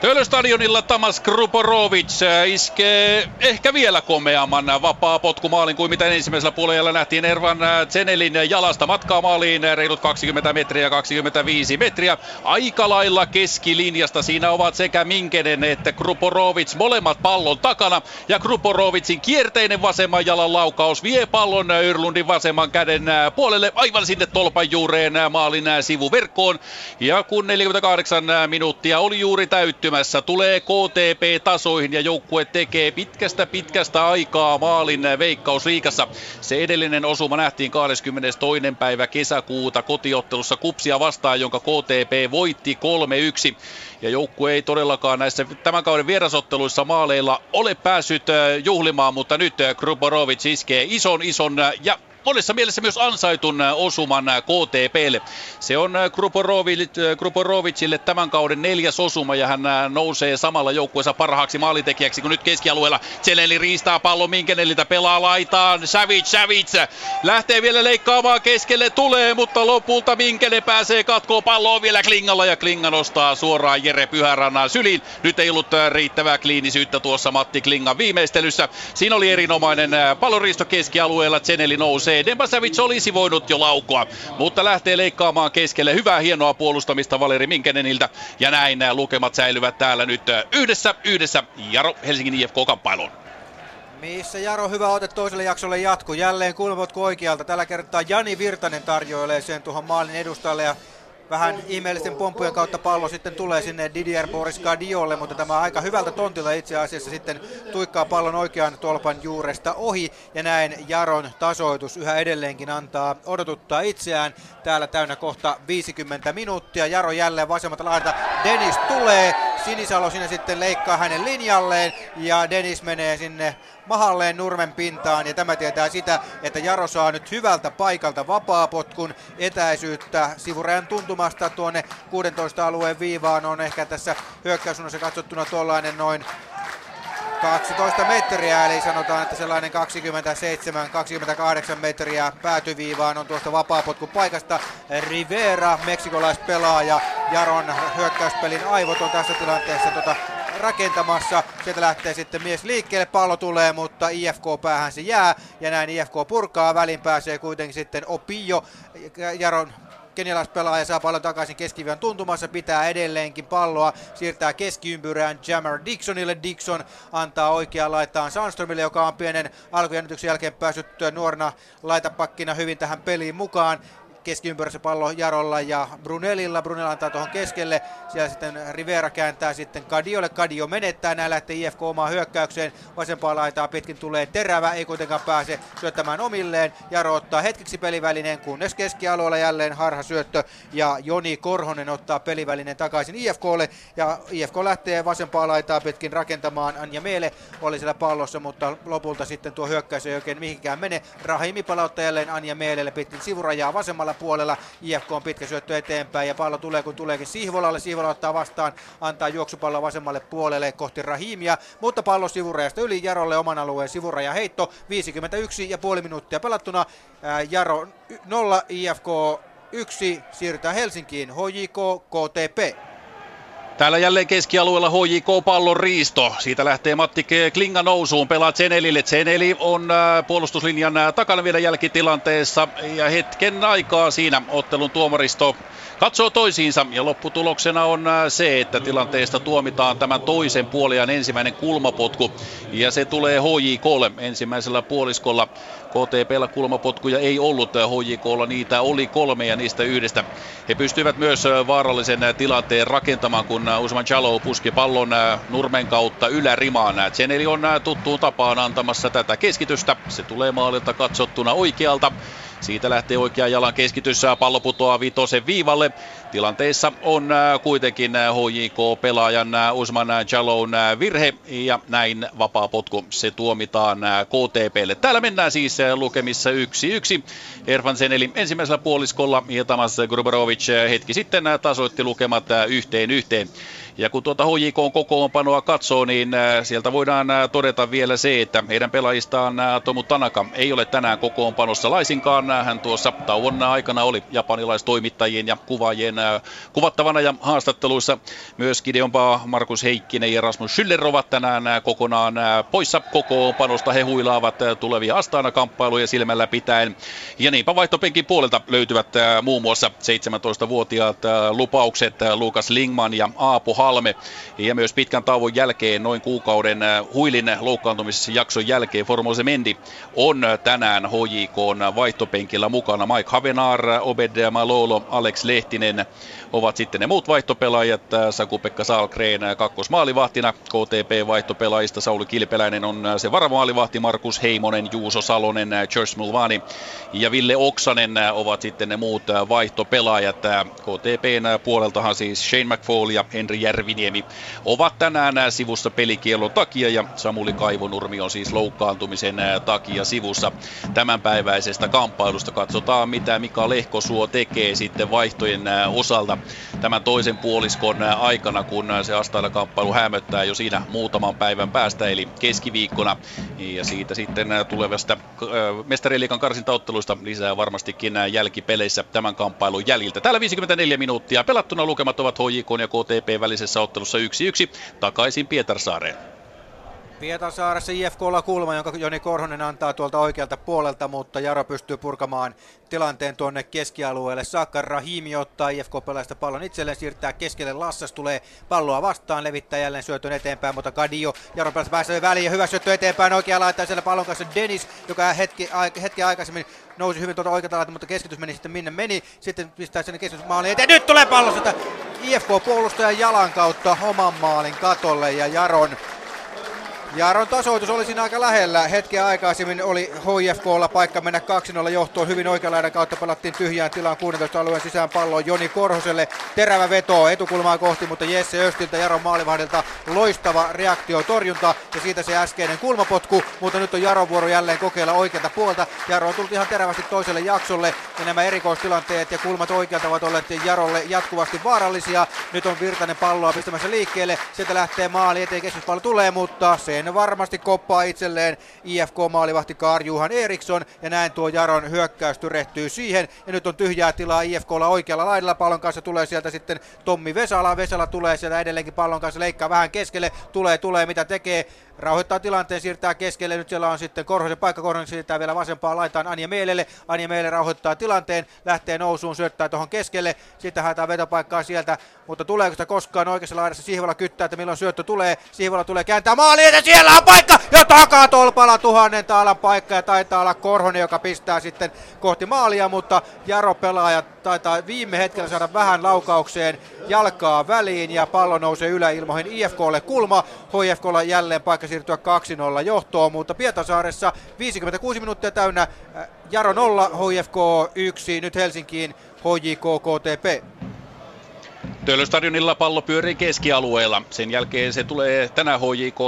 Töölöstadionilla Tamas Kruporovic äh, iskee ehkä vielä komeamman vapaa potkumaalin kuin mitä ensimmäisellä puolella nähtiin. Ervan äh, Zenelin jalasta matkaa maaliin reilut 20 metriä 25 metriä. Aika lailla keskilinjasta siinä ovat sekä Minkenen että Kruporovic molemmat pallon takana. Ja Kruporovicin kierteinen vasemman jalan laukaus vie pallon Yrlundin vasemman käden äh, puolelle aivan sinne tolpan juureen maalin sivuverkkoon. Ja kun 48 minuuttia oli juuri täytty siirtymässä. Tulee KTP-tasoihin ja joukkue tekee pitkästä pitkästä aikaa maalin veikkausriikassa. Se edellinen osuma nähtiin 22. päivä kesäkuuta kotiottelussa Kupsia vastaan, jonka KTP voitti 3-1. Ja joukkue ei todellakaan näissä tämän kauden vierasotteluissa maaleilla ole päässyt juhlimaan, mutta nyt Kruborovic iskee ison ison ja monessa mielessä myös ansaitun osuman KTPlle. Se on Gruporovicille tämän kauden neljäs osuma ja hän nousee samalla joukkueessa parhaaksi maalitekijäksi kuin nyt keskialueella. Tseleli riistää pallon Minkeneliltä, pelaa laitaan. Savic, Savic lähtee vielä leikkaamaan keskelle, tulee, mutta lopulta Minkele pääsee katkoon palloa vielä Klingalla ja Klinga nostaa suoraan Jere Pyhärannan syliin. Nyt ei ollut riittävää kliinisyyttä tuossa Matti Klingan viimeistelyssä. Siinä oli erinomainen pallonriisto keskialueella. Tseneli nousee. Dembasavic olisi voinut jo laukoa, mutta lähtee leikkaamaan keskelle. Hyvää hienoa puolustamista Valeri Minkeneniltä. Ja näin nämä lukemat säilyvät täällä nyt yhdessä, yhdessä Jaro Helsingin IFK-kamppailuun. Missä Jaro hyvä ote toiselle jaksolle jatku. Jälleen kulmavotko oikealta. Tällä kertaa Jani Virtanen tarjoilee sen tuohon maalin edustalle ja vähän ihmeellisten pomppujen kautta pallo sitten tulee sinne Didier Boris Gadiolle, mutta tämä aika hyvältä tontilta itse asiassa sitten tuikkaa pallon oikean tolpan juuresta ohi ja näin Jaron tasoitus yhä edelleenkin antaa odotuttaa itseään. Täällä täynnä kohta 50 minuuttia. Jaro jälleen vasemmalta laidalta. Dennis tulee. Sinisalo sinne sitten leikkaa hänen linjalleen ja Dennis menee sinne mahalleen nurmen pintaan ja tämä tietää sitä, että Jaro saa nyt hyvältä paikalta vapaapotkun etäisyyttä sivurajan tuntumasta tuonne 16 alueen viivaan. On ehkä tässä hyökkäysunnassa katsottuna tuollainen noin 12 metriä, eli sanotaan, että sellainen 27-28 metriä päätyviivaan on tuosta vapaapotku paikasta. Rivera, meksikolaispelaaja, Jaron hyökkäyspelin aivot on tässä tilanteessa tota rakentamassa. Sieltä lähtee sitten mies liikkeelle, pallo tulee, mutta IFK päähän se jää. Ja näin IFK purkaa, väliin pääsee kuitenkin sitten Opio, Jaron kenialaispelaaja saa pallon takaisin keskivion tuntumassa, pitää edelleenkin palloa, siirtää keskiympyrään Jammer Dixonille. Dixon antaa oikeaan laitaan Sandströmille, joka on pienen alkujännityksen jälkeen päässyt nuorena laitapakkina hyvin tähän peliin mukaan keskiympyrässä pallo Jarolla ja Brunelilla. Brunel antaa tuohon keskelle. Siellä sitten Rivera kääntää sitten Kadiolle. Kadio menettää. Näin lähtee IFK omaan hyökkäykseen. Vasempaa laitaa pitkin tulee terävä. Ei kuitenkaan pääse syöttämään omilleen. Jaro ottaa hetkeksi pelivälineen, kunnes keskialueella jälleen harha syöttö. Ja Joni Korhonen ottaa pelivälineen takaisin IFKlle. Ja IFK lähtee vasempaa laitaa pitkin rakentamaan. Anja Meele oli siellä pallossa, mutta lopulta sitten tuo hyökkäys ei oikein mihinkään mene. Rahimi palauttaa jälleen Anja Meelelle pitkin sivurajaa vasemmalla puolella. IFK on pitkä syöttö eteenpäin ja pallo tulee kun tuleekin Sihvolalle. Sihvola ottaa vastaan, antaa juoksupallo vasemmalle puolelle kohti Rahimia, mutta pallo sivurajasta yli Jarolle oman alueen sivuraja heitto. 51 ja puoli minuuttia pelattuna. Jaro 0, IFK 1 siirrytään Helsinkiin. HJK KTP. Täällä jälleen keskialueella HJK pallon riisto. Siitä lähtee Matti Klinga nousuun, pelaa Zenelille. Zeneli on äh, puolustuslinjan äh, takana vielä jälkitilanteessa ja hetken aikaa siinä ottelun tuomaristo katsoo toisiinsa ja lopputuloksena on äh, se, että tilanteesta tuomitaan tämän toisen puolian ensimmäinen kulmapotku ja se tulee HJKlle ensimmäisellä puoliskolla. KTPllä kulmapotkuja ei ollut, HJKlla niitä oli kolme ja niistä yhdestä. He pystyivät myös vaarallisen tilanteen rakentamaan, kun Usman Chalo puski pallon nurmen kautta ylärimaan. Zeneli on tuttuun tapaan antamassa tätä keskitystä. Se tulee maalilta katsottuna oikealta. Siitä lähtee oikea jalan keskitys, pallo putoaa vitosen viivalle. Tilanteessa on äh, kuitenkin HJK-pelaajan äh, äh, Usman Jalon virhe ja näin vapaa potku se tuomitaan KTPlle. Täällä mennään siis lukemissa 1-1. Erfan Seneli ensimmäisellä puoliskolla ja Tamas Gruberovic hetki sitten tasoitti lukemat yhteen yhteen. Ja kun tuota HJK kokoonpanoa katsoo, niin äh, sieltä voidaan äh, todeta vielä se, että heidän pelaajistaan äh, Tomu Tanaka ei ole tänään kokoonpanossa laisinkaan. Hän tuossa tauon aikana oli japanilaistoimittajien ja kuvaajien kuvattavana ja haastatteluissa. Myös Gideon Markus Heikkinen ja Rasmus Schüller ovat tänään kokonaan poissa kokoonpanosta. He huilaavat tulevia Astana-kamppailuja silmällä pitäen. Ja niinpä vaihtopenkin puolelta löytyvät muun muassa 17-vuotiaat lupaukset Lukas Lingman ja Aapo Halme. Ja myös pitkän tauon jälkeen, noin kuukauden äh, huilin loukkaantumisjakson jälkeen, Formose Mendi on tänään HJK vaihtopenkki penkillä mukana. Mike Havenar, Obed Malolo, Alex Lehtinen ovat sitten ne muut vaihtopelaajat. Saku-Pekka Salkreen kakkosmaalivahtina. KTP-vaihtopelaajista Sauli Kilpeläinen on se varamaalivahti. Markus Heimonen, Juuso Salonen, George Mulvani ja Ville Oksanen ovat sitten ne muut vaihtopelaajat. KTPn puoleltahan siis Shane McFall ja Henri Järviniemi ovat tänään sivussa pelikielon takia ja Samuli Kaivonurmi on siis loukkaantumisen takia sivussa tämänpäiväisestä kamppailusta. Katsotaan mitä Mika Lehkosuo tekee sitten vaihtojen osalta tämän toisen puoliskon aikana, kun se Astailla kamppailu hämöttää jo siinä muutaman päivän päästä, eli keskiviikkona. Ja siitä sitten tulevasta mestariliikan karsintaotteluista lisää varmastikin jälkipeleissä tämän kamppailun jäljiltä. Täällä 54 minuuttia pelattuna lukemat ovat HJK ja KTP välisessä ottelussa 1-1 takaisin Pietarsaareen. Pietarsaaressa IFKlla kulma, jonka Joni Korhonen antaa tuolta oikealta puolelta, mutta Jaro pystyy purkamaan tilanteen tuonne keskialueelle. Saakka Rahimi ottaa IFK-pelaajasta pallon itselleen, siirtää keskelle. Lassas tulee palloa vastaan, levittää jälleen syötön eteenpäin, mutta Kadio Jaron pelaajasta pääsee väliin ja hyvä syöttö eteenpäin. Oikea laittaa siellä pallon kanssa Dennis, joka hetki, hetki aikaisemmin nousi hyvin tuolta oikealta laittaa, mutta keskitys meni sitten minne meni. Sitten pistää sen keskitysmaaliin eteen. Nyt tulee pallo sitä IFK-puolustajan jalan kautta oman maalin katolle ja Jaron Jaaron tasoitus oli siinä aika lähellä. Hetken aikaisemmin oli HIFKlla paikka mennä 2-0 johtoon. Hyvin oikean kautta pelattiin tyhjään tilaan 16 alueen sisään palloon Joni Korhoselle. Terävä veto etukulmaa kohti, mutta Jesse Östiltä Jaron maalivahdilta loistava reaktio torjunta ja siitä se äskeinen kulmapotku. Mutta nyt on Jaron vuoro jälleen kokeilla oikealta puolta. Jaro on tullut ihan terävästi toiselle jaksolle ja nämä erikoistilanteet ja kulmat oikealta ovat olleet Jarolle jatkuvasti vaarallisia. Nyt on Virtanen palloa pistämässä liikkeelle. Sieltä lähtee maali eteen, keskuspallo tulee, mutta se sen varmasti koppaa itselleen. IFK-maalivahti Karjuhan Eriksson ja näin tuo Jaron hyökkäys tyrehtyy siihen. Ja nyt on tyhjää tilaa IFKlla oikealla laidalla. Pallon kanssa tulee sieltä sitten Tommi Vesala, Vesala tulee sieltä edelleenkin pallon kanssa leikkaa vähän keskelle, tulee, tulee mitä tekee, rauhoittaa tilanteen, siirtää keskelle, nyt siellä on sitten Korhosen paikka, Korhosen siirtää vielä vasempaan laitaan Anja Meelelle, Anja Meele rauhoittaa tilanteen, lähtee nousuun, syöttää tuohon keskelle, sitten haetaan vetopaikkaa sieltä, mutta tuleeko sitä koskaan oikeassa laidassa, Sihvola kyttää, että milloin syöttö tulee, Sihvola tulee kääntää maaliin ja siellä on paikka! Ja takatolpalla tuhannen taalan paikka ja taitaa olla Korhonen, joka pistää sitten kohti maalia, mutta Jaro pelaaja taitaa viime hetkellä saada vähän laukaukseen jalkaa väliin ja pallo nousee yläilmoihin IFKlle kulma. HFKlla jälleen paikka siirtyä 2-0 johtoon, mutta Pietasaaressa 56 minuuttia täynnä äh, Jaro 0, HFK 1, nyt Helsinkiin HJK KTP. Töölöstadionilla pallo pyörii keskialueella. Sen jälkeen se tulee tänään HJK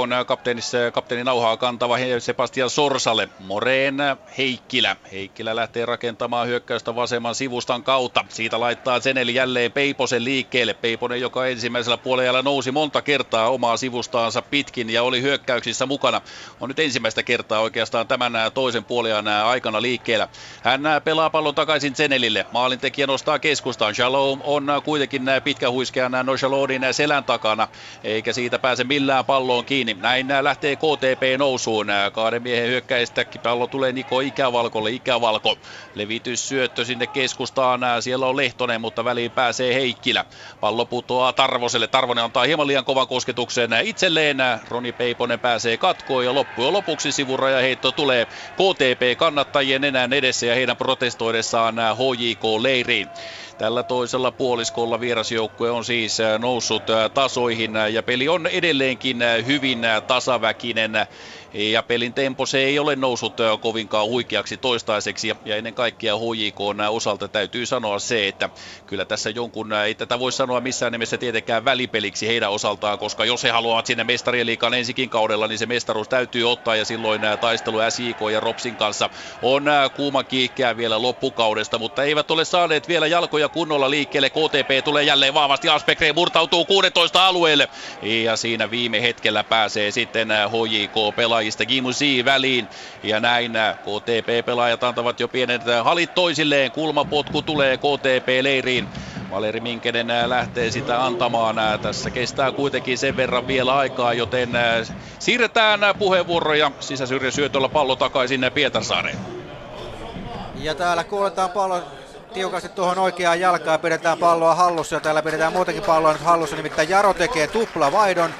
kapteenin nauhaa kantava Sebastian Sorsalle. Moreen Heikkilä. Heikkilä lähtee rakentamaan hyökkäystä vasemman sivustan kautta. Siitä laittaa Zeneli jälleen Peiposen liikkeelle. Peiponen, joka ensimmäisellä puolella nousi monta kertaa omaa sivustaansa pitkin ja oli hyökkäyksissä mukana. On nyt ensimmäistä kertaa oikeastaan tämän toisen puolen aikana liikkeellä. Hän pelaa pallon takaisin Zenelille. Maalintekijä nostaa keskustaan. Shalom on kuitenkin pitkä huiskean Nojalodin selän takana, eikä siitä pääse millään palloon kiinni. Näin lähtee KTP nousuun. Kahden miehen hyökkäistä pallo tulee Niko Ikävalkolle. Ikävalko levityssyöttö sinne keskustaan. Siellä on Lehtonen, mutta väliin pääsee Heikkilä. Pallo putoaa Tarvoselle. Tarvonen antaa hieman liian kovan kosketuksen itselleen. Roni Peiponen pääsee katkoon ja loppujen lopuksi sivurajaheitto tulee KTP-kannattajien enää edessä ja heidän protestoidessaan HJK-leiriin. Tällä toisella puoliskolla vierasjoukkue on siis äh, noussut äh, tasoihin äh, ja peli on edelleenkin hyvin tasaväkinen ja pelin tempo se ei ole noussut kovinkaan huikeaksi toistaiseksi. Ja ennen kaikkea HJK osalta täytyy sanoa se, että kyllä tässä jonkun, ei tätä voi sanoa missään nimessä tietenkään välipeliksi heidän osaltaan, koska jos he haluavat sinne mestarien liikan ensikin kaudella, niin se mestaruus täytyy ottaa. Ja silloin taistelu SIK ja Ropsin kanssa on kuuma kiikkeä vielä loppukaudesta, mutta eivät ole saaneet vielä jalkoja kunnolla liikkeelle. KTP tulee jälleen vahvasti, Aspekre murtautuu 16 alueelle. Ja siinä viime hetkellä pääsee sitten HJK pelaamaan pelaajista Gimusi väliin. Ja näin KTP-pelaajat antavat jo pienet halit toisilleen. Kulmapotku tulee KTP-leiriin. Valeri Minkenen lähtee sitä antamaan. Tässä kestää kuitenkin sen verran vielä aikaa, joten siirretään puheenvuoroja sisäsyrjän syötöllä pallo takaisin Pietarsaareen. Ja täällä kuuletaan pallo tiukasti tuohon oikeaan jalkaan, pidetään palloa hallussa ja täällä pidetään muutenkin palloa nyt hallussa, nimittäin Jaro tekee tupla vaihdon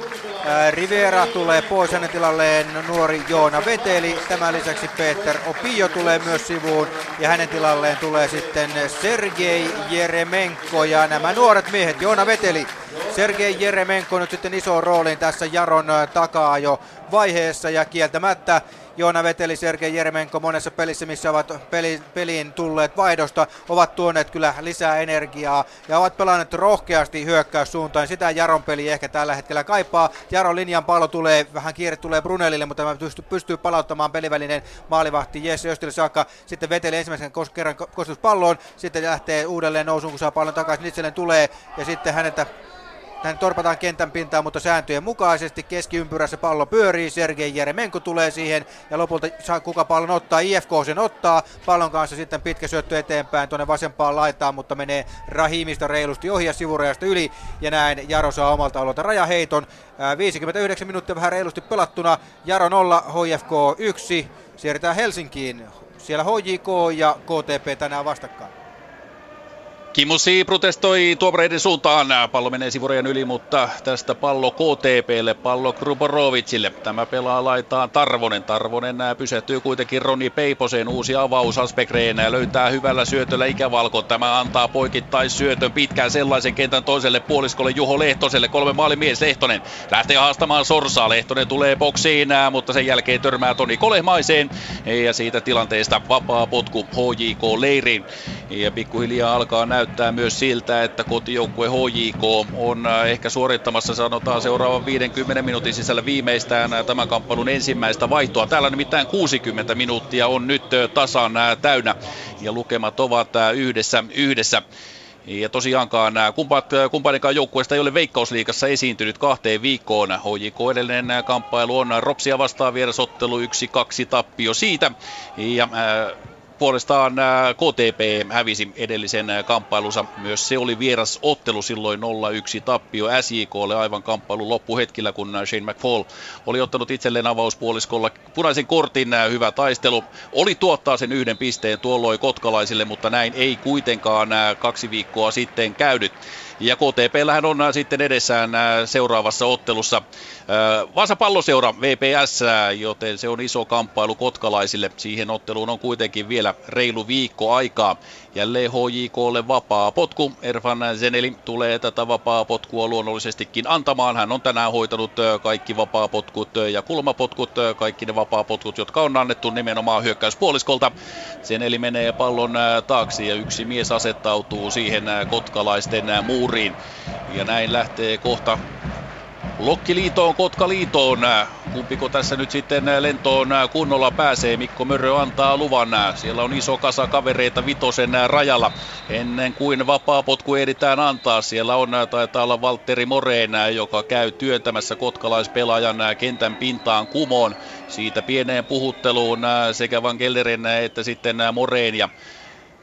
Rivera tulee pois hänen tilalleen. Nuori Joona Veteli. Tämän lisäksi Peter Opio tulee myös sivuun. Ja hänen tilalleen tulee sitten Sergei Jeremenko. Ja nämä nuoret miehet, Joona Veteli, Sergei Jeremenko nyt sitten iso rooliin tässä Jaron takaa jo vaiheessa. Ja kieltämättä Joona Veteli, Sergei Jeremenko monessa pelissä, missä ovat peli, peliin tulleet vaihdosta, ovat tuoneet kyllä lisää energiaa ja ovat pelanneet rohkeasti hyökkäyssuuntaan. Sitä Jaron peli ehkä tällä hetkellä kaipaa. Jaron linjan pallo tulee, vähän kiire tulee Brunelille, mutta tämä pystyy, pystyy palauttamaan pelivälinen maalivahti Jesse Östille saakka. Sitten Veteli ensimmäisen kos- kerran palloon, sitten lähtee uudelleen nousuun, kun saa pallon takaisin, itselleen tulee ja sitten häneltä hän torpataan kentän pintaa, mutta sääntöjen mukaisesti keskiympyrässä pallo pyörii. Sergei Jeremenko tulee siihen ja lopulta saa kuka pallon ottaa. IFK sen ottaa. Pallon kanssa sitten pitkä syöttö eteenpäin tuonne vasempaan laitaan, mutta menee Rahimista reilusti ohi ja sivurajasta yli. Ja näin Jaro saa omalta alueelta rajaheiton. 59 minuuttia vähän reilusti pelattuna. Jaro 0, HFK 1. Siirretään Helsinkiin. Siellä HJK ja KTP tänään vastakkain. Kimusi protestoi tuomareiden suuntaan. Pallo menee sivurajan yli, mutta tästä pallo KTPlle, pallo Kruborovicille. Tämä pelaa laitaan Tarvonen. Tarvonen pysähtyy kuitenkin Roni Peiposeen. Uusi avaus Aspekreen löytää hyvällä syötöllä ikävalko. Tämä antaa poikittais syötön pitkään sellaisen kentän toiselle puoliskolle Juho Lehtoselle. Kolme maalimies Lehtonen lähtee haastamaan Sorsaa. Lehtonen tulee boksiin, mutta sen jälkeen törmää Toni Kolehmaiseen. Ja siitä tilanteesta vapaa potku HJK Leiriin. Ja pikkuhiljaa alkaa näyttää näyttää myös siltä, että kotijoukkue HJK on äh, ehkä suorittamassa sanotaan seuraavan 50 minuutin sisällä viimeistään äh, tämän kamppailun ensimmäistä vaihtoa. Täällä nimittäin 60 minuuttia on nyt äh, tasan täynnä ja lukemat ovat yhdessä yhdessä. Ja tosiaankaan kumpat, kumpanikaan joukkueesta ei ole Veikkausliikassa esiintynyt kahteen viikkoon. HJK edellinen kamppailu on Ropsia vastaan vierasottelu 1-2 tappio siitä. Ja äh, puolestaan KTP hävisi edellisen kamppailunsa. Myös se oli vieras ottelu silloin 0-1 tappio SJKlle aivan kamppailun loppuhetkillä, kun Shane McFall oli ottanut itselleen avauspuoliskolla punaisen kortin. Hyvä taistelu. Oli tuottaa sen yhden pisteen tuolloin kotkalaisille, mutta näin ei kuitenkaan kaksi viikkoa sitten käynyt. Ja KTPllähän on äh, sitten edessään äh, seuraavassa ottelussa Vaasa palloseura VPS, joten se on iso kamppailu kotkalaisille. Siihen otteluun on kuitenkin vielä reilu viikko aikaa. Jälleen HJKlle vapaa potku. Erfan Zeneli tulee tätä vapaa potkua luonnollisestikin antamaan. Hän on tänään hoitanut kaikki vapaa potkut ja kulmapotkut, kaikki ne vapaa potkut, jotka on annettu nimenomaan hyökkäyspuoliskolta. Zeneli menee pallon taakse ja yksi mies asettautuu siihen kotkalaisten muuriin. Ja näin lähtee kohta Lokkiliitoon, Kotkaliitoon. Kumpiko tässä nyt sitten lentoon kunnolla pääsee? Mikko Mörrö antaa luvan. Siellä on iso kasa kavereita vitosen rajalla. Ennen kuin vapaa potku ehditään antaa, siellä on taitaa olla Valtteri Moreen, joka käy työntämässä kotkalaispelaajan kentän pintaan kumoon. Siitä pieneen puhutteluun sekä Van Gelderen että sitten Moreen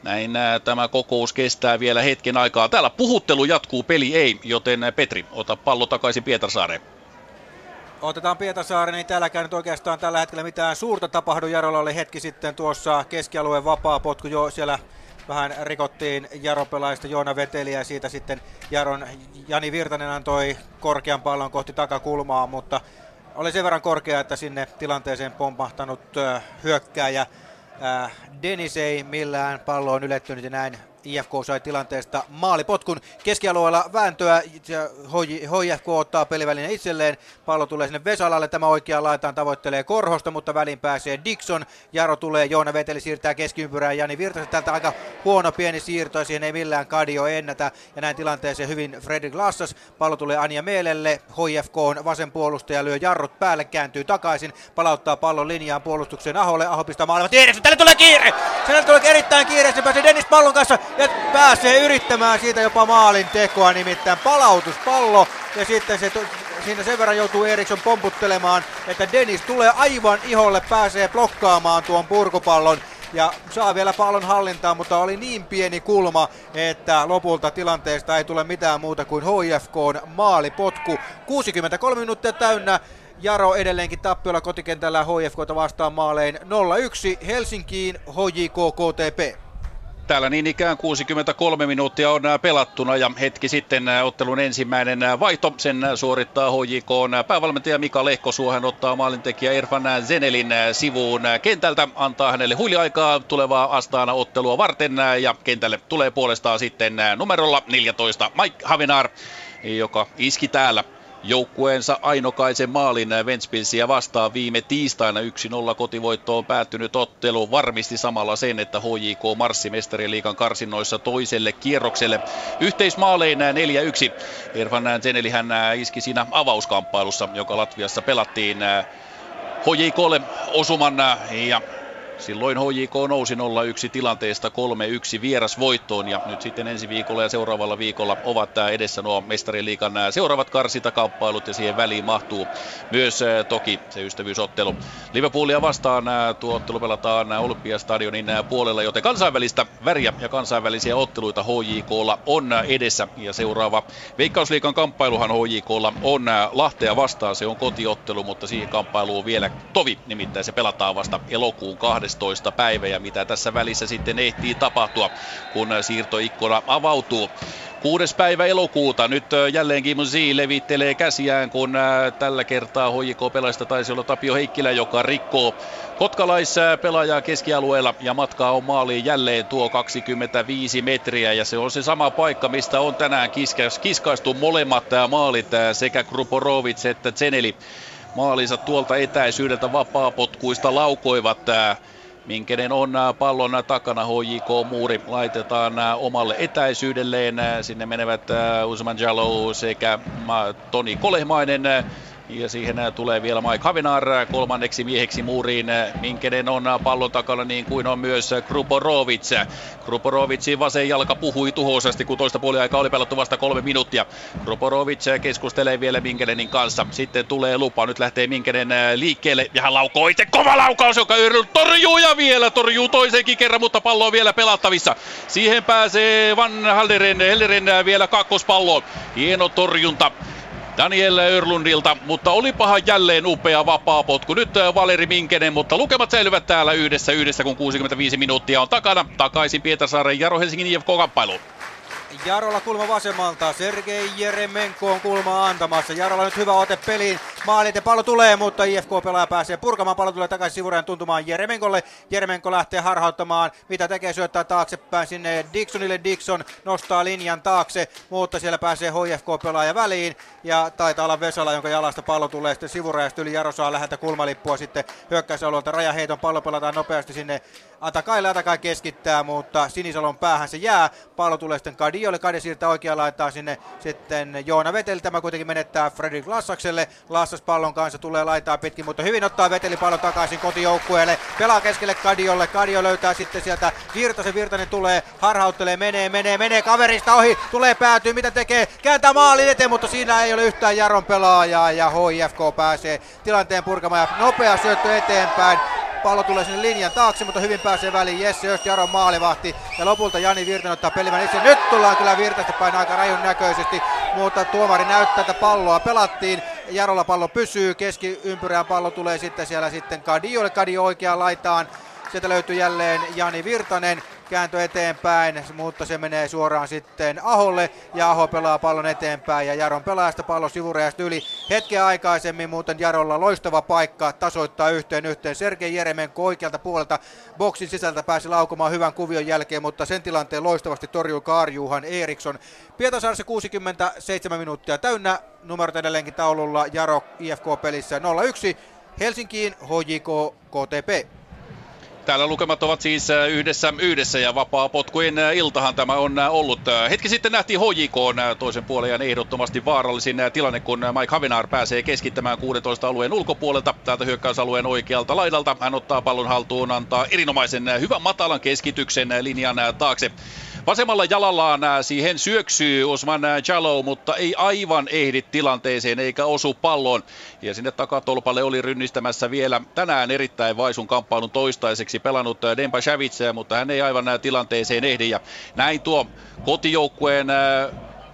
näin tämä kokous kestää vielä hetken aikaa. Täällä puhuttelu jatkuu, peli ei, joten Petri, ota pallo takaisin Pietarsaareen. Otetaan Pietarsaari, niin täälläkään nyt oikeastaan tällä hetkellä mitään suurta tapahdu. Jarolla oli hetki sitten tuossa keskialueen vapaa potku jo siellä vähän rikottiin Jaro-pelaajista Joona Veteliä ja siitä sitten Jaron Jani Virtanen antoi korkean pallon kohti takakulmaa, mutta oli sen verran korkea, että sinne tilanteeseen pompahtanut hyökkääjä Äh, Denis ei millään pallo on ylettynyt ja näin IFK sai tilanteesta maalipotkun keskialueella vääntöä. HIFK ottaa pelivälineen itselleen. Pallo tulee sinne Vesalalle. Tämä oikea laitaan tavoittelee Korhosta, mutta väliin pääsee Dixon. Jaro tulee, Joona Veteli siirtää keskiympyrään. Jani Virtasen tältä aika huono pieni siirto ja siihen ei millään Kadio ennätä. Ja näin tilanteeseen hyvin Fredrik Lassas. Pallo tulee Anja Mielelle. HIFK on vasen puolustaja, lyö jarrut päälle, kääntyy takaisin. Palauttaa pallon linjaan puolustukseen Aholle. Aho pistää maailman Tälle tulee kiire! Tälle tulee erittäin kiire. Se pääsee Dennis pallon kanssa ja pääsee yrittämään siitä jopa maalin tekoa, nimittäin palautuspallo ja sitten se siinä sen verran joutuu Eriksson pomputtelemaan, että Dennis tulee aivan iholle, pääsee blokkaamaan tuon purkupallon ja saa vielä pallon hallintaan, mutta oli niin pieni kulma, että lopulta tilanteesta ei tule mitään muuta kuin HIFK maalipotku. 63 minuuttia täynnä, Jaro edelleenkin tappiolla kotikentällä HFK vastaan maalein 0-1 Helsinkiin HJK KTP. Täällä niin ikään 63 minuuttia on pelattuna ja hetki sitten ottelun ensimmäinen vaihto. Sen suorittaa HJK päävalmentaja Mika Lehkosuo. Hän ottaa maalintekijä Irfan Zenelin sivuun kentältä, antaa hänelle huiliaikaa tulevaa Astaana ottelua varten ja kentälle tulee puolestaan sitten numerolla 14 Mike Havenar, joka iski täällä joukkueensa ainokaisen maalin Ventspilsiä vastaan viime tiistaina 1-0 kotivoittoon päättynyt ottelu varmisti samalla sen, että HJK marssi mestariliikan karsinnoissa toiselle kierrokselle. Yhteismaalein 4-1. Ervan Zeneli hän iski siinä avauskamppailussa, joka Latviassa pelattiin HJKlle osuman ja Silloin HJK nousi 0-1 tilanteesta 3-1 vierasvoittoon ja nyt sitten ensi viikolla ja seuraavalla viikolla ovat edessä nuo mestariliikan seuraavat karsintakamppailut ja siihen väliin mahtuu myös toki se ystävyysottelu. Liverpoolia vastaan tuo ottelu pelataan Olympiastadionin puolella, joten kansainvälistä väriä ja kansainvälisiä otteluita HJKlla on edessä ja seuraava Veikkausliikan kamppailuhan HJKlla on Lahtea vastaan, se on kotiottelu, mutta siihen kamppailuun vielä tovi, nimittäin se pelataan vasta elokuun 2 12. päivä ja mitä tässä välissä sitten ehtii tapahtua, kun siirtoikkuna avautuu. Kuudes päivä elokuuta. Nyt jälleen Kim Z levittelee käsiään, kun tällä kertaa HJK pelaista taisi olla Tapio Heikkilä, joka rikkoo kotkalaispeläjää keskialueella ja matkaa on maaliin jälleen tuo 25 metriä ja se on se sama paikka, mistä on tänään kiskaistu molemmat maalit sekä Kruporovic että Zeneli maalinsa tuolta etäisyydeltä vapaapotkuista laukoivat Minkenen on pallon takana HJK-muuri laitetaan äh, omalle etäisyydelleen. Sinne menevät Usman Jalo sekä Toni Kolehmainen ja siihen tulee vielä Mike Havinar kolmanneksi mieheksi muuriin. Minkenen on pallon takana niin kuin on myös Kruporovic. Kruporovicin vasen jalka puhui tuhoisesti, kun toista puoliaikaa oli pelattu vasta kolme minuuttia. Kruporovic keskustelee vielä Minkenenin kanssa. Sitten tulee lupa. Nyt lähtee Minkenen liikkeelle ja hän laukoo itse kova laukaus, joka torjuu ja vielä torjuu toisenkin kerran, mutta pallo on vielä pelattavissa. Siihen pääsee Van Halderen, Helleren vielä kakkospalloon. Hieno torjunta Daniel Örlundilta, mutta olipahan jälleen upea vapaa potku. Nyt äh, Valeri Minkenen, mutta lukemat säilyvät täällä yhdessä yhdessä, kun 65 minuuttia on takana. Takaisin Pietarsaaren Jaro Helsingin IFK-kamppailuun. Jarolla kulma vasemmalta. Sergei Jeremenko on kulma antamassa. Jarolla nyt hyvä ote peliin. Maalit ja pallo tulee, mutta IFK-pelaaja pääsee purkamaan. Pallo tulee takaisin sivurajan tuntumaan Jeremenkolle. Jeremenko lähtee harhauttamaan. Mitä tekee? Syöttää taaksepäin sinne Dixonille. Dixon nostaa linjan taakse, mutta siellä pääsee HFK-pelaaja väliin. Ja taitaa olla Vesala, jonka jalasta pallo tulee sitten sivurajasta yli. Jaro saa läheltä kulmalippua sitten hyökkäysalueelta. Rajaheiton pallo pelataan nopeasti sinne Atakaille. Atakai keskittää, mutta Sinisalon päähän se jää. Pallo tulee sitten Kadiolle. Kadi siirtää oikea laittaa sinne sitten Joona Vetel. Tämä kuitenkin menettää Fredrik Lassakselle. Lassas pallon kanssa tulee laitaa pitkin, mutta hyvin ottaa Veteli pallon takaisin kotijoukkueelle. Pelaa keskelle Kadiolle. Kadio löytää sitten sieltä Virtasen. Virtanen tulee, harhauttelee, menee, menee, menee kaverista ohi. Tulee päätyy, mitä tekee? Kääntää maalin eteen, mutta siinä ei ole yhtään Jaron pelaajaa ja HIFK pääsee tilanteen purkamaan ja nopea syöttö eteenpäin pallo tulee sinne linjan taakse, mutta hyvin pääsee väliin Jesse Öst, Jaron maalivahti ja lopulta Jani Virtanen ottaa pelimän itse. Nyt tullaan kyllä Virtasten pain aika rajun näköisesti, mutta tuomari näyttää, että palloa pelattiin. Jarolla pallo pysyy, keskiympyrään pallo tulee sitten siellä sitten Kadiolle, Kadio oikeaan laitaan. Sieltä löytyy jälleen Jani Virtanen kääntö eteenpäin, mutta se menee suoraan sitten Aholle ja Aho pelaa pallon eteenpäin ja Jaron pelaajasta pallo sivurajasta yli. Hetken aikaisemmin muuten Jarolla loistava paikka tasoittaa yhteen yhteen. Sergei Jeremenko oikealta puolelta boksin sisältä pääsi laukumaan hyvän kuvion jälkeen, mutta sen tilanteen loistavasti torjuu Karjuhan Eriksson. Pietasaarissa 67 minuuttia täynnä, numerot edelleenkin taululla Jaro IFK-pelissä 0-1. Helsinkiin HJK KTP. Täällä lukemat ovat siis äh, yhdessä yhdessä ja vapaa potkujen äh, iltahan tämä on äh, ollut. Hetki sitten nähtiin HJK toisen puolen ehdottomasti vaarallisin tilanne, kun Mike Havinar pääsee keskittämään 16 alueen ulkopuolelta täältä hyökkäysalueen oikealta laidalta. Hän ottaa pallon haltuun, antaa erinomaisen hyvän matalan keskityksen linjan taakse. Vasemmalla jalallaan siihen syöksyy Osman Jalo, mutta ei aivan ehdi tilanteeseen eikä osu palloon. Ja sinne takatolpalle oli rynnistämässä vielä tänään erittäin vaisun kamppailun toistaiseksi pelannut Dempa Shavitse, mutta hän ei aivan tilanteeseen ehdi. Ja näin tuo kotijoukkueen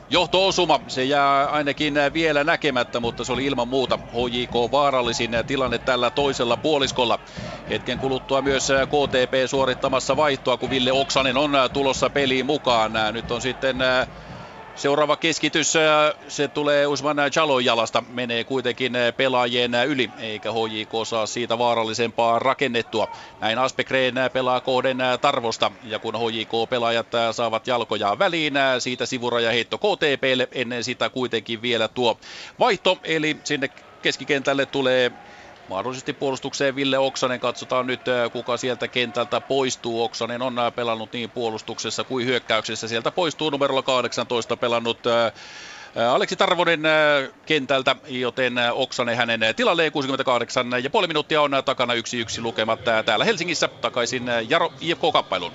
Johto-osuma, se jää ainakin vielä näkemättä, mutta se oli ilman muuta HJK vaarallisin tilanne tällä toisella puoliskolla. Hetken kuluttua myös KTP suorittamassa vaihtoa, kun Ville Oksanen on tulossa peliin mukaan. Nyt on sitten Seuraava keskitys, se tulee Usman Jalon jalasta, menee kuitenkin pelaajien yli, eikä HJK saa siitä vaarallisempaa rakennettua. Näin Aspekreen pelaa kohden Tarvosta, ja kun HJK-pelaajat saavat jalkoja väliin, siitä sivuraja heitto KTPlle, ennen sitä kuitenkin vielä tuo vaihto, eli sinne keskikentälle tulee mahdollisesti puolustukseen Ville Oksanen. Katsotaan nyt, kuka sieltä kentältä poistuu. Oksanen on pelannut niin puolustuksessa kuin hyökkäyksessä. Sieltä poistuu numerolla 18 pelannut Aleksi Tarvonen kentältä, joten Oksanen hänen tilalleen 68 ja puoli minuuttia on takana yksi yksi lukemat täällä Helsingissä. Takaisin Jaro IFK-kappailuun.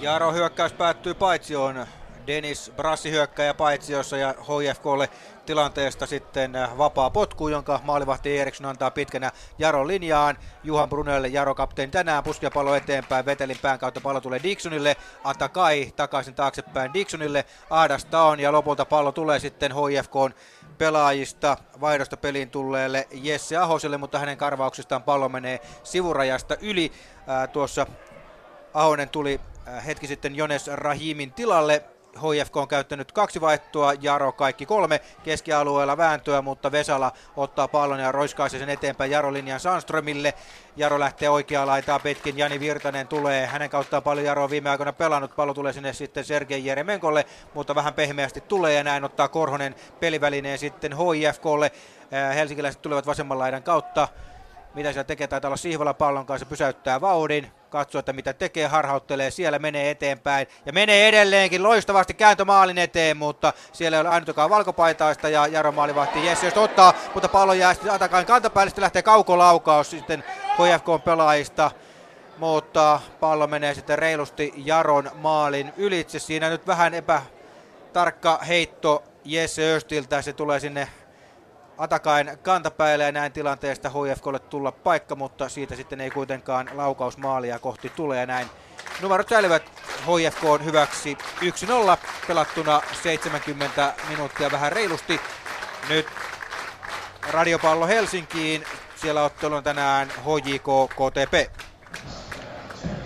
Jaro hyökkäys päättyy paitsi on Dennis Brassi hyökkäjä paitsiossa ja HFKlle tilanteesta sitten äh, vapaa potku, jonka maalivahti Eriksson antaa pitkänä Jaron linjaan. Juhan Brunelle Jaro kapteeni tänään puskia pallo eteenpäin, Vetelin pään kautta pallo tulee Dixonille, Atakai takaisin taaksepäin Dixonille, Aadasta on ja lopulta pallo tulee sitten HFK pelaajista vaihdosta peliin tulleelle Jesse Ahoselle, mutta hänen karvauksestaan pallo menee sivurajasta yli. Ää, äh, tuossa Ahonen tuli äh, hetki sitten Jones Rahimin tilalle HFK on käyttänyt kaksi vaihtoa, Jaro kaikki kolme keskialueella vääntöä, mutta Vesala ottaa pallon ja roiskaisi sen eteenpäin Jaro linjan Sandströmille. Jaro lähtee oikeaa laitaa pitkin, Jani Virtanen tulee, hänen kauttaan paljon Jaro on viime aikoina pelannut, pallo tulee sinne sitten Sergei Jeremenkolle, mutta vähän pehmeästi tulee ja näin ottaa Korhonen pelivälineen sitten HIFKlle. Äh, helsinkiläiset tulevat vasemman laidan kautta, mitä siellä tekee, taitaa olla Sihvola pallon kanssa, pysäyttää vauhdin, katsoo, että mitä tekee, harhauttelee, siellä menee eteenpäin ja menee edelleenkin loistavasti kääntömaalin eteen, mutta siellä ei ole ainuttakaan valkopaitaista ja Jaro maalivahti Jesse, jos ottaa, mutta pallo jää sitten Atakaan kantapäälle, sitten lähtee kaukolaukaus sitten HFK pelaajista, mutta pallo menee sitten reilusti Jaron maalin ylitse. Siinä nyt vähän epätarkka heitto Jesse Östiltä, se tulee sinne Atakain kantapäälle ja näin tilanteesta HFKlle tulla paikka, mutta siitä sitten ei kuitenkaan laukausmaalia kohti tule ja näin numerot säilyvät HFK on hyväksi 1-0 pelattuna 70 minuuttia vähän reilusti. Nyt radiopallo Helsinkiin, siellä ottelu on tänään HJK KTP.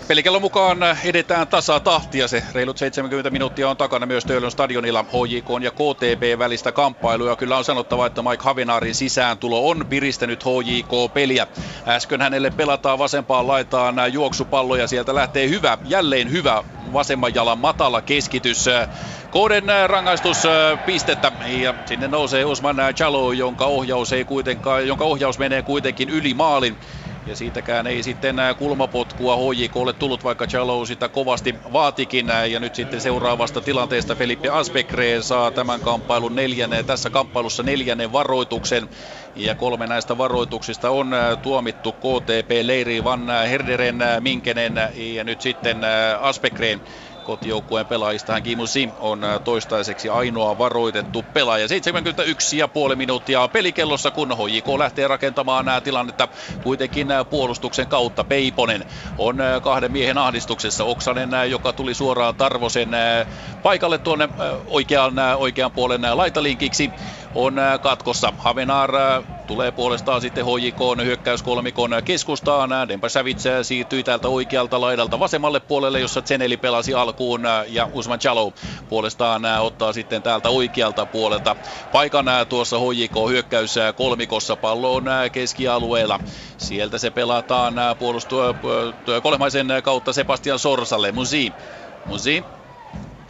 Pelikellon mukaan edetään tasa tahtia. Se reilut 70 minuuttia on takana myös Töölön stadionilla HJK ja KTP välistä kamppailua. Kyllä on sanottava, että Mike Havinaarin sisääntulo on piristänyt HJK-peliä. Äsken hänelle pelataan vasempaan laitaan juoksupallo ja sieltä lähtee hyvä, jälleen hyvä vasemman jalan matala keskitys. Koden rangaistuspistettä ja sinne nousee Usman Chalo, jonka ohjaus, ei kuitenkaan, jonka ohjaus menee kuitenkin yli maalin. Ja siitäkään ei sitten kulmapotkua HJKlle tullut, vaikka Chalo sitä kovasti vaatikin. Ja nyt sitten seuraavasta tilanteesta Felipe Aspekre saa tämän kamppailun neljännen, tässä kamppailussa neljännen varoituksen. Ja kolme näistä varoituksista on tuomittu KTP, Leiri, Van Herderen, Minkenen ja nyt sitten Aspekreen kotijoukkueen pelaajista hän Kimu Sim on äh, toistaiseksi ainoa varoitettu pelaaja. 71,5 minuuttia pelikellossa, kun HJK lähtee rakentamaan nämä äh, tilannetta kuitenkin äh, puolustuksen kautta. Peiponen on kahden miehen ahdistuksessa. Oksanen, joka tuli suoraan Tarvosen paikalle tuonne oikean, oikean puolen laitalinkiksi on katkossa. Havenar tulee puolestaan sitten HJK hyökkäyskolmikon keskustaan. Dempa Savits siirtyi täältä oikealta laidalta vasemmalle puolelle, jossa Zeneli pelasi alkuun ja Usman Chalo puolestaan ottaa sitten täältä oikealta puolelta paikan tuossa HJK hyökkäys kolmikossa. Pallo on keskialueella. Sieltä se pelataan puolustua kolmaisen kautta Sebastian Sorsalle. Musi. Musi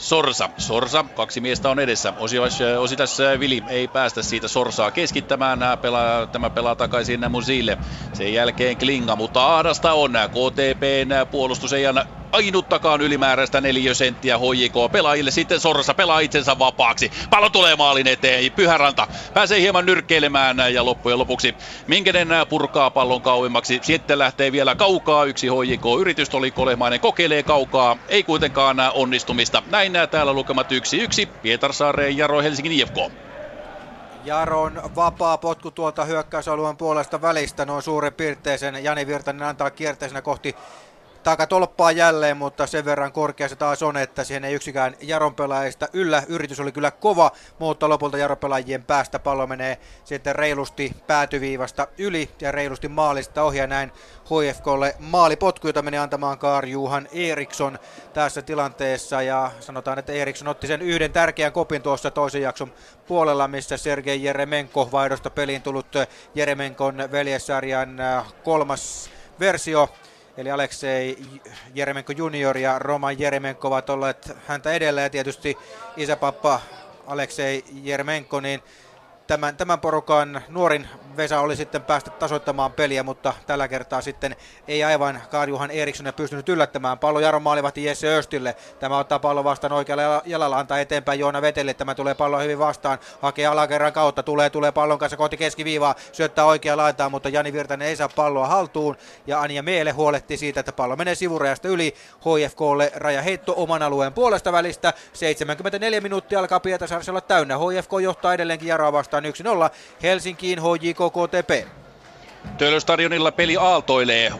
Sorsa. Sorsa, kaksi miestä on edessä. Osias, Ositas Vili ei päästä siitä Sorsaa keskittämään. Pelaa, tämä pelaa takaisin Musille. Sen jälkeen Klinga, mutta Aadasta on. KTPn puolustus ei anna ainuttakaan ylimääräistä senttiä HJK pelaajille. Sitten Sorsa pelaa itsensä vapaaksi. Pallo tulee maalin eteen. Pyhäranta pääsee hieman nyrkkeilemään ja loppujen lopuksi Minkenen purkaa pallon kauemmaksi. Sitten lähtee vielä kaukaa. Yksi HJK yritys oli kolemainen kokeilee kaukaa. Ei kuitenkaan onnistumista. Näin täällä lukemat 1-1. Pietarsaareen Jaro Helsingin IFK. Jaron vapaa potku tuolta hyökkäysalueen puolesta välistä noin suurin piirteisen. Jani Virtanen antaa kierteisenä kohti takatolppaa jälleen, mutta sen verran korkea se taas on, että siihen ei yksikään Jaron pelaajista yllä. Yritys oli kyllä kova, mutta lopulta Jaron pelaajien päästä pallo menee sitten reilusti päätyviivasta yli ja reilusti maalista ohi ja näin HFKlle maalipotku, jota meni antamaan Kaar Juhan Eriksson tässä tilanteessa ja sanotaan, että Eriksson otti sen yhden tärkeän kopin tuossa toisen jakson puolella, missä Sergei Jeremenko vaihdosta peliin tullut Jeremenkon veljessarjan äh, kolmas versio eli Aleksei Jeremenko junior ja Roman Jeremenko ovat olleet häntä edellä. Ja tietysti isäpappa Aleksei Jeremenko, niin tämän, tämän porukan nuorin Vesa oli sitten päästä tasoittamaan peliä, mutta tällä kertaa sitten ei aivan Karjuhan Eriksson pystynyt yllättämään. Pallo Jaro maalivahti Jesse Östille. Tämä ottaa pallo vastaan oikealla jalalla, antaa eteenpäin Joona Vetelle. Tämä tulee pallo hyvin vastaan, hakee alakerran kautta, tulee, tulee pallon kanssa kohti keskiviivaa, syöttää oikea laitaan, mutta Jani Virtanen ei saa palloa haltuun. Ja Anja Meele huolehtii siitä, että pallo menee sivurajasta yli HFKlle. Raja heitto oman alueen puolesta välistä. 74 minuuttia alkaa Pietarsaarissa olla täynnä. HFK johtaa edelleenkin Jaroa vastaan 1-0. Helsinkiin HJK KKTP. Töölöstadionilla peli aaltoilee.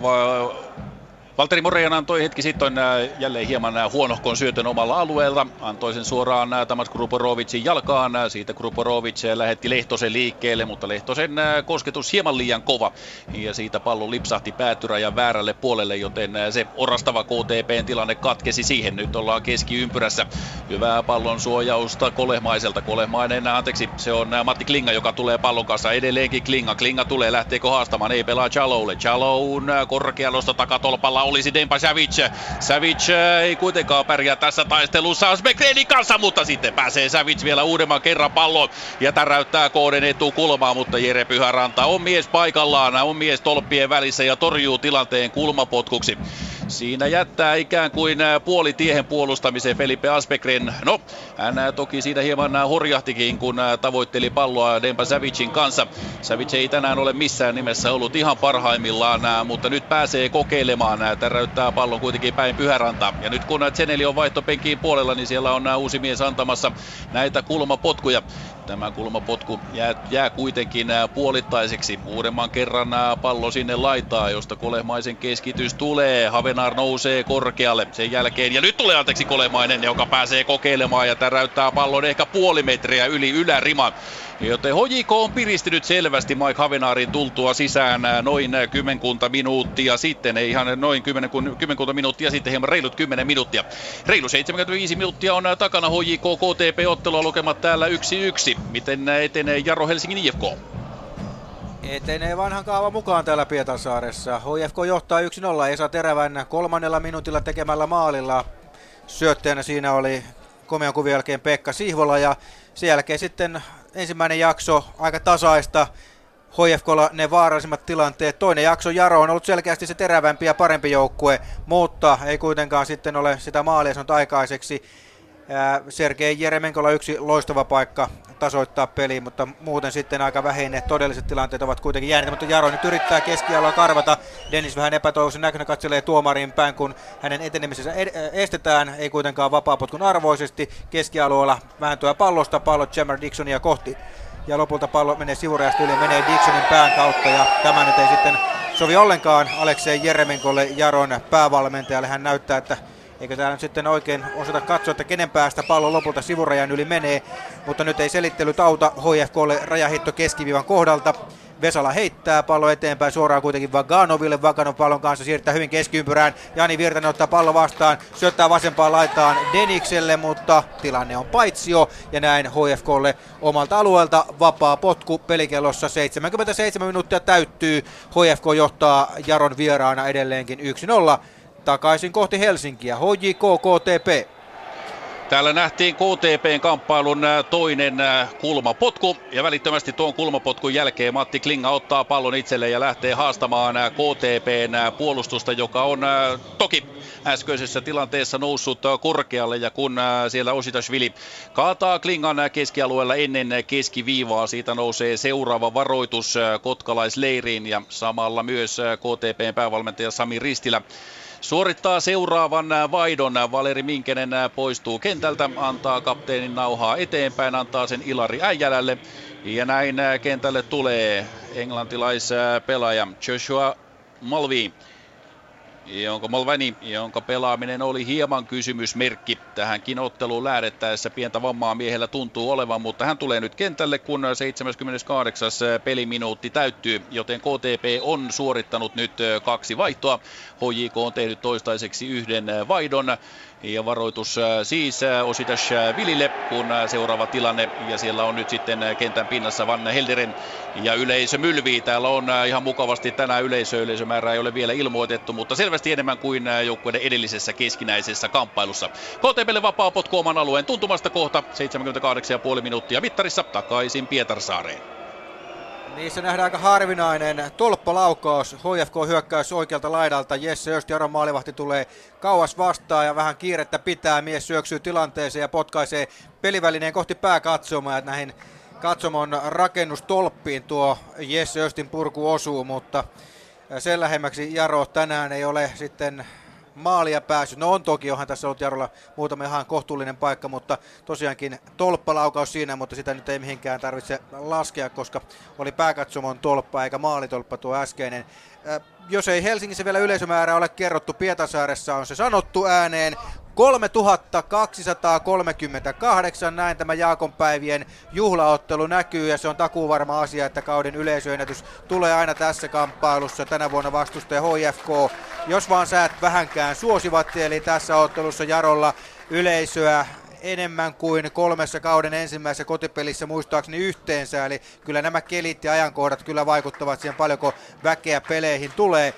Valtteri Morejan antoi hetki sitten äh, jälleen hieman äh, huonohkon syötön omalla alueella. Antoi sen suoraan äh, Tamas Kruporovicin jalkaan. Siitä Kruporovic lähetti Lehtosen liikkeelle, mutta Lehtosen kosketus hieman liian kova. Ja siitä pallo lipsahti päätyrajan väärälle puolelle, joten se orastava KTPn tilanne katkesi siihen. Nyt ollaan keskiympyrässä. Hyvää pallon suojausta Kolehmaiselta. Kolehmainen, anteeksi, se on Matti Klinga, joka tulee pallon kanssa. Edelleenkin Klinga. Klinga tulee, lähteekö haastamaan? Ei pelaa Chaloulle. Chaloun korkealosta takatolpalla olisi Dempa Savic. Savic äh, ei kuitenkaan pärjää tässä taistelussa Osbekrenin kanssa, mutta sitten pääsee Savic vielä uudemman kerran palloon ja täräyttää Kooden etukulmaa, mutta Jere Pyhäranta on mies paikallaan, on mies tolppien välissä ja torjuu tilanteen kulmapotkuksi. Siinä jättää ikään kuin puoli tiehen puolustamiseen Felipe Aspekren. No, hän toki siinä hieman horjahtikin, kun tavoitteli palloa Dempa Savicin kanssa. Savic ei tänään ole missään nimessä ollut ihan parhaimmillaan, mutta nyt pääsee kokeilemaan. Täräyttää pallon kuitenkin päin Pyhäranta. Ja nyt kun Zeneli on vaihtopenkiin puolella, niin siellä on uusi mies antamassa näitä kulmapotkuja. Tämä kulmapotku jää, jää kuitenkin puolittaiseksi. Uudemman kerran pallo sinne laitaa, josta Kolehmaisen keskitys tulee. Havenar nousee korkealle sen jälkeen. Ja nyt tulee anteeksi Kolehmainen, joka pääsee kokeilemaan ja täräyttää pallon ehkä puoli metriä yli yläriman. Joten HJK on piristynyt selvästi Mike Havenaarin tultua sisään noin kymmenkunta minuuttia sitten, ei ihan noin kymmenkunta minuuttia sitten, hieman reilut 10 minuuttia. Reilu 75 minuuttia on takana HJK KTP-ottelua lukemat täällä 1-1. Miten etenee Jaro Helsingin IFK? Etenee vanhan kaavan mukaan täällä Pietarsaaressa. HFK johtaa 1-0 Esa Terävän kolmannella minuutilla tekemällä maalilla. Syöttäjänä siinä oli komean kuvien jälkeen Pekka Sihvola ja sen jälkeen sitten ensimmäinen jakso aika tasaista. HFKlla ne vaarallisimmat tilanteet. Toinen jakso Jaro on ollut selkeästi se terävämpi ja parempi joukkue, mutta ei kuitenkaan sitten ole sitä maalia saanut aikaiseksi. Sergei Jeremenkolla yksi loistava paikka tasoittaa peli, mutta muuten sitten aika vähine todelliset tilanteet ovat kuitenkin jääneet, mutta Jaro nyt yrittää keskialoa karvata. Dennis vähän epätoivoisen näkönä katselee tuomarin päin, kun hänen etenemisensä estetään, ei kuitenkaan vapaapotkun arvoisesti. Keskialueella vääntöä pallosta, pallo Jammer Dixonia kohti. Ja lopulta pallo menee sivurajasta yli, menee Dixonin pään kautta ja tämä nyt ei sitten sovi ollenkaan Aleksei Jeremenkolle, Jaron päävalmentajalle. Hän näyttää, että Eikö täällä nyt sitten oikein osata katsoa, että kenen päästä pallo lopulta sivurajan yli menee. Mutta nyt ei selittely auta HFKlle rajahitto keskiviivan kohdalta. Vesala heittää pallo eteenpäin suoraan kuitenkin Vaganoville. Vaganov pallon kanssa siirtää hyvin keskiympyrään. Jani Virtanen ottaa pallo vastaan, syöttää vasempaan laitaan Denikselle, mutta tilanne on paitsio. Ja näin HFKlle omalta alueelta vapaa potku pelikellossa. 77 minuuttia täyttyy. HFK johtaa Jaron vieraana edelleenkin 1-0 takaisin kohti Helsinkiä. HJK KTP. Täällä nähtiin KTPn kamppailun toinen kulmapotku ja välittömästi tuon kulmapotkun jälkeen Matti Klinga ottaa pallon itselle ja lähtee haastamaan KTPn puolustusta, joka on toki äskeisessä tilanteessa noussut korkealle ja kun siellä Ositashvili kaataa Klingan keskialueella ennen keskiviivaa, siitä nousee seuraava varoitus kotkalaisleiriin ja samalla myös KTPn päävalmentaja Sami Ristilä suorittaa seuraavan vaihdon. Valeri Minkenen poistuu kentältä, antaa kapteenin nauhaa eteenpäin, antaa sen Ilari Äijälälle. Ja näin kentälle tulee englantilaispelaaja Joshua Malvi. Jonka Molvani, jonka pelaaminen oli hieman kysymysmerkki tähänkin otteluun lähdettäessä. Pientä vammaa miehellä tuntuu olevan, mutta hän tulee nyt kentälle, kun 78. peliminuutti täyttyy, joten KTP on suorittanut nyt kaksi vaihtoa. HJK on tehnyt toistaiseksi yhden vaihdon. Ja varoitus äh, siis äh, Ositas äh, Vilille, kun seuraava tilanne. Ja siellä on nyt sitten kentän pinnassa Van Helderen ja yleisö mylvii. Täällä on ihan mukavasti tänään yleisö. Yleisömäärä ei ole vielä ilmoitettu, mutta selvästi enemmän kuin joukkueiden edellisessä keskinäisessä kamppailussa. KTPlle vapaa potku oman alueen tuntumasta kohta 78,5 minuuttia mittarissa takaisin Pietarsaareen. Niissä nähdään aika harvinainen tolppalaukaus. HFK hyökkäys oikealta laidalta. Jesse Öst, Jaron maalivahti tulee kauas vastaan ja vähän kiirettä pitää. Mies syöksyy tilanteeseen ja potkaisee pelivälineen kohti pääkatsomaa. Näihin katsomon rakennustolppiin tuo Jesse Östin purku osuu, mutta sen lähemmäksi Jaro tänään ei ole sitten maalia päässyt. No on toki, onhan tässä ollut Jarolla muutama ihan kohtuullinen paikka, mutta tosiaankin tolppalaukaus siinä, mutta sitä nyt ei mihinkään tarvitse laskea, koska oli pääkatsomon tolppa eikä maalitolppa tuo äskeinen. Jos ei Helsingissä vielä yleisömäärä ole kerrottu, Pietasaaressa on se sanottu ääneen. 3238, näin tämä Jaakonpäivien juhlaottelu näkyy ja se on takuvarma asia, että kauden yleisöennätys tulee aina tässä kamppailussa. Tänä vuonna vastustaja HFK, jos vaan säät vähänkään suosivat, eli tässä ottelussa Jarolla yleisöä enemmän kuin kolmessa kauden ensimmäisessä kotipelissä muistaakseni yhteensä, eli kyllä nämä kelit ja ajankohdat kyllä vaikuttavat siihen paljonko väkeä peleihin tulee.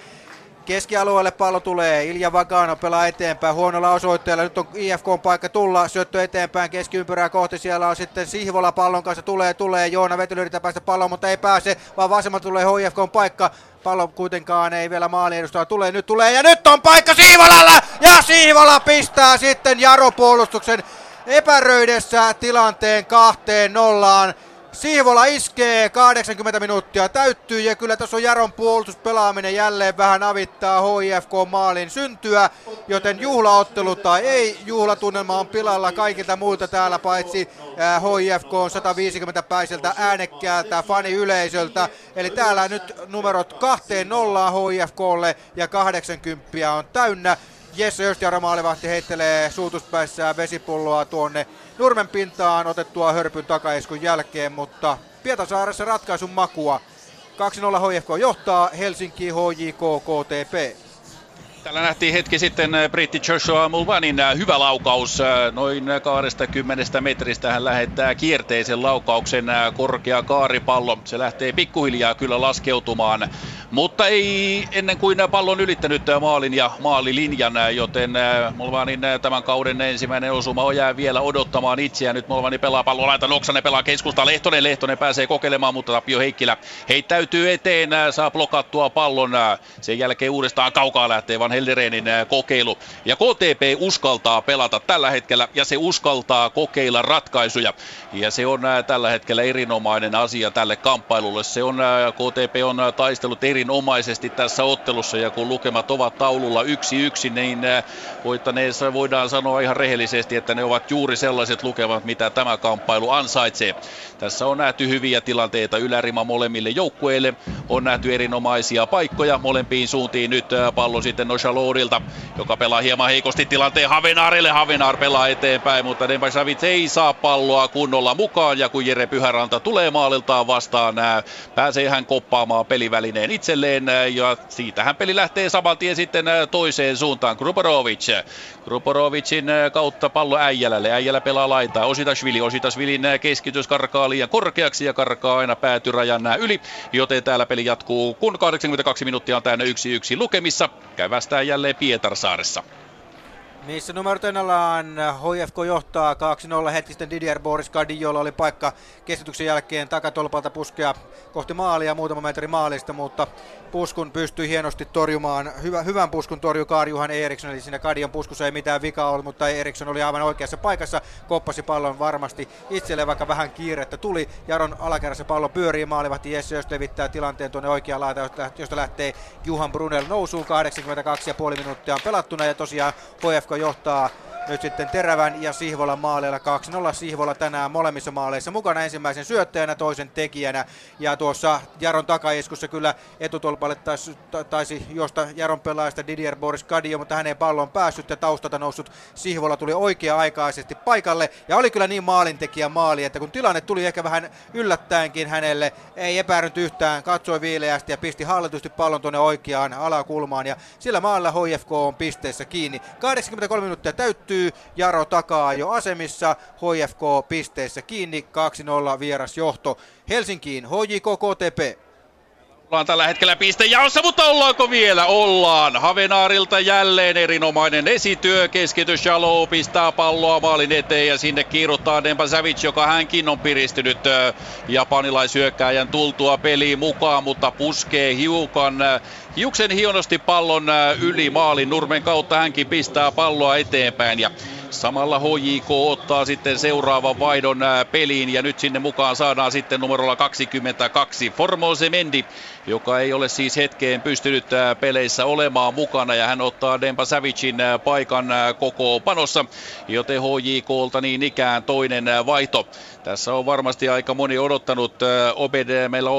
Keskialueelle pallo tulee, Ilja Vagano pelaa eteenpäin. Huonolla osoitteella, nyt on IFK on paikka tulla, syöttö eteenpäin. Keskiympyrää kohti, siellä on sitten Sihvola pallon kanssa, tulee, tulee, Joona Vetely yrittää päästä palloon, mutta ei pääse, vaan vasemmalta tulee HIFK on paikka, pallo kuitenkaan ei vielä maali edustaa, tulee, nyt tulee, ja nyt on paikka Sihvolalla, ja Sihvola pistää sitten Jaro puolustuksen epäröidessä tilanteen kahteen nollaan. Siivola iskee, 80 minuuttia täyttyy ja kyllä tässä on Jaron puolustuspelaaminen jälleen vähän avittaa HIFK maalin syntyä, joten juhlaottelu tai ei, juhlatunnelma on pilalla kaikilta muilta täällä paitsi HIFK on 150 päiseltä äänekkäältä faniyleisöltä, eli täällä nyt numerot kahteen nollaan HIFKlle ja 80 on täynnä. Jesse Östjärä maalivahti heittelee suutuspäissään vesipulloa tuonne nurmen pintaan otettua hörpyn takaiskun jälkeen, mutta Pietasaaressa ratkaisun makua. 2-0 HFK johtaa, Helsinki HJK KTP. Täällä nähtiin hetki sitten äh, britti Joshua Mulvanin äh, hyvä laukaus. Äh, noin 20 metristä hän lähettää kierteisen laukauksen korkea kaaripallo. Se lähtee pikkuhiljaa kyllä laskeutumaan, mutta ei ennen kuin pallo on ylittänyt maalin ja maalilinjan, joten Mulvanin tämän kauden ensimmäinen osuma jää vielä odottamaan itseään. Nyt Mulvani pelaa pallo laita, Noksanen pelaa keskusta, Lehtonen, Lehtonen pääsee kokeilemaan, mutta Tapio Heikkilä heittäytyy eteen, saa blokattua pallon. Sen jälkeen uudestaan kaukaa lähtee Van Helderenin kokeilu. Ja KTP uskaltaa pelata tällä hetkellä ja se uskaltaa kokeilla ratkaisuja. Ja se on tällä hetkellä erinomainen asia tälle kamppailulle. Se on, KTP on taistellut erinomaisesti tässä ottelussa ja kun lukemat ovat taululla yksi yksi, niin voittaneessa voidaan sanoa ihan rehellisesti, että ne ovat juuri sellaiset lukemat, mitä tämä kamppailu ansaitsee. Tässä on nähty hyviä tilanteita ylärima molemmille joukkueille. On nähty erinomaisia paikkoja molempiin suuntiin. Nyt pallo sitten Noshaloodilta, joka pelaa hieman heikosti tilanteen Havenaarille. Havenaar pelaa eteenpäin, mutta Dembasavits ei saa palloa kunnolla mukaan. Ja kun Jere Pyhäranta tulee maaliltaan vastaan, pääsee hän koppaamaan pelivälineen itselleen. Ja siitähän peli lähtee saman tien sitten toiseen suuntaan. Kruporovic. Kruporovicin kautta pallo Äijälälle. Äijälä pelaa laitaa. Ositasvili. Ositasvilin keskitys karkaa liian korkeaksi ja karkaa aina päätyrajan yli. Joten täällä peli jatkuu, kun 82 minuuttia on täynnä 1-1 lukemissa. Kävästää jälleen Pietarsaaressa. Missä numero ennallaan HFK johtaa 2-0 heti sitten Didier Boris jolla oli paikka keskityksen jälkeen takatolpalta puskea kohti maalia muutama metri maalista, mutta puskun pystyi hienosti torjumaan. Hyvä, hyvän puskun torjui Karjuhan Eriksson, eli siinä Kadion puskussa ei mitään vikaa ollut, mutta Eriksson oli aivan oikeassa paikassa, koppasi pallon varmasti itselle, vaikka vähän kiirettä tuli. Jaron alakerrassa pallo pyörii, maalivahti Jesse Öst levittää tilanteen tuonne oikeaan laitaan, josta lähtee Juhan Brunel nousuun, 82,5 minuuttia on pelattuna ja tosiaan HFK johtaa nyt sitten Terävän ja Sihvolan maaleilla. 2-0 Sihvola tänään molemmissa maaleissa mukana ensimmäisen syöttäjänä, toisen tekijänä. Ja tuossa Jaron takaiskussa kyllä etutolpalle taisi, taisi juosta Jaron pelaajasta Didier Boris Kadio, mutta hänen pallon päässyt ja taustalta noussut Sihvola tuli oikea-aikaisesti paikalle. Ja oli kyllä niin maalintekijä maali, että kun tilanne tuli ehkä vähän yllättäenkin hänelle, ei epärönyt yhtään, katsoi viileästi ja pisti hallitusti pallon tuonne oikeaan alakulmaan. Ja sillä maalla HFK on pisteessä kiinni. 83 minuuttia täyttyy, Jaro takaa jo asemissa, HFK pisteessä kiinni, 2-0 vieras johto Helsinkiin, HJK KTP. Ollaan tällä hetkellä pistejaossa, mutta ollaanko vielä? Ollaan. Havenaarilta jälleen erinomainen esityö. Keskitys Jalou pistää palloa maalin eteen ja sinne kiiruttaa Demba Savic, joka hänkin on piristynyt japanilaisyökkääjän tultua peliin mukaan, mutta puskee hiukan hiuksen hionosti pallon yli maalin nurmen kautta. Hänkin pistää palloa eteenpäin ja Samalla HJK ottaa sitten seuraavan vaihdon peliin ja nyt sinne mukaan saadaan sitten numerolla 22 Formose Mendi, joka ei ole siis hetkeen pystynyt peleissä olemaan mukana ja hän ottaa Dempa Savicin paikan koko panossa, joten HJKlta niin ikään toinen vaihto. Tässä on varmasti aika moni odottanut Obed meillä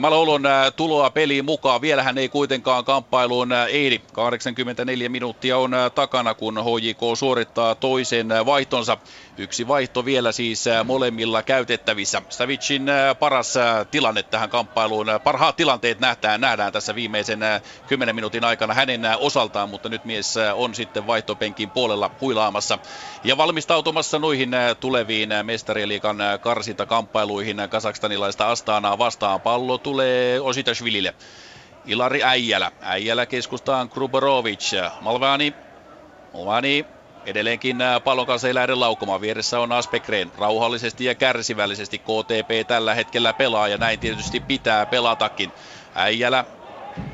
Malolon tuloa peliin mukaan. Vielä hän ei kuitenkaan kamppailuun ehdi. 84 minuuttia on takana, kun HJK suorittaa toisen vaihtonsa. Yksi vaihto vielä siis molemmilla käytettävissä. Savicin paras tilanne tähän kamppailuun. Parhaat tilanteet nähdään, nähdään tässä viimeisen 10 minuutin aikana hänen osaltaan, mutta nyt mies on sitten vaihtopenkin puolella huilaamassa ja valmistautumassa noihin tuleviin mestariliikan karsintakamppailuihin kasakstanilaista Astanaa vastaan. Pallo tulee Ositashvilille. Ilari Äijälä. Äijälä keskustaan Kruborovic. Malvani. Malvani Edelleenkin pallon kanssa ei lähde laukomaan. Vieressä on Aspekreen. Rauhallisesti ja kärsivällisesti KTP tällä hetkellä pelaa ja näin tietysti pitää pelatakin. Äijälä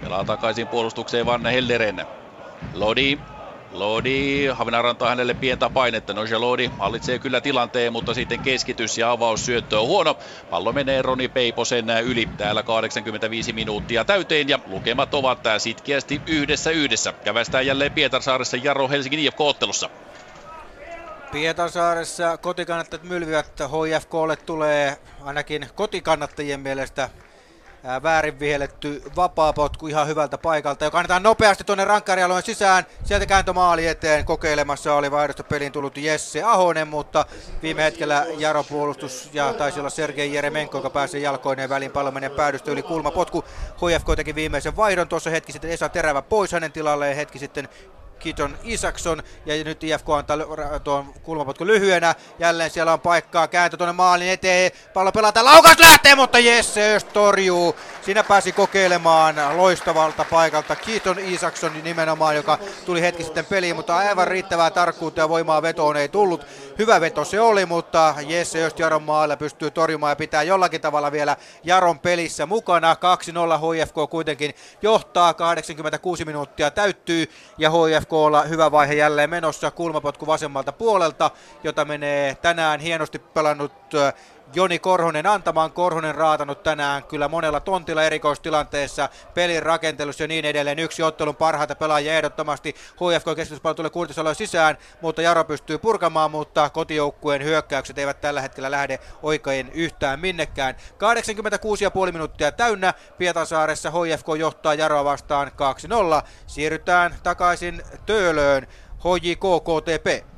pelaa takaisin puolustukseen Vanne Helleren. Lodi Lodi, Havinar antaa hänelle pientä painetta. Noja Lodi hallitsee kyllä tilanteen, mutta sitten keskitys ja avaussyöttö on huono. Pallo menee Roni Peiposen yli. Täällä 85 minuuttia täyteen ja lukemat ovat sitkeästi yhdessä yhdessä. Kävästään jälleen Pietarsaaressa Jaro Helsingin IFK-ottelussa. Pietarsaaressa kotikannattajat mylvivät. HFKlle tulee ainakin kotikannattajien mielestä väärin vihelletty vapaapotku ihan hyvältä paikalta, joka annetaan nopeasti tuonne rankkarialueen sisään. Sieltä kääntö maali eteen kokeilemassa oli vaihdosta peliin tullut Jesse Ahonen, mutta viime hetkellä Jaro puolustus ja taisi olla Sergei Jeremenko, joka pääsee jalkoineen väliin. Pallo menee päädystä yli kulmapotku. HFK teki viimeisen vaihdon tuossa hetki sitten Esa Terävä pois hänen tilalleen hetki sitten Kiton Isakson ja nyt IFK antaa tuon kulmapotku lyhyenä. Jälleen siellä on paikkaa, kääntö tuonne maalin eteen. Pallo pelataan, laukaus lähtee, mutta Jesse Öst torjuu. Siinä pääsi kokeilemaan loistavalta paikalta Kiton Isakson nimenomaan, joka tuli hetki sitten peliin, mutta aivan riittävää tarkkuutta ja voimaa vetoon ei tullut. Hyvä veto se oli, mutta Jesse Öst Jaron maalle pystyy torjumaan ja pitää jollakin tavalla vielä Jaron pelissä mukana. 2-0 HFK kuitenkin johtaa, 86 minuuttia täyttyy ja HFK olla hyvä vaihe jälleen menossa. Kulmapotku vasemmalta puolelta, jota menee tänään hienosti pelannut Joni Korhonen antamaan. Korhonen raatanut tänään kyllä monella tontilla erikoistilanteessa, pelin rakentelussa ja niin edelleen. Yksi ottelun parhaita pelaajia ehdottomasti. HFK keskityspallo tulee Kurtisalo sisään, mutta Jaro pystyy purkamaan, mutta kotijoukkueen hyökkäykset eivät tällä hetkellä lähde oikein yhtään minnekään. 86,5 minuuttia täynnä Pietasaaressa HFK johtaa Jaroa vastaan 2-0. Siirrytään takaisin Töölöön. HJK KTP.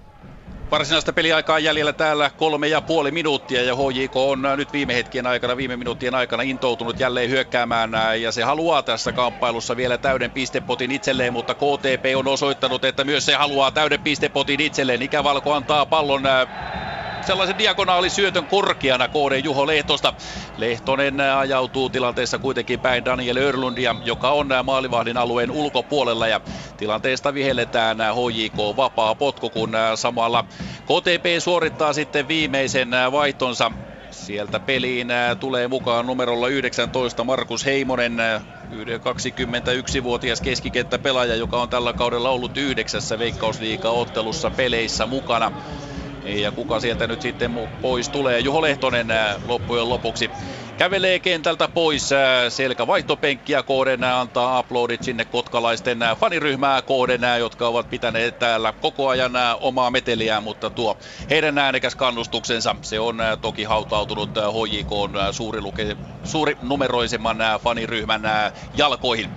Varsinaista peliaikaa jäljellä täällä kolme ja puoli minuuttia ja HJK on nyt viime hetkien aikana, viime minuuttien aikana intoutunut jälleen hyökkäämään ja se haluaa tässä kamppailussa vielä täyden pistepotin itselleen, mutta KTP on osoittanut, että myös se haluaa täyden pistepotin itselleen. Ikävalko antaa pallon sellaisen diagonaalisyötön korkeana KD Juho Lehtosta. Lehtonen ajautuu tilanteessa kuitenkin päin Daniel Örlundia, joka on maalivahdin alueen ulkopuolella ja tilanteesta vihelletään HJK vapaa potku, kun samalla KTP suorittaa sitten viimeisen vaihtonsa Sieltä peliin tulee mukaan numerolla 19 Markus Heimonen, 21-vuotias keskikenttäpelaaja, joka on tällä kaudella ollut yhdeksässä Veikkausliiga-ottelussa peleissä mukana. Ja kuka sieltä nyt sitten pois tulee? Juho Lehtonen loppujen lopuksi. kävelee kentältä pois. Selkä vaihtopenkkiä kohden antaa uploadit sinne kotkalaisten faniryhmää kohden, jotka ovat pitäneet täällä koko ajan omaa meteliään, mutta tuo heidän äänekäs kannustuksensa, se on toki hautautunut HJK suuri, luke, suuri numeroisemman faniryhmän jalkoihin.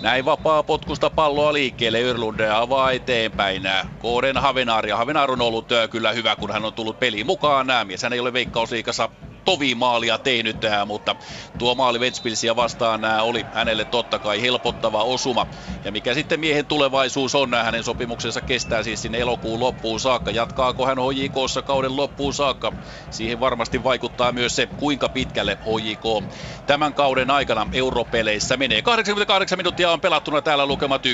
Näin vapaa potkusta palloa liikkeelle. Yrlund avaa eteenpäin. Kooden Havenaar. Ja Havenaar on ollut kyllä hyvä, kun hän on tullut peliin mukaan. Mies hän ei ole veikkausliikassa tovi maalia tehnyt, mutta tuo maali Ventspilsiä vastaan oli hänelle totta kai helpottava osuma. Ja mikä sitten miehen tulevaisuus on, hänen sopimuksensa kestää siis sinne elokuun loppuun saakka. Jatkaako hän HJKssa kauden loppuun saakka? Siihen varmasti vaikuttaa myös se, kuinka pitkälle HJK tämän kauden aikana europeleissä menee. 88 minuuttia on pelattuna täällä lukemat 1-1.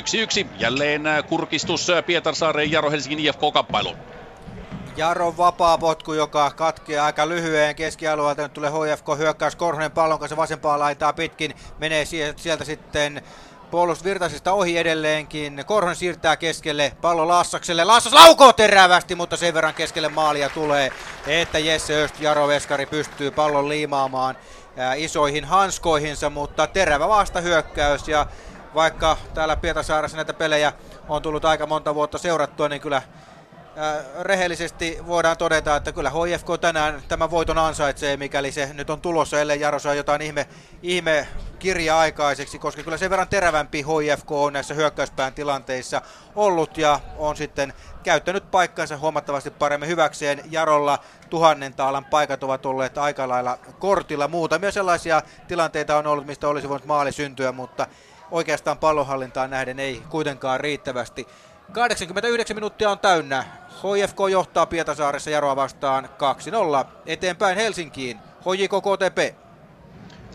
Jälleen kurkistus Pietarsaaren Jaro Helsingin IFK-kamppailuun. Jaron vapaa potku, joka katkeaa aika lyhyen keskialueelta. Nyt tulee HFK hyökkäys Korhonen pallon kanssa vasempaa laitaa pitkin. Menee sieltä sitten Virtasista ohi edelleenkin. Korhonen siirtää keskelle pallo Lassakselle. Lassas laukoo terävästi, mutta sen verran keskelle maalia tulee, että Jesse Öst, Jaro Veskari pystyy pallon liimaamaan isoihin hanskoihinsa, mutta terävä vastahyökkäys ja vaikka täällä Pietasaaressa näitä pelejä on tullut aika monta vuotta seurattua, niin kyllä rehellisesti voidaan todeta, että kyllä HFK tänään tämä voiton ansaitsee, mikäli se nyt on tulossa, ellei Jaro saa jotain ihme, ihme kirja aikaiseksi, koska kyllä sen verran terävämpi HFK on näissä hyökkäyspään tilanteissa ollut ja on sitten käyttänyt paikkansa huomattavasti paremmin hyväkseen. Jarolla tuhannen taalan paikat ovat olleet aika lailla kortilla. Muutamia sellaisia tilanteita on ollut, mistä olisi voinut maali syntyä, mutta oikeastaan pallonhallintaan nähden ei kuitenkaan riittävästi. 89 minuuttia on täynnä. HFK johtaa Pietasaaressa Jaroa vastaan 2-0. Eteenpäin Helsinkiin. HJK KTP.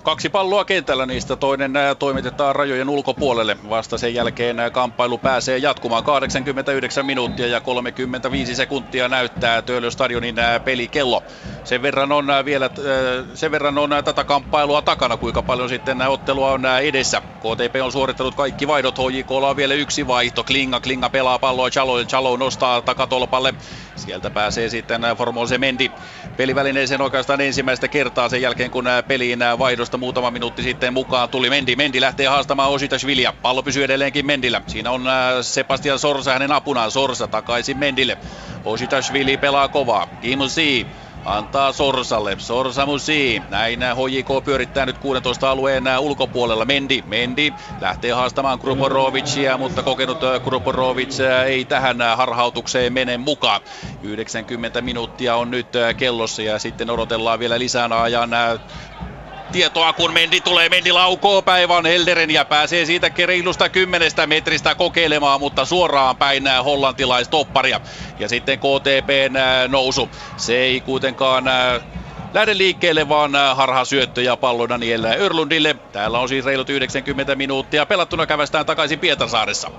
Kaksi palloa kentällä, niistä toinen toimitetaan rajojen ulkopuolelle. Vasta sen jälkeen kamppailu pääsee jatkumaan 89 minuuttia ja 35 sekuntia näyttää Töölöstadionin pelikello. Sen verran on vielä sen verran on tätä kamppailua takana, kuinka paljon sitten ottelua on edessä. KTP on suorittanut kaikki vaihdot, HJK on vielä yksi vaihto. Klinga, Klinga pelaa palloa Chalo, Chalo nostaa takatolpalle. Sieltä pääsee sitten Formose Mendi pelivälineeseen oikeastaan ensimmäistä kertaa sen jälkeen, kun peliin vaihdosta muutama minuutti sitten mukaan tuli Mendi. Mendi lähtee haastamaan Ositashvilia. Pallo pysyy edelleenkin Mendillä. Siinä on Sebastian Sorsa hänen apunaan. Sorsa takaisin Mendille. Ositashvili pelaa kovaa. Kim C antaa Sorsalle. Sorsa Musi. Näin HJK pyörittää nyt 16 alueen ulkopuolella. Mendi. Mendi lähtee haastamaan Kruporovicia, mutta kokenut Kruporovic ei tähän harhautukseen mene mukaan. 90 minuuttia on nyt kellossa ja sitten odotellaan vielä lisää ajan tietoa, kun Mendi tulee. Mendi laukoo päivän Helderen ja pääsee siitä reilusta kymmenestä metristä kokeilemaan, mutta suoraan päin hollantilaistopparia. Ja sitten KTPn nousu. Se ei kuitenkaan lähde liikkeelle, vaan harha syöttö ja pallo Daniel Örlundille. Täällä on siis reilut 90 minuuttia pelattuna kävästään takaisin Pietarsaaressa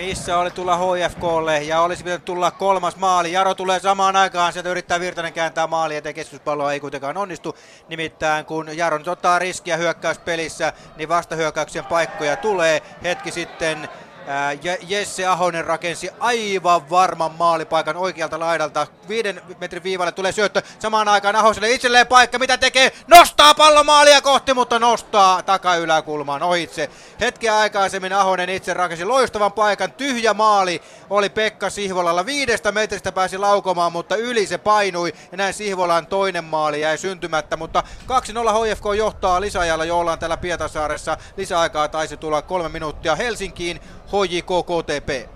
missä oli tulla HFKlle ja olisi pitänyt tulla kolmas maali. Jaro tulee samaan aikaan, sieltä yrittää Virtanen kääntää maali, eteen keskuspalloa ei kuitenkaan onnistu. Nimittäin kun Jaro nyt ottaa riskiä hyökkäyspelissä, niin vastahyökkäyksen paikkoja tulee. Hetki sitten Jesse Ahonen rakensi aivan varman maalipaikan oikealta laidalta. Viiden metrin viivalle tulee syöttö. Samaan aikaan Ahoselle itselleen paikka. Mitä tekee? Nostaa pallomaalia kohti, mutta nostaa takayläkulmaan ohitse. Hetken aikaisemmin Ahonen itse rakensi loistavan paikan. Tyhjä maali oli Pekka Sihvolalla. Viidestä metristä pääsi laukomaan, mutta yli se painui. Ja näin Sihvolan toinen maali jäi syntymättä. Mutta 2-0 HFK johtaa lisäajalla, jo ollaan täällä Pietasaaressa. Lisäaikaa taisi tulla kolme minuuttia Helsinkiin. HJK KTP.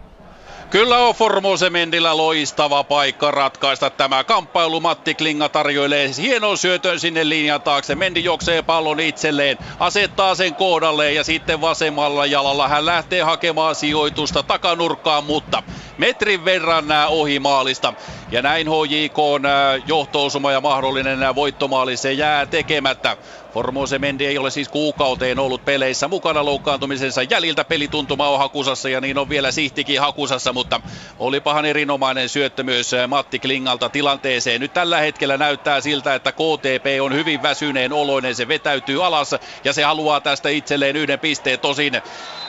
Kyllä on Formose Mendillä loistava paikka ratkaista tämä kamppailu. Matti Klinga tarjoilee hienon syötön sinne linjan taakse. Mendi juoksee pallon itselleen, asettaa sen kohdalleen ja sitten vasemmalla jalalla hän lähtee hakemaan sijoitusta takanurkkaan, mutta metrin verran ohi maalista. Ja näin HJK on johtoosuma ja mahdollinen voittomaali se jää tekemättä. Formose Mendi ei ole siis kuukauteen ollut peleissä mukana loukkaantumisensa jäljiltä. Pelituntuma on hakusassa ja niin on vielä Sihtikin hakusassa, mutta olipahan erinomainen syöttö myös Matti Klingalta tilanteeseen. Nyt tällä hetkellä näyttää siltä, että KTP on hyvin väsyneen oloinen. Se vetäytyy alas ja se haluaa tästä itselleen yhden pisteen. Tosin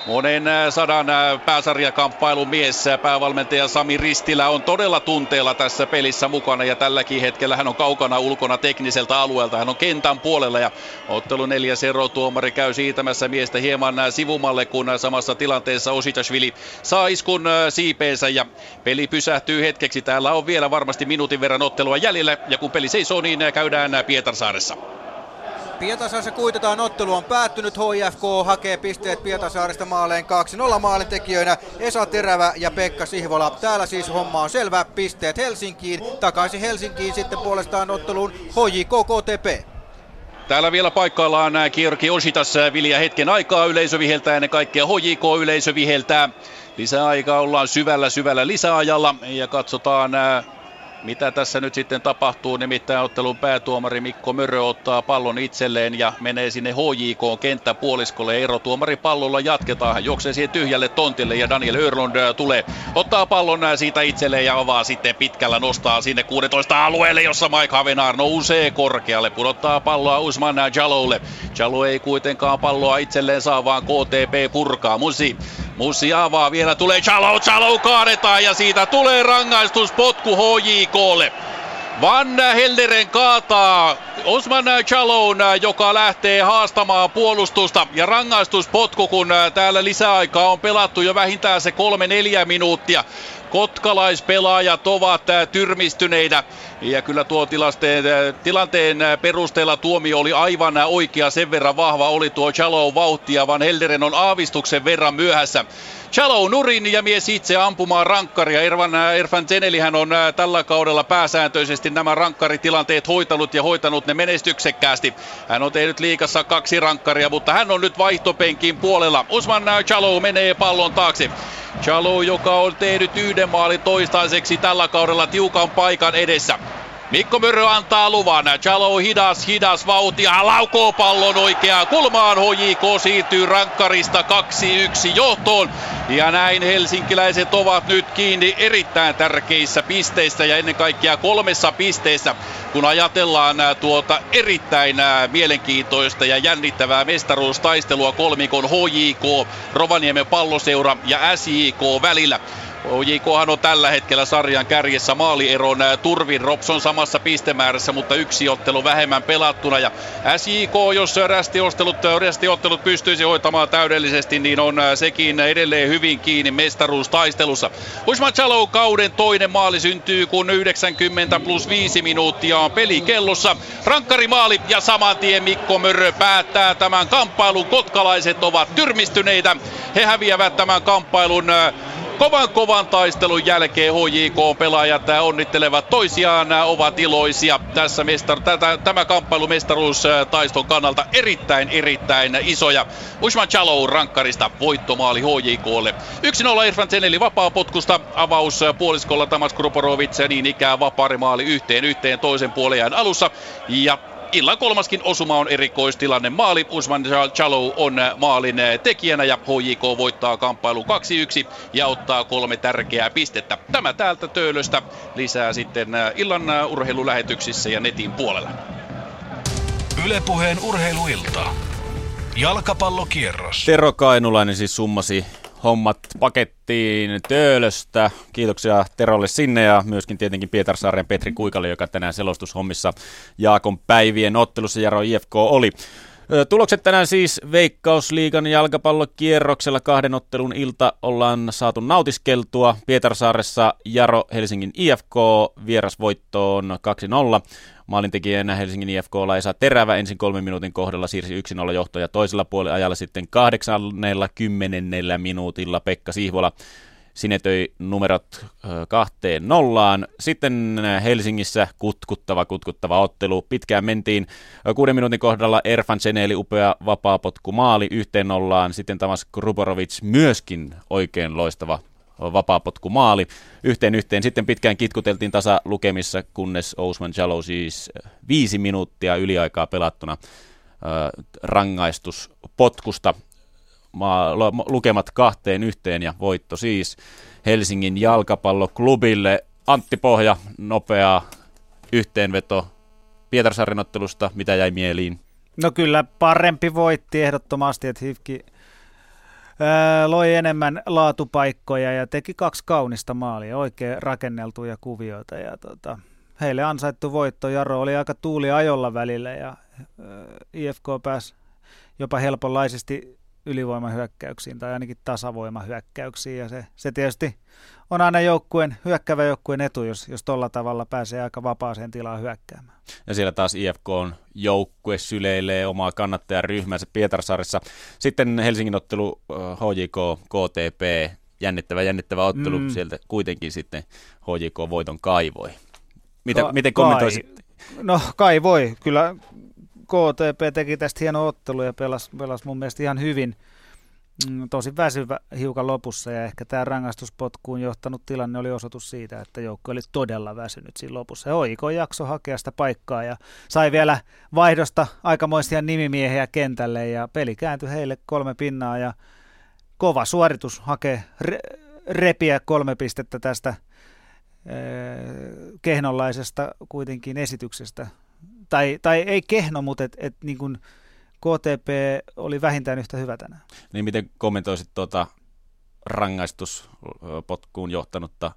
Monen sadan pääsarjakamppailun mies, päävalmentaja Sami Ristilä on todella tunteella tässä tässä pelissä mukana ja tälläkin hetkellä hän on kaukana ulkona tekniseltä alueelta. Hän on kentän puolella ja ottelu neljäs erotuomari käy siitämässä miestä hieman sivumalle, kun samassa tilanteessa Ositashvili saa iskun siipeensä ja peli pysähtyy hetkeksi. Täällä on vielä varmasti minuutin verran ottelua jäljellä ja kun peli seisoo, niin käydään Pietarsaaressa. Pietarsaaressa kuitetaan ottelu on päättynyt. HIFK hakee pisteet Pietarsaaresta maaleen 2-0 maalintekijöinä Esa Terävä ja Pekka Sihvola. Täällä siis homma on selvä. Pisteet Helsinkiin. Takaisin Helsinkiin sitten puolestaan otteluun HJK KTP. Täällä vielä paikkaillaan Georgi Ositas Vilja hetken aikaa. Yleisö viheltää ennen kaikkea HJK yleisö viheltää. Lisäaikaa ollaan syvällä syvällä lisäajalla ja katsotaan mitä tässä nyt sitten tapahtuu, nimittäin ottelun päätuomari Mikko Mörö ottaa pallon itselleen ja menee sinne HJK kenttäpuoliskolle. Erotuomari pallolla jatketaan, juoksee siihen tyhjälle tontille ja Daniel Örlund äh, tulee, ottaa pallon äh, siitä itselleen ja avaa sitten pitkällä, nostaa sinne 16 alueelle, jossa Mike Havenar nousee korkealle, pudottaa palloa Usman Jaloulle. Jalou ei kuitenkaan palloa itselleen saa, vaan KTP purkaa. Musi Mussi avaa, vielä tulee Chalou, Chalou kaadetaan ja siitä tulee rangaistuspotku HJKlle. Van Helderen kaataa Osman Chaloun, joka lähtee haastamaan puolustusta. Ja rangaistuspotku, kun täällä lisäaikaa on pelattu jo vähintään se kolme neljä minuuttia. Kotkalaispelaajat ovat tyrmistyneitä ja kyllä tuo tilanteen perusteella tuomio oli aivan oikea. Sen verran vahva oli tuo Chalo vauhtia, vaan Helderen on aavistuksen verran myöhässä. Chalo nurin ja mies itse ampumaan rankkaria. Ervan, Erfan Zenelihän on tällä kaudella pääsääntöisesti nämä rankkaritilanteet hoitanut ja hoitanut ne menestyksekkäästi. Hän on tehnyt liikassa kaksi rankkaria, mutta hän on nyt vaihtopenkin puolella. Usman Chalo menee pallon taakse. Chalo, joka on tehnyt yhden maalin toistaiseksi tällä kaudella tiukan paikan edessä. Mikko Mörö antaa luvan. Chalo hidas, hidas vauhtia, laukoo pallon oikeaan kulmaan. HJK siirtyy rankkarista 2-1 johtoon. Ja näin helsinkiläiset ovat nyt kiinni erittäin tärkeissä pisteissä ja ennen kaikkea kolmessa pisteessä, kun ajatellaan tuota erittäin mielenkiintoista ja jännittävää mestaruustaistelua kolmikon HJK, Rovaniemen palloseura ja SJK välillä. OJKhan on tällä hetkellä sarjan kärjessä maalieron Turvin Robson samassa pistemäärässä, mutta yksi ottelu vähemmän pelattuna. Ja SJK, jos rästiottelut, rästiottelut pystyisi hoitamaan täydellisesti, niin on sekin edelleen hyvin kiinni mestaruustaistelussa. Usman Chalo kauden toinen maali syntyy, kun 90 plus 5 minuuttia on pelikellossa. Rankkari maali ja saman tien Mikko Mörrö päättää tämän kamppailun. Kotkalaiset ovat tyrmistyneitä. He häviävät tämän kamppailun Kovan kovan taistelun jälkeen HJK-pelaajat onnittelevat toisiaan, ovat iloisia. Tässä mestar, tätä, tämä kamppailu mestaruustaiston kannalta erittäin erittäin isoja. Usman Chalou rankkarista voittomaali HJKlle. 1-0 Irfan Zeneli vapaa-potkusta, avaus puoliskolla Tamas Kruporovic, niin ikään vapaarimaali yhteen yhteen toisen puolen alussa. Ja illan kolmaskin osuma on erikoistilanne. Maali Usman Chalou on maalin tekijänä ja HJK voittaa kamppailu 2-1 ja ottaa kolme tärkeää pistettä. Tämä täältä Töölöstä lisää sitten illan urheilulähetyksissä ja netin puolella. Ylepuheen urheiluilta. Jalkapallokierros. Tero Kainulainen siis summasi hommat pakettiin Töölöstä. Kiitoksia Terolle sinne ja myöskin tietenkin Pietarsaaren Petri Kuikalle, joka tänään selostushommissa Jaakon päivien ottelussa Jaro IFK oli. Tulokset tänään siis Veikkausliigan jalkapallokierroksella kahden ottelun ilta ollaan saatu nautiskeltua. Pietarsaaressa Jaro Helsingin IFK vierasvoittoon 2-0. Maalintekijänä Helsingin IFK Esa Terävä ensin kolmen minuutin kohdalla siirsi 1-0 johtoja toisella puolella ajalla sitten kahdeksannella kymmenennellä minuutilla Pekka Sihvola sinetöi numerot kahteen nollaan. Sitten Helsingissä kutkuttava, kutkuttava ottelu. Pitkään mentiin kuuden minuutin kohdalla Erfan Seneli upea vapaapotku maali yhteen nollaan. Sitten Tamas Kruporovic myöskin oikein loistava vapaapotku maali yhteen yhteen. Sitten pitkään kitkuteltiin tasa lukemissa, kunnes Ousman Jalo siis viisi minuuttia yliaikaa pelattuna rangaistuspotkusta lukemat kahteen yhteen ja voitto siis Helsingin jalkapalloklubille. Antti Pohja, nopea yhteenveto Pietarsaaren ottelusta, mitä jäi mieliin? No kyllä parempi voitti ehdottomasti, että Hifki loi enemmän laatupaikkoja ja teki kaksi kaunista maalia, oikein rakenneltuja kuvioita. Ja tota, heille ansaittu voitto. Jaro oli aika tuuli ajolla välillä ja IFK pääsi jopa helponlaisesti ylivoimahyökkäyksiin tai ainakin tasavoimahyökkäyksiin. Ja se, se tietysti on aina joukkueen, hyökkävä joukkueen etu, jos, jos tuolla tavalla pääsee aika vapaaseen tilaan hyökkäämään. Ja siellä taas IFK on joukkue syleilee omaa kannattajaryhmänsä Pietarsaarissa. Sitten Helsingin ottelu HJK, KTP, jännittävä, jännittävä ottelu. Mm. Sieltä kuitenkin sitten HJK voiton kaivoi. Mitä, Ka- miten kommentoisit? Kai, no kaivoi. Kyllä KTP teki tästä hieno ottelu ja pelasi, pelasi mun mielestä ihan hyvin. Mm, tosi väsyvä hiukan lopussa ja ehkä tämä rangaistuspotkuun johtanut tilanne oli osoitus siitä, että joukko oli todella väsynyt siinä lopussa. Ja Oiko jakso hakea sitä paikkaa ja sai vielä vaihdosta aikamoisia nimimiehiä kentälle ja peli kääntyi heille kolme pinnaa ja kova suoritus hakee re- repiä kolme pistettä tästä kehnonlaisesta kuitenkin esityksestä tai, tai ei kehno, mutta et, et niin kuin KTP oli vähintään yhtä hyvä tänään. Niin miten kommentoisit tuota rangaistuspotkuun johtanutta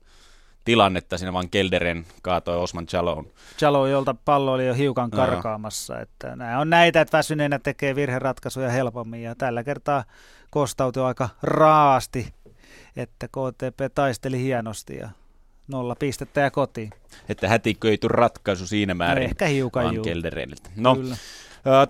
tilannetta, siinä vaan Kelderen kaatoi Osman Chaloon. Chalo, jolta pallo oli jo hiukan karkaamassa. No. Että nämä on näitä, että väsyneenä tekee virheratkaisuja helpommin ja tällä kertaa kostautui aika raasti, että KTP taisteli hienosti ja nolla pistettä ja kotiin. Että hätiköity ratkaisu siinä määrin. No ehkä hiukan No, Kyllä.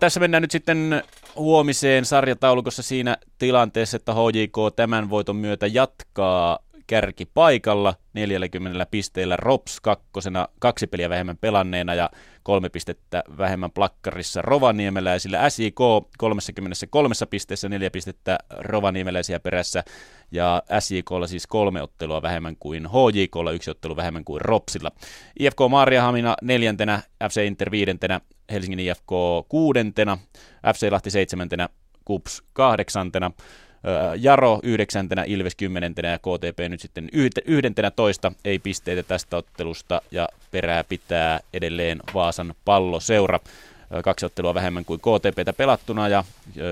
Tässä mennään nyt sitten huomiseen sarjataulukossa siinä tilanteessa, että HJK tämän voiton myötä jatkaa kärkipaikalla 40 pisteillä Rops kakkosena kaksi peliä vähemmän pelanneena ja kolme pistettä vähemmän plakkarissa Rovaniemeläisillä. SIK 33 pisteessä neljä pistettä Rovaniemeläisiä perässä ja SJKlla siis kolme ottelua vähemmän kuin HJKlla, yksi ottelu vähemmän kuin Ropsilla. IFK Maariahamina neljäntenä, FC Inter viidentenä, Helsingin IFK kuudentena, FC Lahti seitsemäntenä, KUPS kahdeksantena, Jaro yhdeksäntenä, Ilves kymmenentenä ja KTP nyt sitten yhdentenä toista, ei pisteitä tästä ottelusta ja perää pitää edelleen Vaasan palloseura. Kaksi ottelua vähemmän kuin KTPtä pelattuna ja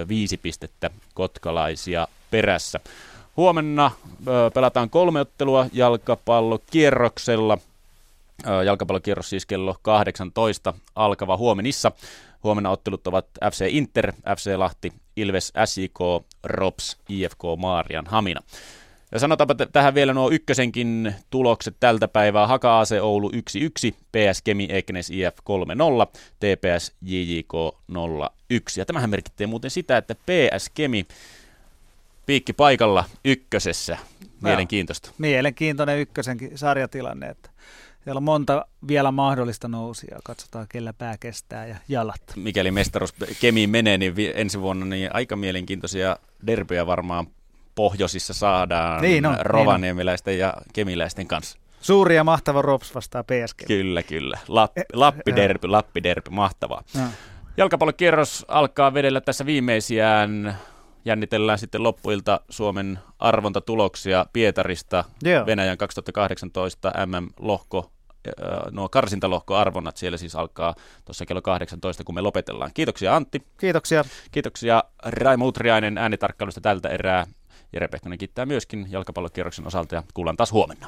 viisi pistettä kotkalaisia perässä. Huomenna pelataan kolme ottelua jalkapallokierroksella. Jalkapallokierros siis kello 18 alkava huomenissa. Huomenna ottelut ovat FC Inter, FC Lahti, Ilves, SIK, Rops, IFK Maarian Hamina. Ja sanotaanpa t- tähän vielä nuo ykkösenkin tulokset tältä päivää. Haka AC Oulu 1-1, PS Kemi Eknes IF 3-0, TPS JJK 0-1. Ja tämähän merkittää muuten sitä, että PS Kemi piikki paikalla ykkösessä. Mielenkiintoista. Mielenkiintoinen ykkösenkin sarjatilanne, että siellä on monta vielä mahdollista nousia. Katsotaan, kellä pää kestää ja jalat. Mikäli mestaruus Kemiin menee, niin ensi vuonna niin aika mielenkiintoisia derbyjä varmaan pohjoisissa saadaan niin on, rovaniemeläisten niin ja kemiläisten kanssa. Suuri ja mahtava Rops vastaa PSG. Kyllä, kyllä. Lappi, Lappi derby, Lappi derby, mahtavaa. Ja. Jalkapallokierros alkaa vedellä tässä viimeisiään. Jännitellään sitten loppuilta Suomen arvontatuloksia Pietarista. Joo. Venäjän 2018 MM-lohko nuo karsintalohkoarvonnat siellä siis alkaa tuossa kello 18, kun me lopetellaan. Kiitoksia Antti. Kiitoksia. Kiitoksia Raimo Utriainen äänitarkkailusta tältä erää. Jere Pehkonen kiittää myöskin jalkapallokierroksen osalta ja kuullaan taas huomenna.